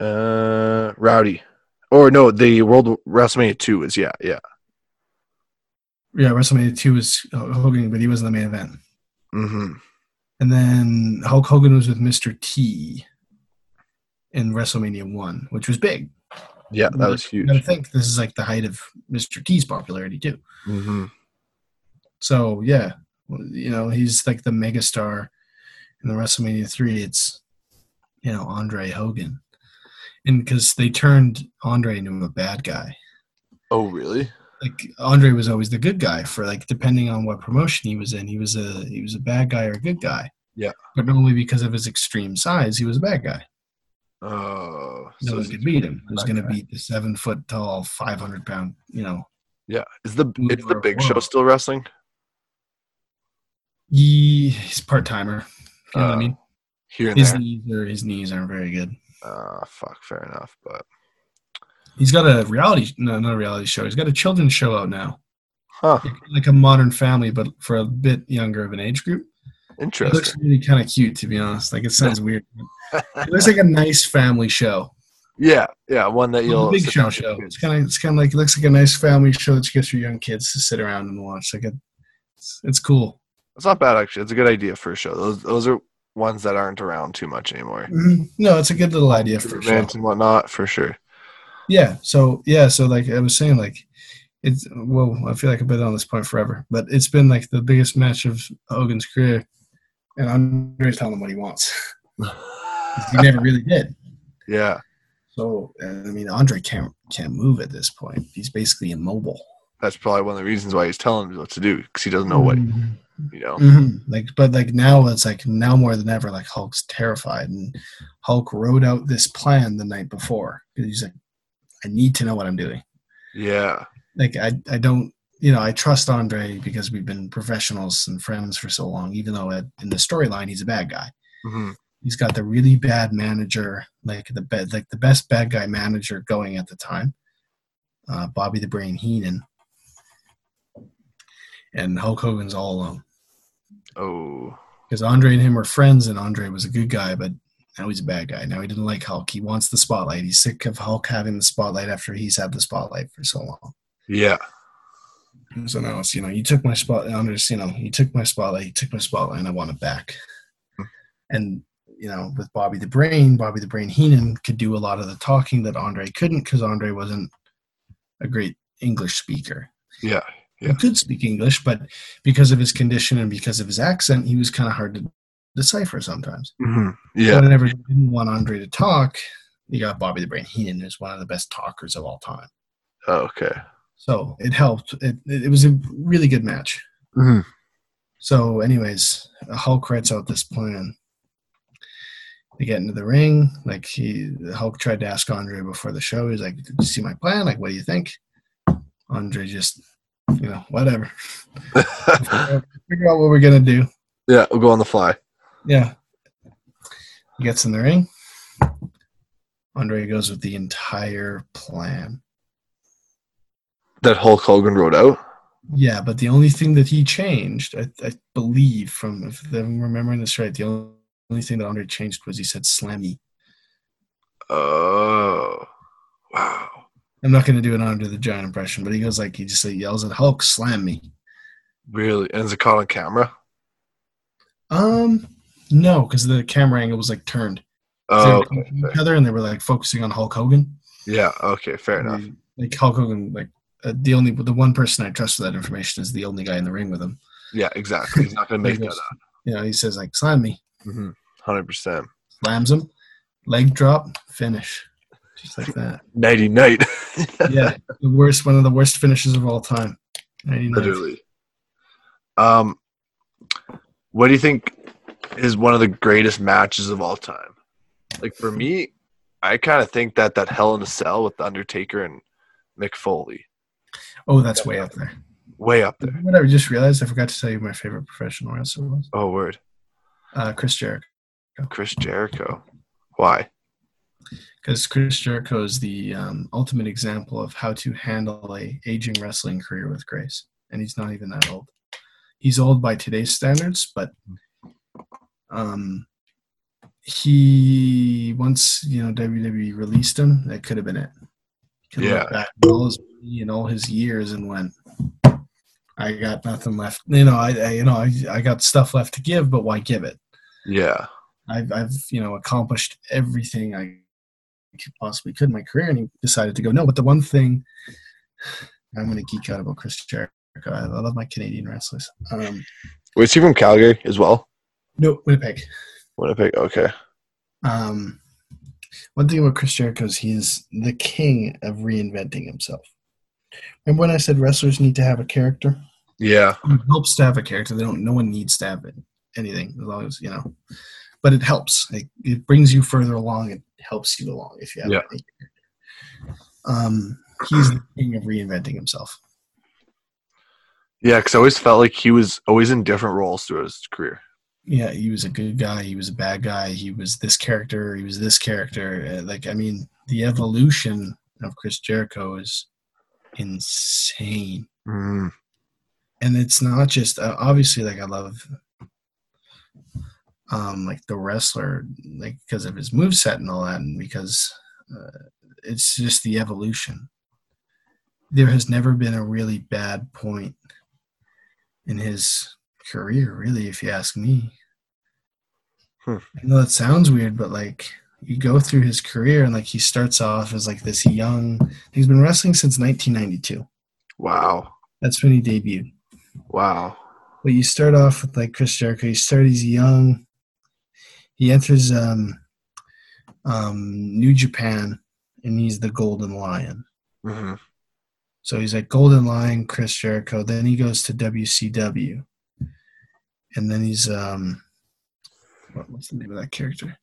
Uh, Rowdy, or no, the World WrestleMania two was yeah, yeah. Yeah, WrestleMania two was Hogan, but he wasn't the main event. hmm And then Hulk Hogan was with Mr. T in WrestleMania one, which was big. Yeah, that was huge. gotta think this is like the height of Mr. T's popularity too. hmm So yeah, you know he's like the megastar in the WrestleMania three. It's you know Andre Hogan, and because they turned Andre into a bad guy. Oh, really? Like Andre was always the good guy for like depending on what promotion he was in, he was a he was a bad guy or a good guy. Yeah. but only because of his extreme size, he was a bad guy. Oh, No one could beat him. Who's to guy. beat the seven foot tall, five hundred pound? You know, Yeah, is the the Big Show still wrestling? he, he's part timer. You know what I Uh, mean? Here and His there. knees are his knees aren't very good. Ah, fuck. Fair enough, but He's got a reality, no, not a reality show. He's got a children's show out now, huh? like a Modern Family, but for a bit younger of an age group. Interesting. It looks really kind of cute, to be honest. Like it sounds weird. It looks like a nice family show. yeah, yeah, one that you'll Big Show show. It's kind of it's kind of like it looks like a nice family show that you get your young kids to sit around and watch. Like it, it's, it's cool. It's not bad actually. It's a good idea for a show. Those those are ones that aren't around too much anymore. Mhm. No, it's a good little idea for events and whatnot, for sure. Yeah. So yeah. So like I was saying, like it's well, I feel like I've been on this point forever, but it's been like the biggest match of Hogan's career, and i'm Andre's telling him what he wants. he never really did. Yeah, So I mean, Andre can't can't move at this point. He's basically immobile. that's probably one of the reasons why he's telling him what to do because he doesn't know what Mhm. you know. Mhm. Like, but like now it's like now more than ever, like Hulk's terrified, and Hulk wrote out this plan the night before because he's like, I need to know what I'm doing. Yeah, like I, I don't you know I trust Andre because we've been professionals and friends for so long. Even though in the storyline he's a bad guy, hmm he's got the really bad manager, like the bed, like the best bad guy manager going at the time, uh, Bobby the Brain Heenan, and Hulk Hogan's all alone. Oh, because Andre and him were friends, and Andre was a good guy, but now he's a bad guy. Now he didn't like Hulk. He wants the spotlight. He's sick of Hulk having the spotlight after he's had the spotlight for so long. yeah, So now it's you know you took my spot. Anders, you know you took my spotlight. You took my spotlight, and I want it back. And you know with Bobby the Brain, Bobby the Brain Heenan could do a lot of the talking that Andre couldn't because Andre wasn't a great English speaker. yeah, He Yeah. could speak English, but because of his condition and because of his accent, he was kind of hard to decipher sometimes. hmm So yeah. whenever he didn't want Andre to talk, you got Bobby the Brain Heenan, who's one of the best talkers of all time. Oh, okay. So it helped. It, it, it was a really good match. hmm So, anyways, Hulk writes out this plan. They get into the ring. Like he, Hulk tried to ask Andre before the show. He's like, "Did you see my plan? Like, what do you think?" Andre just you know, whatever. Figure out what we're gonna do. yeah, we'll go on the fly. Yeah. He gets in the ring. Andre goes with the entire plan. That Hulk Hogan wrote out. Yeah, but the only thing that he changed, I, I believe, from if I'm remembering this right, the only, only thing that Andre changed was he said slammy. Oh, wow. I'm not going to do an Andre the Giant impression, but he goes like he just like, yells at Hulk, "Slam me!" Really? And is it caught on camera? Um, no, because the camera angle was like turned. Oh, okay. each other, and they were like focusing on Hulk Hogan. Yeah. Okay. Fair enough. Like Hulk Hogan, like uh, the only the one person I trust for that information is the only guy in the ring with him. Yeah. Exactly. He's not gonna make that up. You know, he says like "Slam me," Mm-hmm. Hundred percent. slams him, leg drop, finish, just like that. Nighty night. yeah, the worst, one of the worst finishes of all time. 99. Literally. Um, what do you think is one of the greatest matches of all time? Like for me, I kind of think that that Hell in a Cell with the Undertaker and Mick Foley, Oh, that's way up there. way up there. What I just realized, I forgot to tell you my favorite professional wrestler was Oh, word, uh, Chris Jericho. Chris Jericho. Why? Because Chris Jericho is the um, ultimate example of how to handle a aging wrestling career with grace, and he's not even that old. He's old by today's standards, but um, he once you know WWE released him, that could have been it. Could Yeah. back all his money and all his years and went, I got nothing left. You know, I, I you know I, I got stuff left to give, but why give it? Yeah, I've, I've you know accomplished everything I could possibly could in my career, and he decided to go no. But the one thing I'm going to geek out about Chris Jericho. I, love my Canadian wrestlers. Um, wait, is he from Calgary as well? No, Winnipeg. Winnipeg. Okay. Um, one thing about Chris Jericho is he is the king of reinventing himself. And when I said wrestlers need to have a character? Yeah. It helps to have a character. They don't. No one needs to have it, anything as long as you know. But it helps. It, it brings you further along. It helps you along if you have Yeah. Um, he's the king of reinventing himself. Yeah, because I always felt like he was always in different roles through his career. Yeah, he was a good guy. He was a bad guy. He was this character. He was this character. Uh, Like I mean, the evolution of Chris Jericho is insane. Mm, and it's not just uh, obviously like I love um like the wrestler like because of his moveset and all that and because uh, it's just the evolution there has never been a really bad point in his career really if you ask me Hmm. I know that sounds weird but like you go through his career and like he starts off as like this young he's been wrestling since 1992 wow. that's when he debuted Wow. But you start off with like Chris Jericho. You start he's young. He enters um, um, New Japan, and he's the Golden Lion. Mm-hmm. So he's like Golden Lion, Chris Jericho. Then he goes to WCW, and then he's um, what's the name of that character?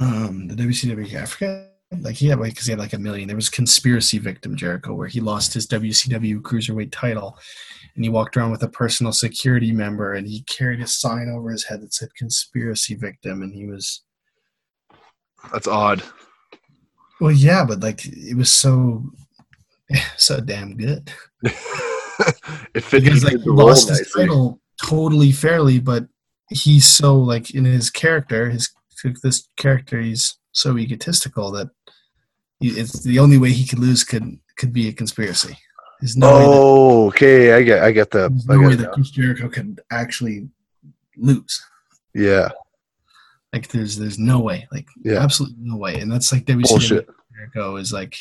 Um, the WCW. I forget. Like he had like because he had like a million. There was conspiracy victim Jericho where he lost his WCW cruiserweight title, and he walked around with a personal security member, and he carried a sign over his head that said conspiracy victim, and he was That's odd. well, yeah, but like it was so so damn good. it fit because like lost his title totally fairly, but he's so like in his character, his this character, he's so egotistical that it's the only way he could lose could could be a conspiracy. There's no way that, Oh, okay. I get. I get the. there's I no way that. Chris Jericho could actually lose. Yeah. Like there's there's no way, like Yeah. absolutely no way, and that's like WCW Bullshit. Jericho is like.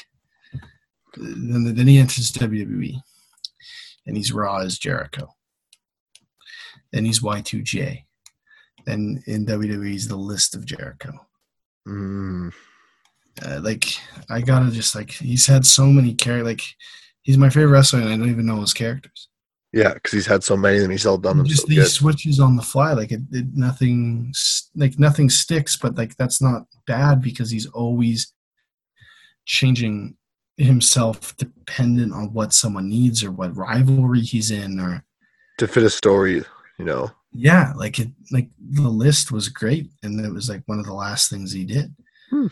Then then he enters WWE, and he's Raw as Jericho. Then he's Y2J. In WWE, he's the list of Jericho. Mm. Uh, like I gotta just like he's had so many characters. Like he's my favorite wrestler, and I don't even know his characters. Yeah, because he's had so many and he's all done them just so these switches on the fly like it, it nothing like nothing sticks but like that's not bad because he's always changing himself dependent on what someone needs or what rivalry he's in or To fit a story, you know. Yeah like it like the list was great and it was like one of the last things he did Hmm.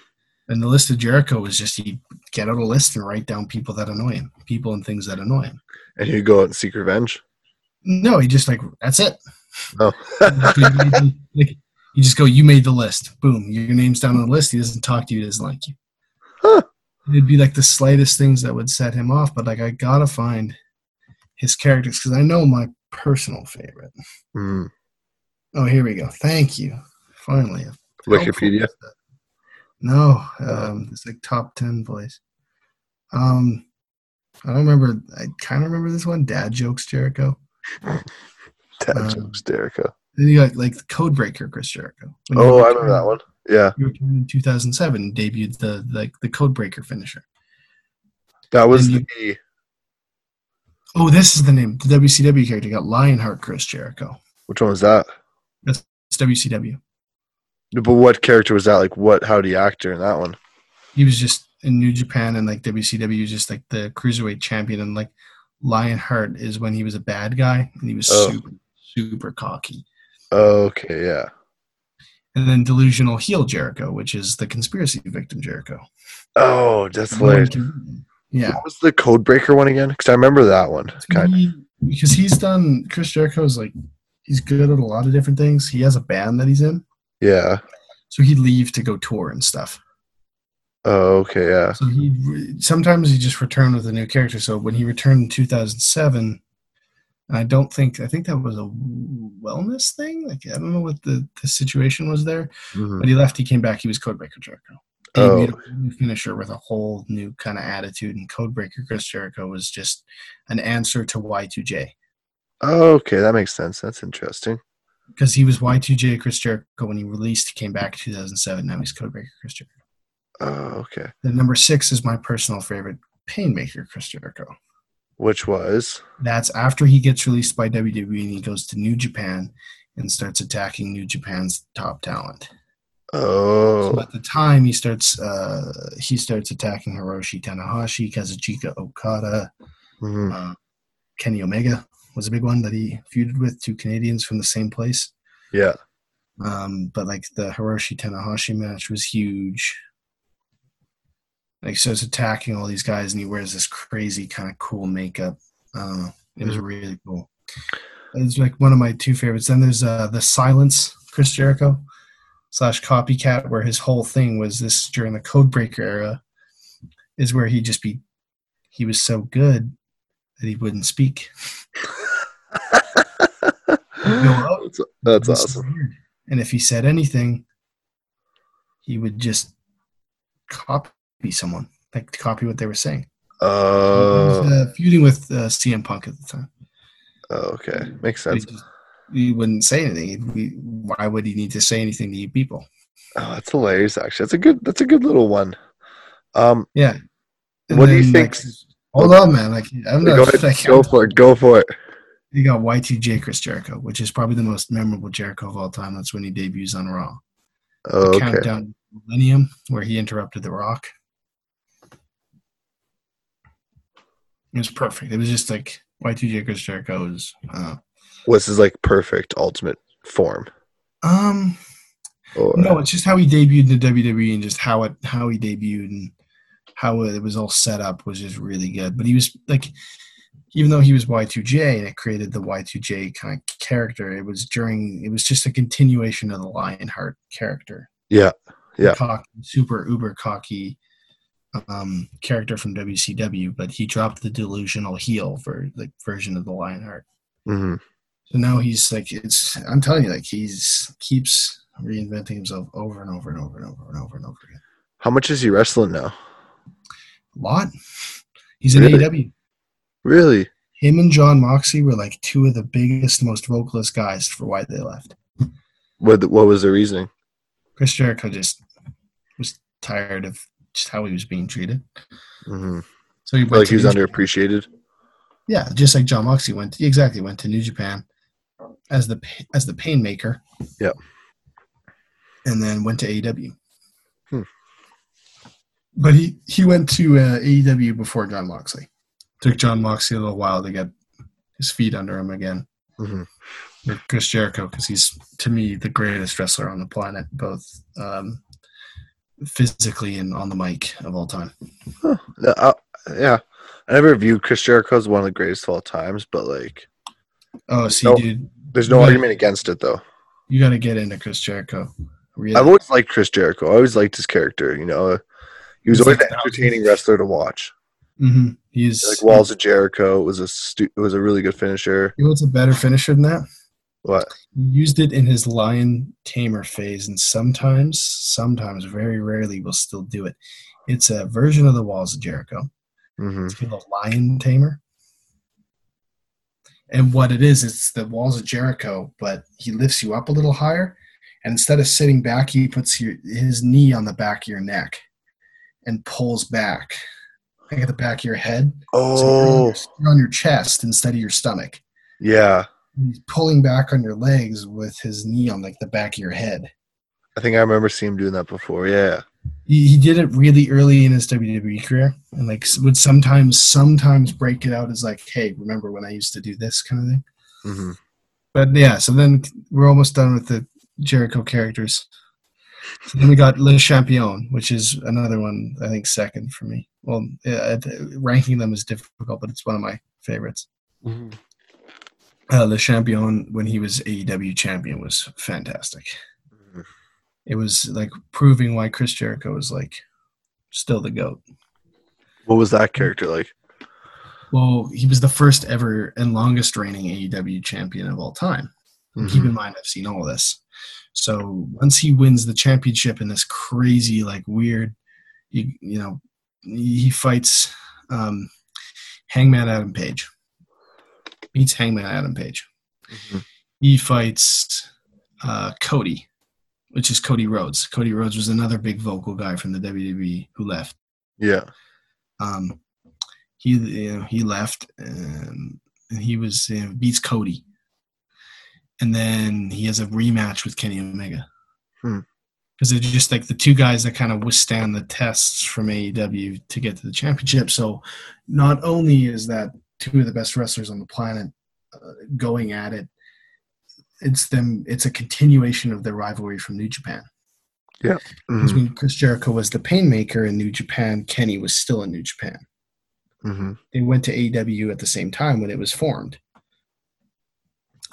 and the list of jericho was just he'd get out a list and write down people that annoy him people and things that annoy him And he'd go out and seek revenge. no he just like that's it Oh. like, you just go you made the list boom your name's down on the list he doesn't talk to you he doesn't like you Huh. it'd be like the slightest things that would set him off but like i gotta find his characters because i know my personal favorite Mm. oh here we go thank you finally Wikipedia. no um it's like top 10 voice. um i don't remember i kind of remember this one dad jokes jericho Dad Um, jokes, Jericho. then you got like Codebreaker Chris Jericho When Oh, I remember that one. Yeah, returned in 2007, debuted the like the Codebreaker finisher. that was the. Oh, this is the name. The WCW character got Lionheart Chris Jericho. Which one was that? That's WCW. But what character was that? Like, what? How did he act during that one? He was just in New Japan and like WCW, just like the cruiserweight champion. And like Lionheart is when he was a bad guy and he was Oh. super super cocky. Okay, yeah. And then Delusional Heel Jericho, which is the conspiracy victim Jericho. Oh, that's hilarious. Yeah. What was the Codebreaker one again? Because I remember that one. Kind He- because he's done Chris Jericho's like he's good at a lot of different things. He has a band that he's in, Yeah. so he'd leave to go tour and stuff. Oh, okay, yeah. So he sometimes he just returned with a new character. So when he returned in 2007, and I don't think I think that was a wellness thing. Like I don't know what the, the situation was there, Mhm. but he left. He came back. He was Codebreaker Jericho. Oh. Debuted a whole new finisher with a whole new kind of attitude, and Codebreaker Chris Jericho was just an answer to Y2J. Oh, okay, that makes sense. That's interesting. because he was Y2J Chris Jericho when he released. He came back in 2007. Now he's Codebreaker Chris Jericho. Oh, okay. Then number six is my personal favorite, Painmaker Chris Jericho. Which was? That's after he gets released by WWE and he goes to New Japan and starts attacking New Japan's top talent. Oh, So at the time, he starts uh, he starts attacking Hiroshi Tanahashi, Kazuchika Okada, mhm. uh, Kenny Omega was a big one that he feuded with, two Canadians from the same place. yeah. Um, but like the Hiroshi Tanahashi match was huge. Like so it's attacking all these guys and he wears this crazy kind of cool makeup. Uh, it was really cool. It's like one of my two favorites. Then there's uh the Silence Chris Jericho slash copycat where his whole thing was this during the Codebreaker era is where he just be he was so good that he wouldn't speak. That's, that's awesome. weird. And if he said anything, he would just copy someone, like copy what they were saying. Oh, was uh, feuding with uh, CM Punk at the time. oh, okay. Makes sense. He wouldn't say anything. Be- why would he need to say anything to you people? Oh, that's hilarious. Actually, that's a good. That's a good little one. Um, Yeah. What do you think- like, hold on, man. Like I'm go not. ahead, Like, go for it. Go for it. You got Y2J Chris Jericho, which is probably the most memorable Jericho of all time. That's when he debuts on Raw. Oh, the okay. countdown millennium where he interrupted the rock it was perfect it was just like y2j chris jericho was uh, What's his like perfect ultimate form? um Or, no it's just how he debuted in the wwe and just how it how he debuted and how it was all set up was just really good but he was like even though he was y2j and it created the y2j kind of character it was during it was just a continuation of the lionheart character Yeah, yeah. cocky, super uber cocky um, character from WCW, but he dropped the delusional heel for like version of the Lionheart. hmm So now he's like, it's. I'm telling you, like he's keeps reinventing himself over and over and over and over and over and over again. How much is he wrestling now? A lot. He's in Really? AEW. Really? Him and Jon Moxley were like two of the biggest, most vocalist guys for why they left. What What was the reasoning? Chris Jericho just was tired of just how he was being treated. hmm So he went Like he was underappreciated. Yeah, just like Jon Moxley went exactly went to New Japan as the as the pain maker. Yep. And then went to AEW. Hmm. but he he went to uh, AEW before Jon Moxley. Took Jon Moxley a little while to get his feet under him again. Mhm. With Chris Jericho, because he's to me the greatest wrestler on the planet, both um, physically and on the mic of all time. Uh, uh, yeah, I never viewed Chris Jericho as one of the greatest of all times, but like, Oh, see, No. dude, there's no argument against it though. you got to get into Chris Jericho. Really, I've always liked Chris Jericho. I always liked his character. You know, he was He's always like an entertaining wrestler to watch. hmm he's Like Walls of Jericho It was a stu- was a really good finisher. You was a better finisher than that? What? He used it in his lion tamer phase, and sometimes, sometimes, very rarely, will still do it. It's a version of the Walls of Jericho. hmm It's called a lion tamer. And what it is, it's the Walls of Jericho, but he lifts you up a little higher, and instead of sitting back, he puts your, his knee on the back of your neck and pulls back, like at the back of your head. So you're on Oh, your- you're on your chest instead of your stomach. yeah. he's pulling back on your legs with his knee on like the back of your head. I think I remember seeing him doing that before. Yeah. He, did it really early in his WWE career, and like would sometimes sometimes break it out as like, "Hey, remember when I used to do this kind of thing?" hmm But yeah, so then we're almost done with the Jericho characters. So then we got Le Champion, which is another one I think second for me. Well, ranking them is difficult, but it's one of my favorites. Uh, Le Champion, when he was AEW champion, was fantastic. It was like proving why Chris Jericho was like still the goat. What was that character like? Well, he was the first ever and longest reigning AEW champion of all time. And Keep in mind, I've seen all of this. So once he wins the championship in this crazy, like weird, you, you know, he fights um, Hangman Adam Page. Beats Hangman Adam Page. Mhm. He fights uh, Cody, which is Cody Rhodes. Cody Rhodes was another big vocal guy from the WWE who left. Yeah. Um, he you know he left and he was you know, beats Cody, and then he has a rematch with Kenny Omega. Hmm. Because they're just like the two guys that kind of withstand the tests from AEW to get to the championship. So, not only is that two of the best wrestlers on the planet uh, going at it, it's them. It's a continuation of their rivalry from New Japan. Yeah. Because Mhm. when Chris Jericho was the Painmaker in New Japan, Kenny was still in New Japan Mhm. they went to AEW at the same time when it was formed.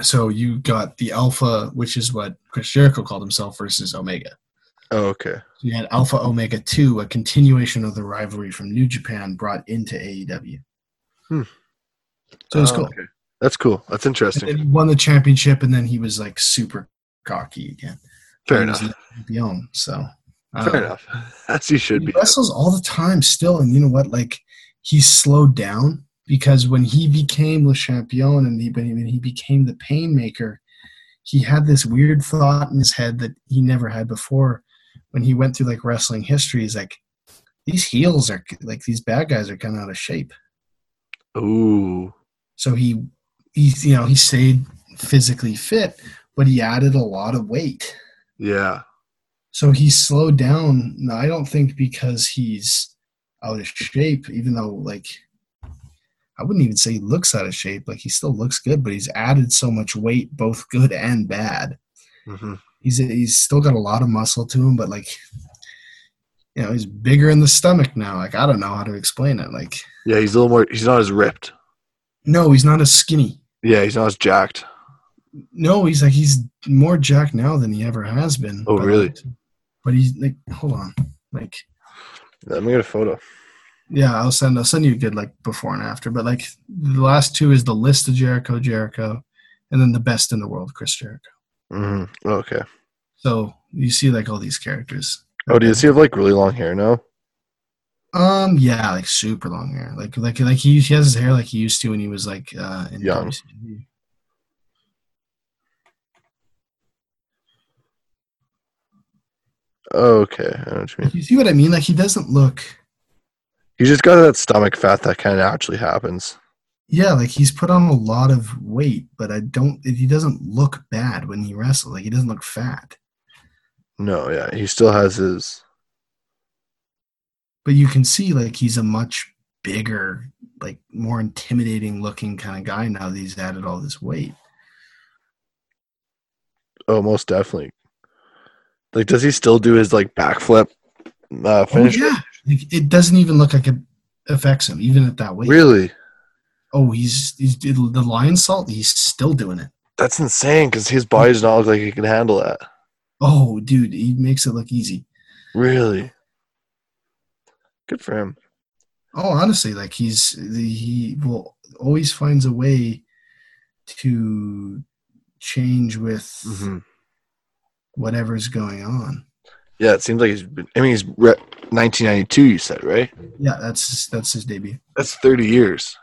So you got the Alpha, which is what Chris Jericho called himself, versus Omega. Oh, okay. So you had Alpha Omega 2, a continuation of the rivalry from New Japan brought into AEW. Hmm. So it's Oh, cool. okay. That's cool. That's interesting. he won the championship, and then he was like super cocky again. Fair enough. champion, so Fair um, enough. As he should he be. wrestles all the time still and you know what like he's slowed down because when he became le champion and he, when he- when he became the painmaker he had this weird thought in his head that he never had before when he went through like wrestling history he's like these heels are like these bad guys are kind of out of shape Ooh. so he he you know he stayed physically fit but he added a lot of weight Yeah. So he slowed down. No, I don't think because he's out of shape, even though like I wouldn't even say he looks out of shape. Like he still looks good, but he's added so much weight, both good and bad. hmm He's he's still got a lot of muscle to him, but like you know, he's bigger in the stomach now. Like I don't know how to explain it. Like Yeah, he's a little more. He's not as ripped. no, he's not as skinny. Yeah, he's not as jacked. No, he's like he's more jacked now than he ever has been. Oh, But, really? but he's like, hold on, like Let me get a photo. Yeah, I'll send I'll send you a good like before and after. But like the last two is the list of Jericho, Jericho, and then the best in the world, Chris Jericho. hmm Okay. So you see like all these characters. Oh, does he have like really long hair now? Um, yeah, like super long hair. Like like like he, he has his hair like he used to when he was like uh in Young. WCW. Okay, I know what you mean. You see what I mean? Like he doesn't look He's just got that stomach fat that kind of actually happens. yeah, like he's put on a lot of weight, but I don't he doesn't look bad when he wrestles. Like he doesn't look fat. No, yeah, he still has his. But you can see like he's a much bigger, like more intimidating looking kind of guy now that he's added all this weight. Oh, most definitely. Like, does he still do his like backflip uh, Oh, yeah, like, it doesn't even look like it affects him, even at that weight. Really? Oh, he's he's the Lionsault. He's still doing it. That's insane because his body does not look like he can handle that. Oh, dude, he makes it look easy. Really? Good for him. Oh, honestly, like he's he will always finds a way to change with hmm whatever's going on. Yeah, it seems like he's been. I mean, he's re- 1992. You said right? Yeah, that's that's his debut. That's 30 years.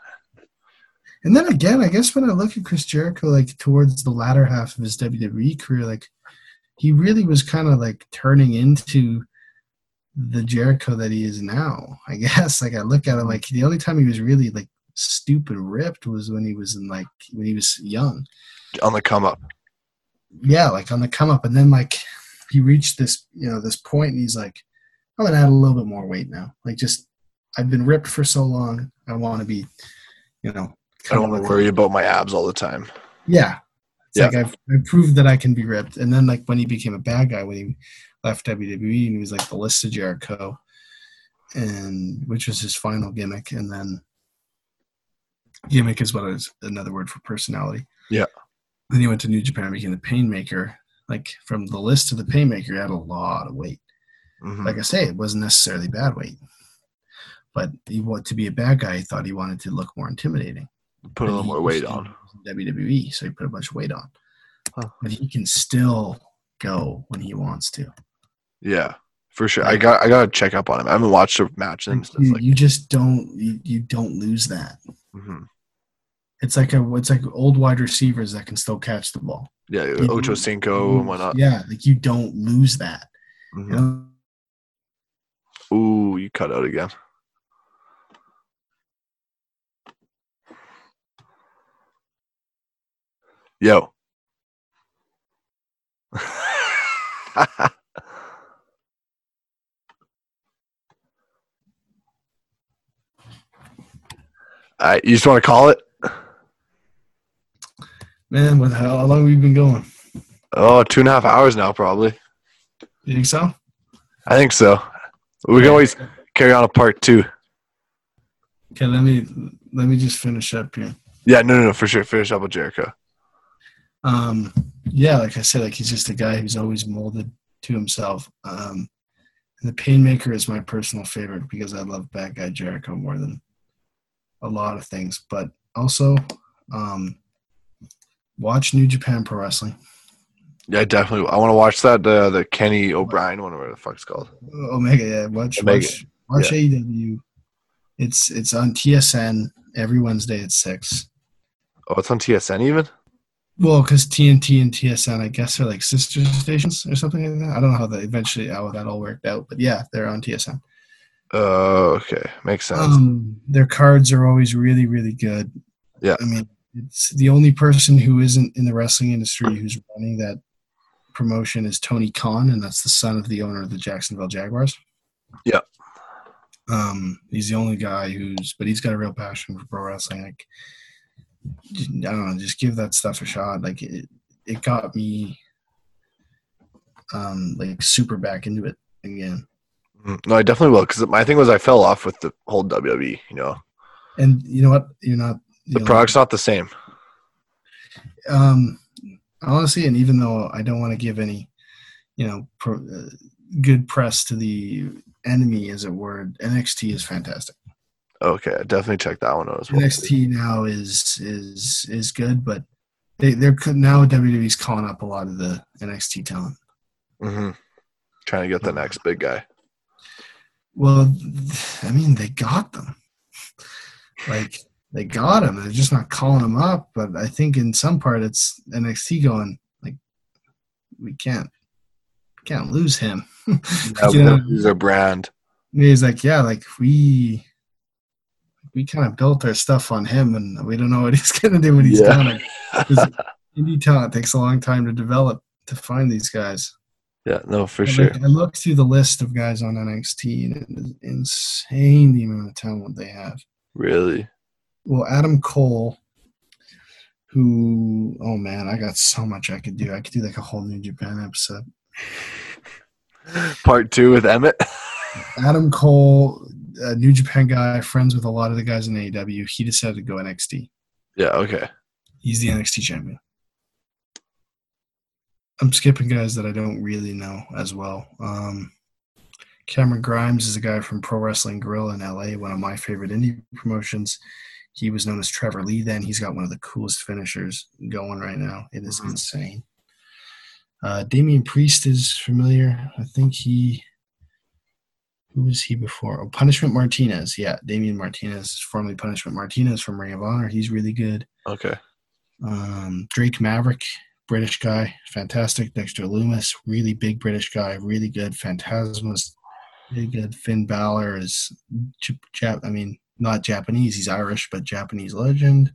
And then again, I guess when I look at Chris Jericho, like towards the latter half of his WWE career, like he really was kind of like turning into the Jericho that he is now. I guess. Like I look at him, like the only time he was really like stupid ripped was when he was in like when he was young. on the come up. Yeah, like on the come up, and then like he reached this, you know, this point, and he's like, I'm gonna add a little bit more weight now. Like just I've been ripped for so long. I want to be, you know. I don't want to worry about my abs all the time. Yeah. It's Yeah. like I've, I've proved that I can be ripped. And then like when he became a bad guy, when he left WWE and he was like the list of Jericho and which was his final gimmick. And then gimmick is what is another word for personality. Yeah. Then he went to New Japan and became the Painmaker. Like from the list to the Painmaker, he had a lot of weight. Mhm. Like I say, it wasn't necessarily bad weight. But he wanted to be a bad guy. He thought he wanted to look more intimidating. Put a little more weight on. WWE, so he put a bunch of weight on. Huh. But he can still go when he wants to. Yeah, for sure. I got I got to check up on him. I haven't watched a match and You, like. you just don't you, you don't lose that. Mhm. It's like a it's like old wide receivers that can still catch the ball. Yeah, You Ocho Cinco and whatnot. Yeah, like you don't lose that. Mhm. You know? Ooh, you cut out again. Yo. You just want to call it? Man, what the hell? How long have we been going? Oh, two and a half hours now, probably. You think so? I think so. We can always carry on a part two. Okay, let me let me just finish up here. Yeah, no, no, no, for sure. Finish up with Jericho. Um, yeah, like I said, like he's just a guy who's always molded to himself. Um, and the Painmaker is my personal favorite because I love Bad Guy Jericho more than a lot of things. But also, um, watch New Japan Pro Wrestling. Yeah, definitely. I want to watch that uh, the Kenny O'Brien one, or whatever the fuck it's called. Omega, yeah, watch Omega, watch, watch AEW. It's it's on TSN every Wednesday at six. Oh, it's on TSN even. Well, because TNT and TSN, I guess, are like sister stations or something like that. I don't know how that eventually how that all worked out, but yeah, they're on TSN. Oh, okay, makes sense. Um, their cards are always really, really good. Yeah. I mean, it's the only person who isn't in the wrestling industry who's running that promotion is Tony Khan, and that's the son of the owner of the Jacksonville Jaguars. Yeah. Um, he's the only guy who's, but he's got a real passion for pro wrestling. Like, I don't know, just give that stuff a shot. Like, it, it got me, um, like super back into it again. Mm, no, I definitely will because my thing was I fell off with the whole WWE. You know, And you know what? You're not the only- product's not the same. um honestly and even though i don't want to give any you know pro, uh, good press to the enemy as it were nxt is fantastic Okay, I definitely check that one out as well. nxt now is is is good but they they're now wwe's calling up a lot of the nxt talent Mm-hmm. Trying to get the next big guy. Well i mean they got them like they got him they're just not calling him up but i think in some part it's nxt going like we can't can't lose him Yeah, You know? use their brand. And he's like, yeah, like we we kind of built our stuff on him, and we don't know what he's gonna do when he's Yeah. 'cause indie talent takes a long time to develop to find these guys. Yeah, no, for I sure. look- I looked through the list of guys on NXT, and it is insane the amount of talent they have. Really. Well, Adam Cole, who, oh man, I got so much I could do. I could do like a whole New Japan episode. Part two with Emmett. Adam Cole, a New Japan guy, friends with a lot of the guys in AEW. He decided to go NXT. yeah, okay. He's the NXT champion. I'm skipping guys that I don't really know as well. Um, Cameron Grimes is a guy from Pro Wrestling Guerrilla in LA, one of my favorite indie promotions. He was known as Trevor Lee then. He's got one of the coolest finishers going right now. It is Mhm. insane. Uh, Damian Priest is familiar. I think he. Who was he before? Oh, Punishment Martinez. Yeah, Damian Martinez, formerly Punishment Martinez from Ring of Honor. He's really good. Okay. Um, Drake Maverick, British guy, fantastic. Dexter Lumis, really big British guy, really good. Fantasma's really good. Finn Balor is, Jap- I mean, not Japanese, he's Irish, but Japanese legend.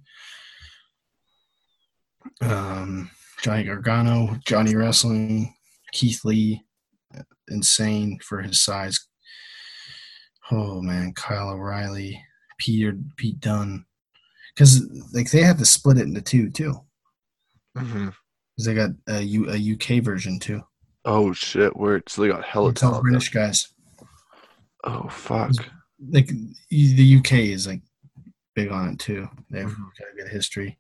Um, Johnny Gargano, Johnny Wrestling, Keith Lee, insane for his size. Oh man, Kyle O'Reilly, Peter Pete Dunne, because like they have to split it into two too. hmm Because they got a, U, a UK version too. Oh shit! Where so they got hella It's all. British guys. Oh fuck! Like the UK is like big on it too. They've Mhm. got a good history.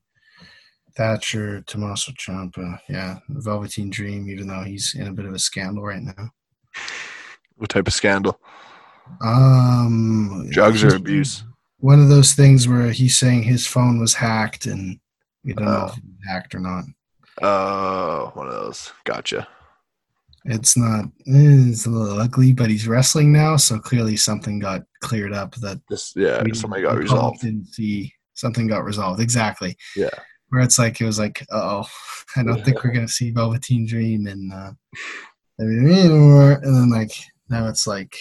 Thatcher, Tommaso Ciampa, yeah, Velveteen Dream. Even though he's in a bit of a scandal right now. What type of scandal? Um, Drugs or abuse? One of those things where he's saying his phone was hacked, and we don't know Oh. if it was hacked or not. Oh, one of those. Gotcha. It's not. eh, It's a little ugly, but he's wrestling now, so clearly something got cleared up that This yeah, something got resolved. Didn't see something got resolved exactly. Yeah. Where it's like it was like, oh, I don't think we're gonna see Velveteen Dream and uh, anymore. And then like now it's like,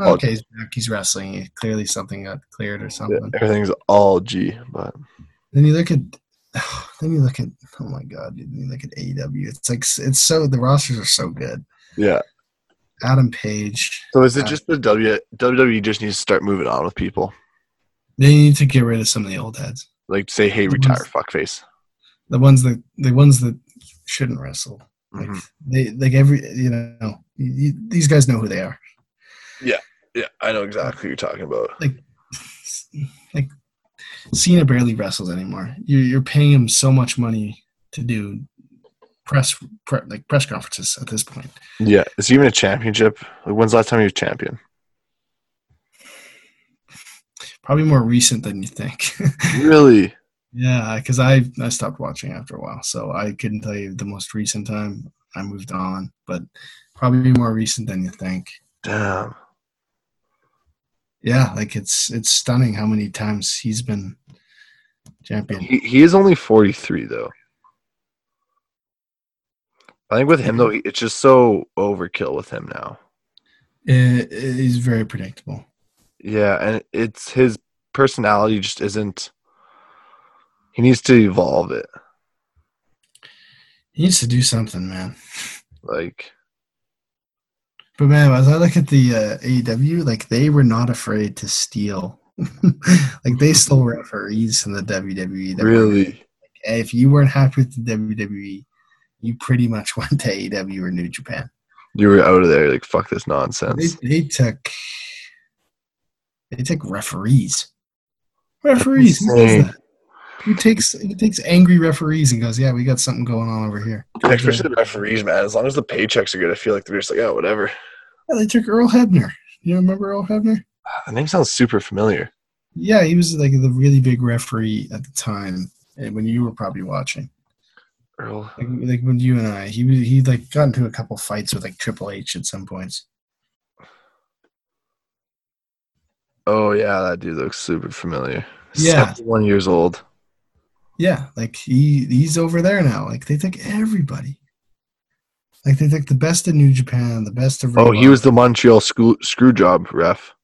okay, he's back, he's wrestling. Clearly something got cleared or Yeah, something. everything's all G, but Then you look at. Then you look at oh my god! dude, Then you look at AEW. It's like it's so the rosters are so good. yeah. Adam Page. So is it Uh, just the W WWE just needs to start moving on with people? They need to get rid of some of the old heads. Like say, hey, The retire, ones- fuckface. The ones that the ones that shouldn't wrestle. Like Mhm. they like every you know you, you, these guys know who they are. Yeah, yeah, I know exactly who you're talking about. Like Cena barely wrestles anymore. You're you're paying him so much money to do press pre, like press conferences at this point. Yeah, is he even a championship? Like, when's the last time he was champion? Probably more recent than you think. Really? yeah, because I I stopped watching after a while, so I couldn't tell you the most recent time. I moved on, but probably more recent than you think. Damn. Yeah, like it's it's stunning how many times he's been champion. He he is only 43 though. I think with him though, it's just so overkill with him now. It, he's very predictable. Yeah, and it's his personality just isn't. He needs to evolve it. He needs to do something, man. Like, But man, as I look at the uh, AEW, like they were not afraid to steal. like they stole referees from the WWE. that were- really? if you weren't happy with the WWE, you pretty much went to AEW or New Japan. You were out of there. Like, fuck this nonsense. they took they took referees. Referees. Who does that? Who takes who takes angry referees and goes, "Yeah, we got something going on over here." Yeah, especially the referees, man. As long as the paychecks are good, I feel like they're just like, oh, whatever. Yeah, they took Earl Hebner. You remember Earl Hebner? The name sounds super familiar. Yeah, he was like the really big referee at the time, and when you were probably watching. Earl. Like, like when you and I, he was he like got into a couple fights with like Triple H at some points. Oh yeah, that dude looks super familiar. Yeah. one years old. Yeah, like he he's over there now. Like they took everybody. Like they took the best of New Japan, the best of. Oh, he was the Montreal screw, screw job ref.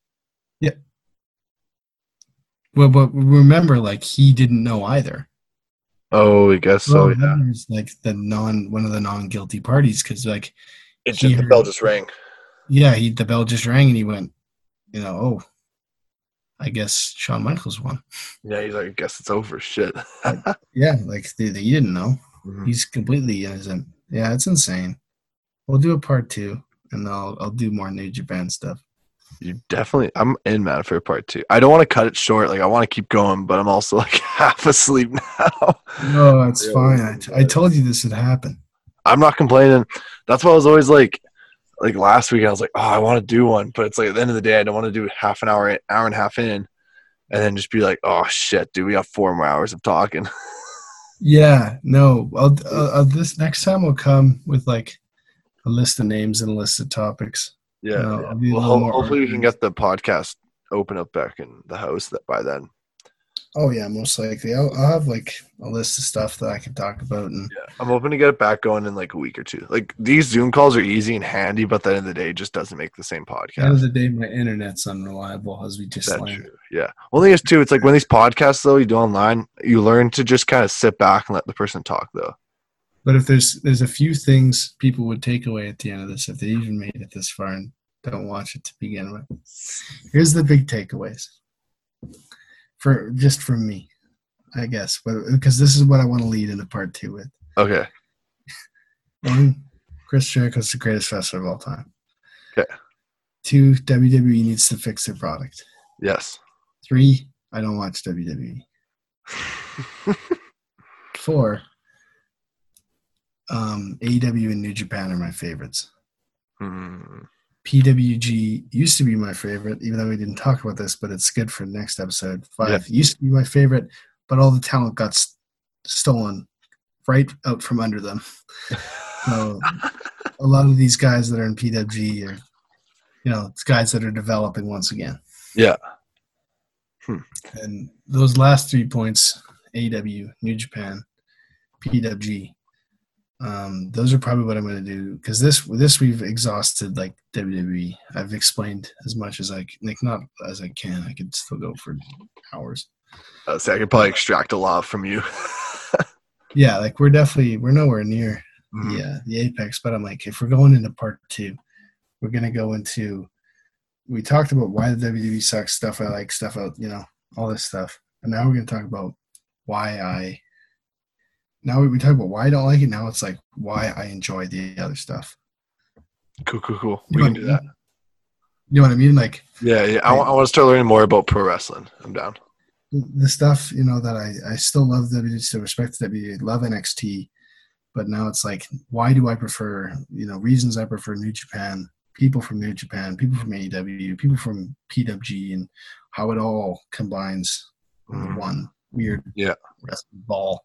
Well, but remember, like he didn't know either. Oh, I guess so. Earl Yeah. Hebner's like the non one of the non guilty parties because like It He just, the bell just rang. Yeah, he the bell just rang and he went, you know, oh, I guess Shawn Michaels won. Yeah, he's like, I guess it's over. Shit. Yeah, like they, they, you didn't know. Mhm. He's completely innocent. Yeah, it's insane. We'll do a part two, and I'll I'll do more New Japan stuff. You definitely. I'm in man for part two. I don't want to cut it short. Like I want to keep going, but I'm also like half asleep now. No, it's fine. I, I told you this would happen. I'm not complaining. That's why I was always like, like last week I was like, oh, I want to do one, but it's like at the end of the day, I don't want to do half an hour, hour and a half in, and then just be like, oh shit, dude, we got four more hours of talking. Yeah, no. I'll, uh, uh, this next time will come with like a list of names and a list of topics. Yeah. No, yeah. I'll be a Well, ho- hopefully we can get the podcast open up back in the house that by then. Oh yeah, most likely. I'll, I'll have like a list of stuff that I can talk about, and Yeah. I'm hoping to get it back going in like a week or two. Like these Zoom calls are easy and handy, but at the end of the day, it just doesn't make the same at the end of the day, my internet's unreliable, as we just That's learned. true. Yeah. Thing is too, it's like when these podcasts though you do online, you learn to just kind of sit back and let the person talk though. But if there's there's a few things people would take away at the end of this, if they even made it this far and don't watch it to begin with, here's the big takeaways. For just from me, I guess, but because this is what I want to lead into part two with. Okay. One, Chris Jericho's the greatest wrestler of all time. Okay. Two, WWE needs to fix their product. Yes. Three, I don't watch WWE. Four, um, AEW and New Japan are my favorites. Hmm. PWG used to be my favorite, even though we didn't talk about this, but it's good for next episode. Five used to be my favorite, but all the talent got s- stolen right out from under them. So a lot of these guys that are in PWG are, you know, it's guys that are developing once again. Yeah. Hmm. And those last three points, AW, New Japan, PWG, um, those are probably what I'm going to do because this this we've exhausted like WWE. I've explained as much as I like not as I can. I could still go for hours. Uh, so I could probably extract a lot from you. Yeah, like we're definitely we're nowhere near Mhm. yeah the apex. But I'm like, if we're going into part two, we're gonna go into. We talked about why the WWE sucks, stuff I like, stuff out, you know, all this stuff, and now we're gonna talk about why I. Now we talk about why I don't like it. Now it's like why I enjoy the other stuff. Cool, cool, cool. You We can do I that. You know what I mean? Like Yeah, yeah. I, wa- I want to start learning more about pro wrestling. I'm down. the stuff you know that I I still love WWE, still respect WWE, love NXT, but now it's like why do I prefer you know reasons I prefer New Japan, people from New Japan, people from AEW, people from PWG, and how it all combines into Mhm. one weird Yeah. ball.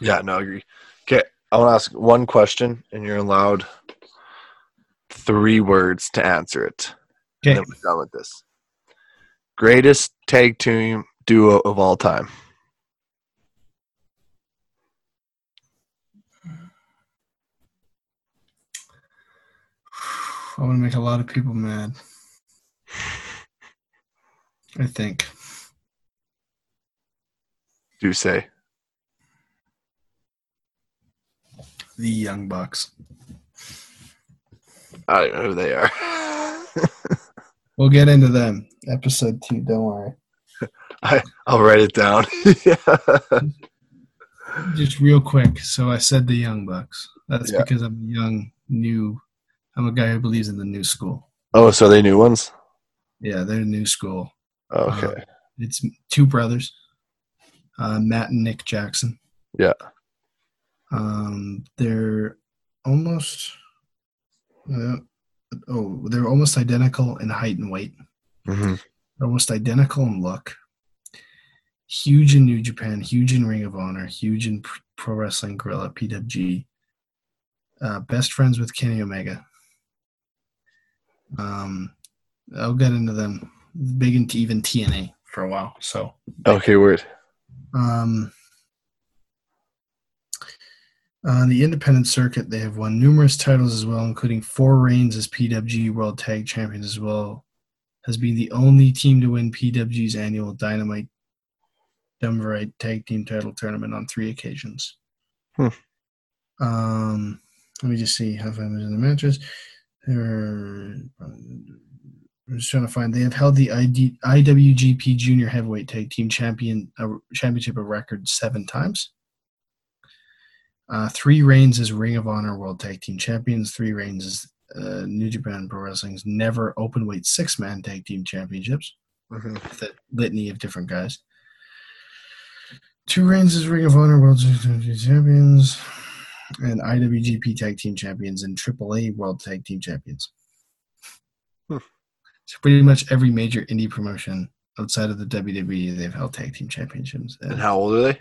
Yeah, no, I agree. Okay, I want to ask one question, and you're allowed three words to answer it. And Okay, then we're done with this. Greatest tag team duo of all time. I want to make a lot of people mad. I think Do say. The Young Bucks. I don't know who they are. We'll get into them. Episode two. Don't worry. I'll write it down. yeah. Just real quick. So I said the Young Bucks. That's Yeah. because I'm a young, new. I'm a guy who believes in the new school. Oh, so they new ones? Yeah, they're new school. Okay. It's two brothers, uh, Matt and Nick Jackson. Yeah. Um, they're almost. Uh, oh, they're almost identical in height and weight. hmm almost identical in look. Huge in New Japan, huge in Ring of Honor, huge in Pro Wrestling Guerrilla, PWG. Uh, best friends with Kenny Omega. Um, I'll get into them. Big into even TNA for a while. So, Okay, word. um, on the independent circuit, they have won numerous titles as well, including four reigns as PWG World Tag Champions as well. Has been the only team to win PWG's annual Dynamite Duumvirate Tag Team Title Tournament on three occasions. Hmm. Um, let me just see how far in the matches. They're, I'm just trying to find. They have held the ID, IWGP Junior Heavyweight Tag Team Champion uh, Championship a record seven times. Uh, three reigns as Ring of Honor World Tag Team Champions. Three reigns as uh, New Japan Pro Wrestling's never open weight six man tag team championships. Mhm. With a litany of different guys. Two reigns as Ring of Honor World Tag Team Champions and IWGP Tag Team Champions and AAA World Tag Team Champions. Hmm. So pretty much every major indie promotion outside of the WWE, they've held tag team championships. And And how old are they?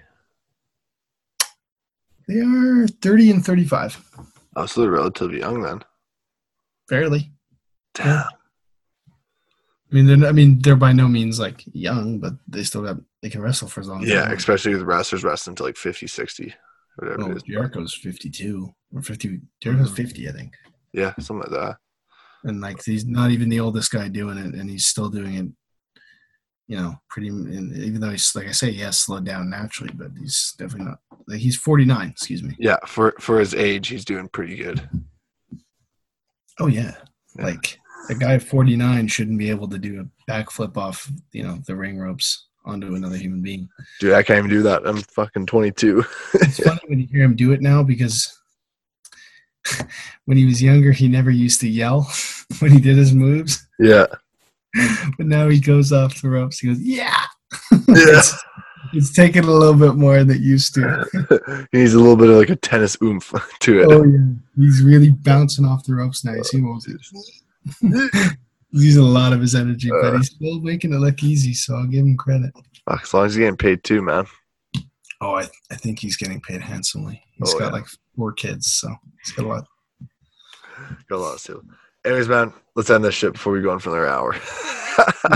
They are 30 and 35. Oh, so they're relatively young then. Fairly. Damn. I mean, they're I mean they're by no means like young, but they still got they can wrestle for as long. as Yeah, especially with wrestlers wrestling to like 50, 60, whatever Well, it is. Jericho's 52 or 50. Jericho's mm-hmm. 50, I think. Yeah, something like that. And like he's not even the oldest guy doing it, and he's still doing it. You know, pretty. And even though he's like I say, he has slowed down naturally, but he's definitely not. Like he's 49. Excuse me. Yeah, for for his age, he's doing pretty good. Oh yeah. Yeah. Like a guy 49 shouldn't be able to do a backflip off, you know, the ring ropes onto another human being. Dude, I can't even do that. I'm fucking 22. It's funny when you hear him do it now because when he was younger, he never used to yell when he did his moves. yeah. But now he goes off the ropes. He goes, "Yeah." Yeah. it's, it's taken a little bit more than it used to. he needs a little bit of like a tennis oomph to it. Oh yeah, he's really bouncing off the ropes now. You see him? He's using a lot of his energy, but Uh. he's still making it look easy. So I'll give him credit. Fuck, as long as he's getting paid too, man. Oh, I, I think he's getting paid handsomely. He's Oh, got yeah. like four kids, so he's got a lot. Got a lot of steal. Anyways, man, let's end this shit before we go on for another hour.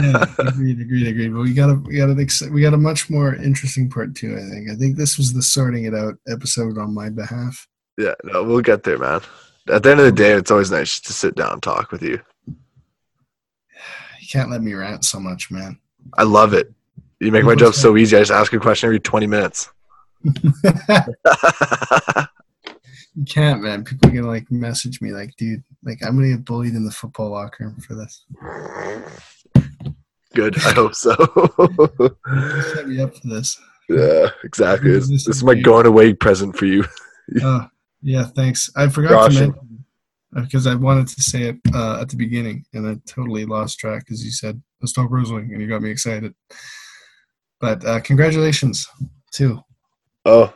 Yeah, agreed, agreed, agreed. But we got a we got ex- we got a much more interesting part two. I think. I think this was the sorting it out episode on my behalf. yeah, no, we'll get there, man. At the end of the day, it's always nice to sit down and talk with you. You can't let me rant so much, man. I love it. You make my job so easy. I just ask a question every 20 minutes. You can't, man. People are gonna like message me like, dude, like I'm gonna get bullied in the football locker room for this. Good. I hope so. Set me up for this. yeah, exactly. This, This is my weird. going away present for you. Oh, yeah, thanks. I forgot Caution. to mention because I wanted to say it uh, at the beginning, and I totally lost track because you said let's talk wrestling, and you got me excited. But uh, congratulations, too. Oh,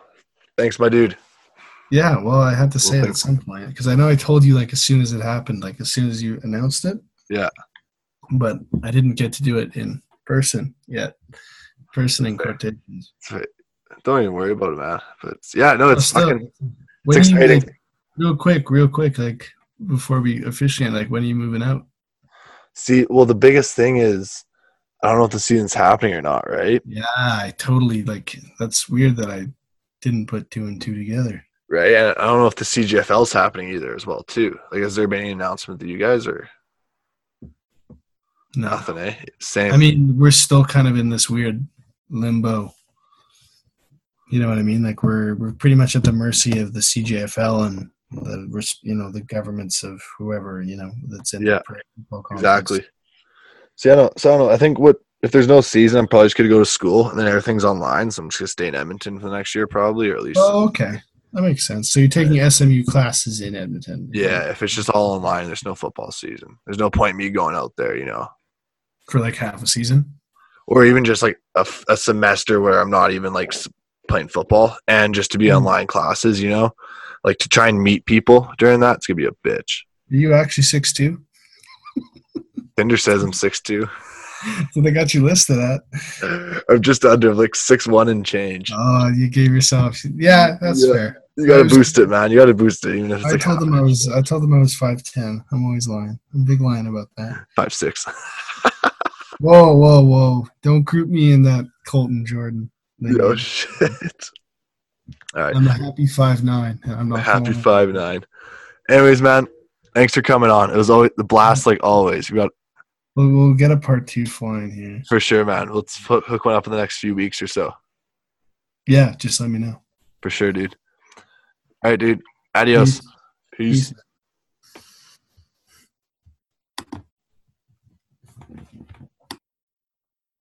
thanks, my dude. Yeah, well, I had to say Well, it at some point because I know I told you like as soon as it happened, like as soon as you announced it. Yeah. But I didn't get to do it in person yet. Person in quotations. Don't even worry about it, man. But yeah, no, it's fucking it's exciting. like, real quick, real quick, like before we officially end, like when are you moving out? See, well, the biggest thing is I don't know if the season's happening or not, right? Yeah, I totally like. That's weird that I didn't put two and two together. Right, and I don't know if the CJFL's happening either as well too. Like, has there been any announcement that you guys are? No, nothing? Eh, same. I mean we're still kind of in this weird limbo. You know what I mean? Like we're we're pretty much at the mercy of the CJFL and the you know the governments of whoever you know that's in Yeah, the exactly. See, I don't. So I don't know. I think what if there's no season, I'm probably just gonna go to school and then everything's online. So I'm just gonna stay in Edmonton for the next year, probably, or at least. Oh, okay, that makes sense. So you're taking SMU classes in Edmonton? Yeah, if it's just all online, there's no football season. There's no point in me going out there, you know, for like half a season. or even just like a semester where I'm not even like playing football and just to be Mm. online classes, you know, like to try and meet people during that. It's gonna be a bitch. Are you actually six two? Tinder says I'm six two. So they got you listed at. I'm just under like six one and change. Oh, you gave yourself. Yeah, that's Yeah. fair. You gotta was- boost it, man. You gotta boost it, even if it's I like told them I was. I told them I was five ten. I'm always lying. I'm big lying about that. five six. Whoa, whoa, whoa! Don't group me in that Colton Jordan. oh shit! All right, I'm a happy five nine. I'm not happy falling. five nine. Anyways, man, thanks for coming on. It was always the blast, like always. We got We'll, we'll get a part two flying here. for sure, man. Let's hook one up in the next few weeks or so. Yeah, just let me know. For sure, dude. All right, dude. Adios. Peace. Peace.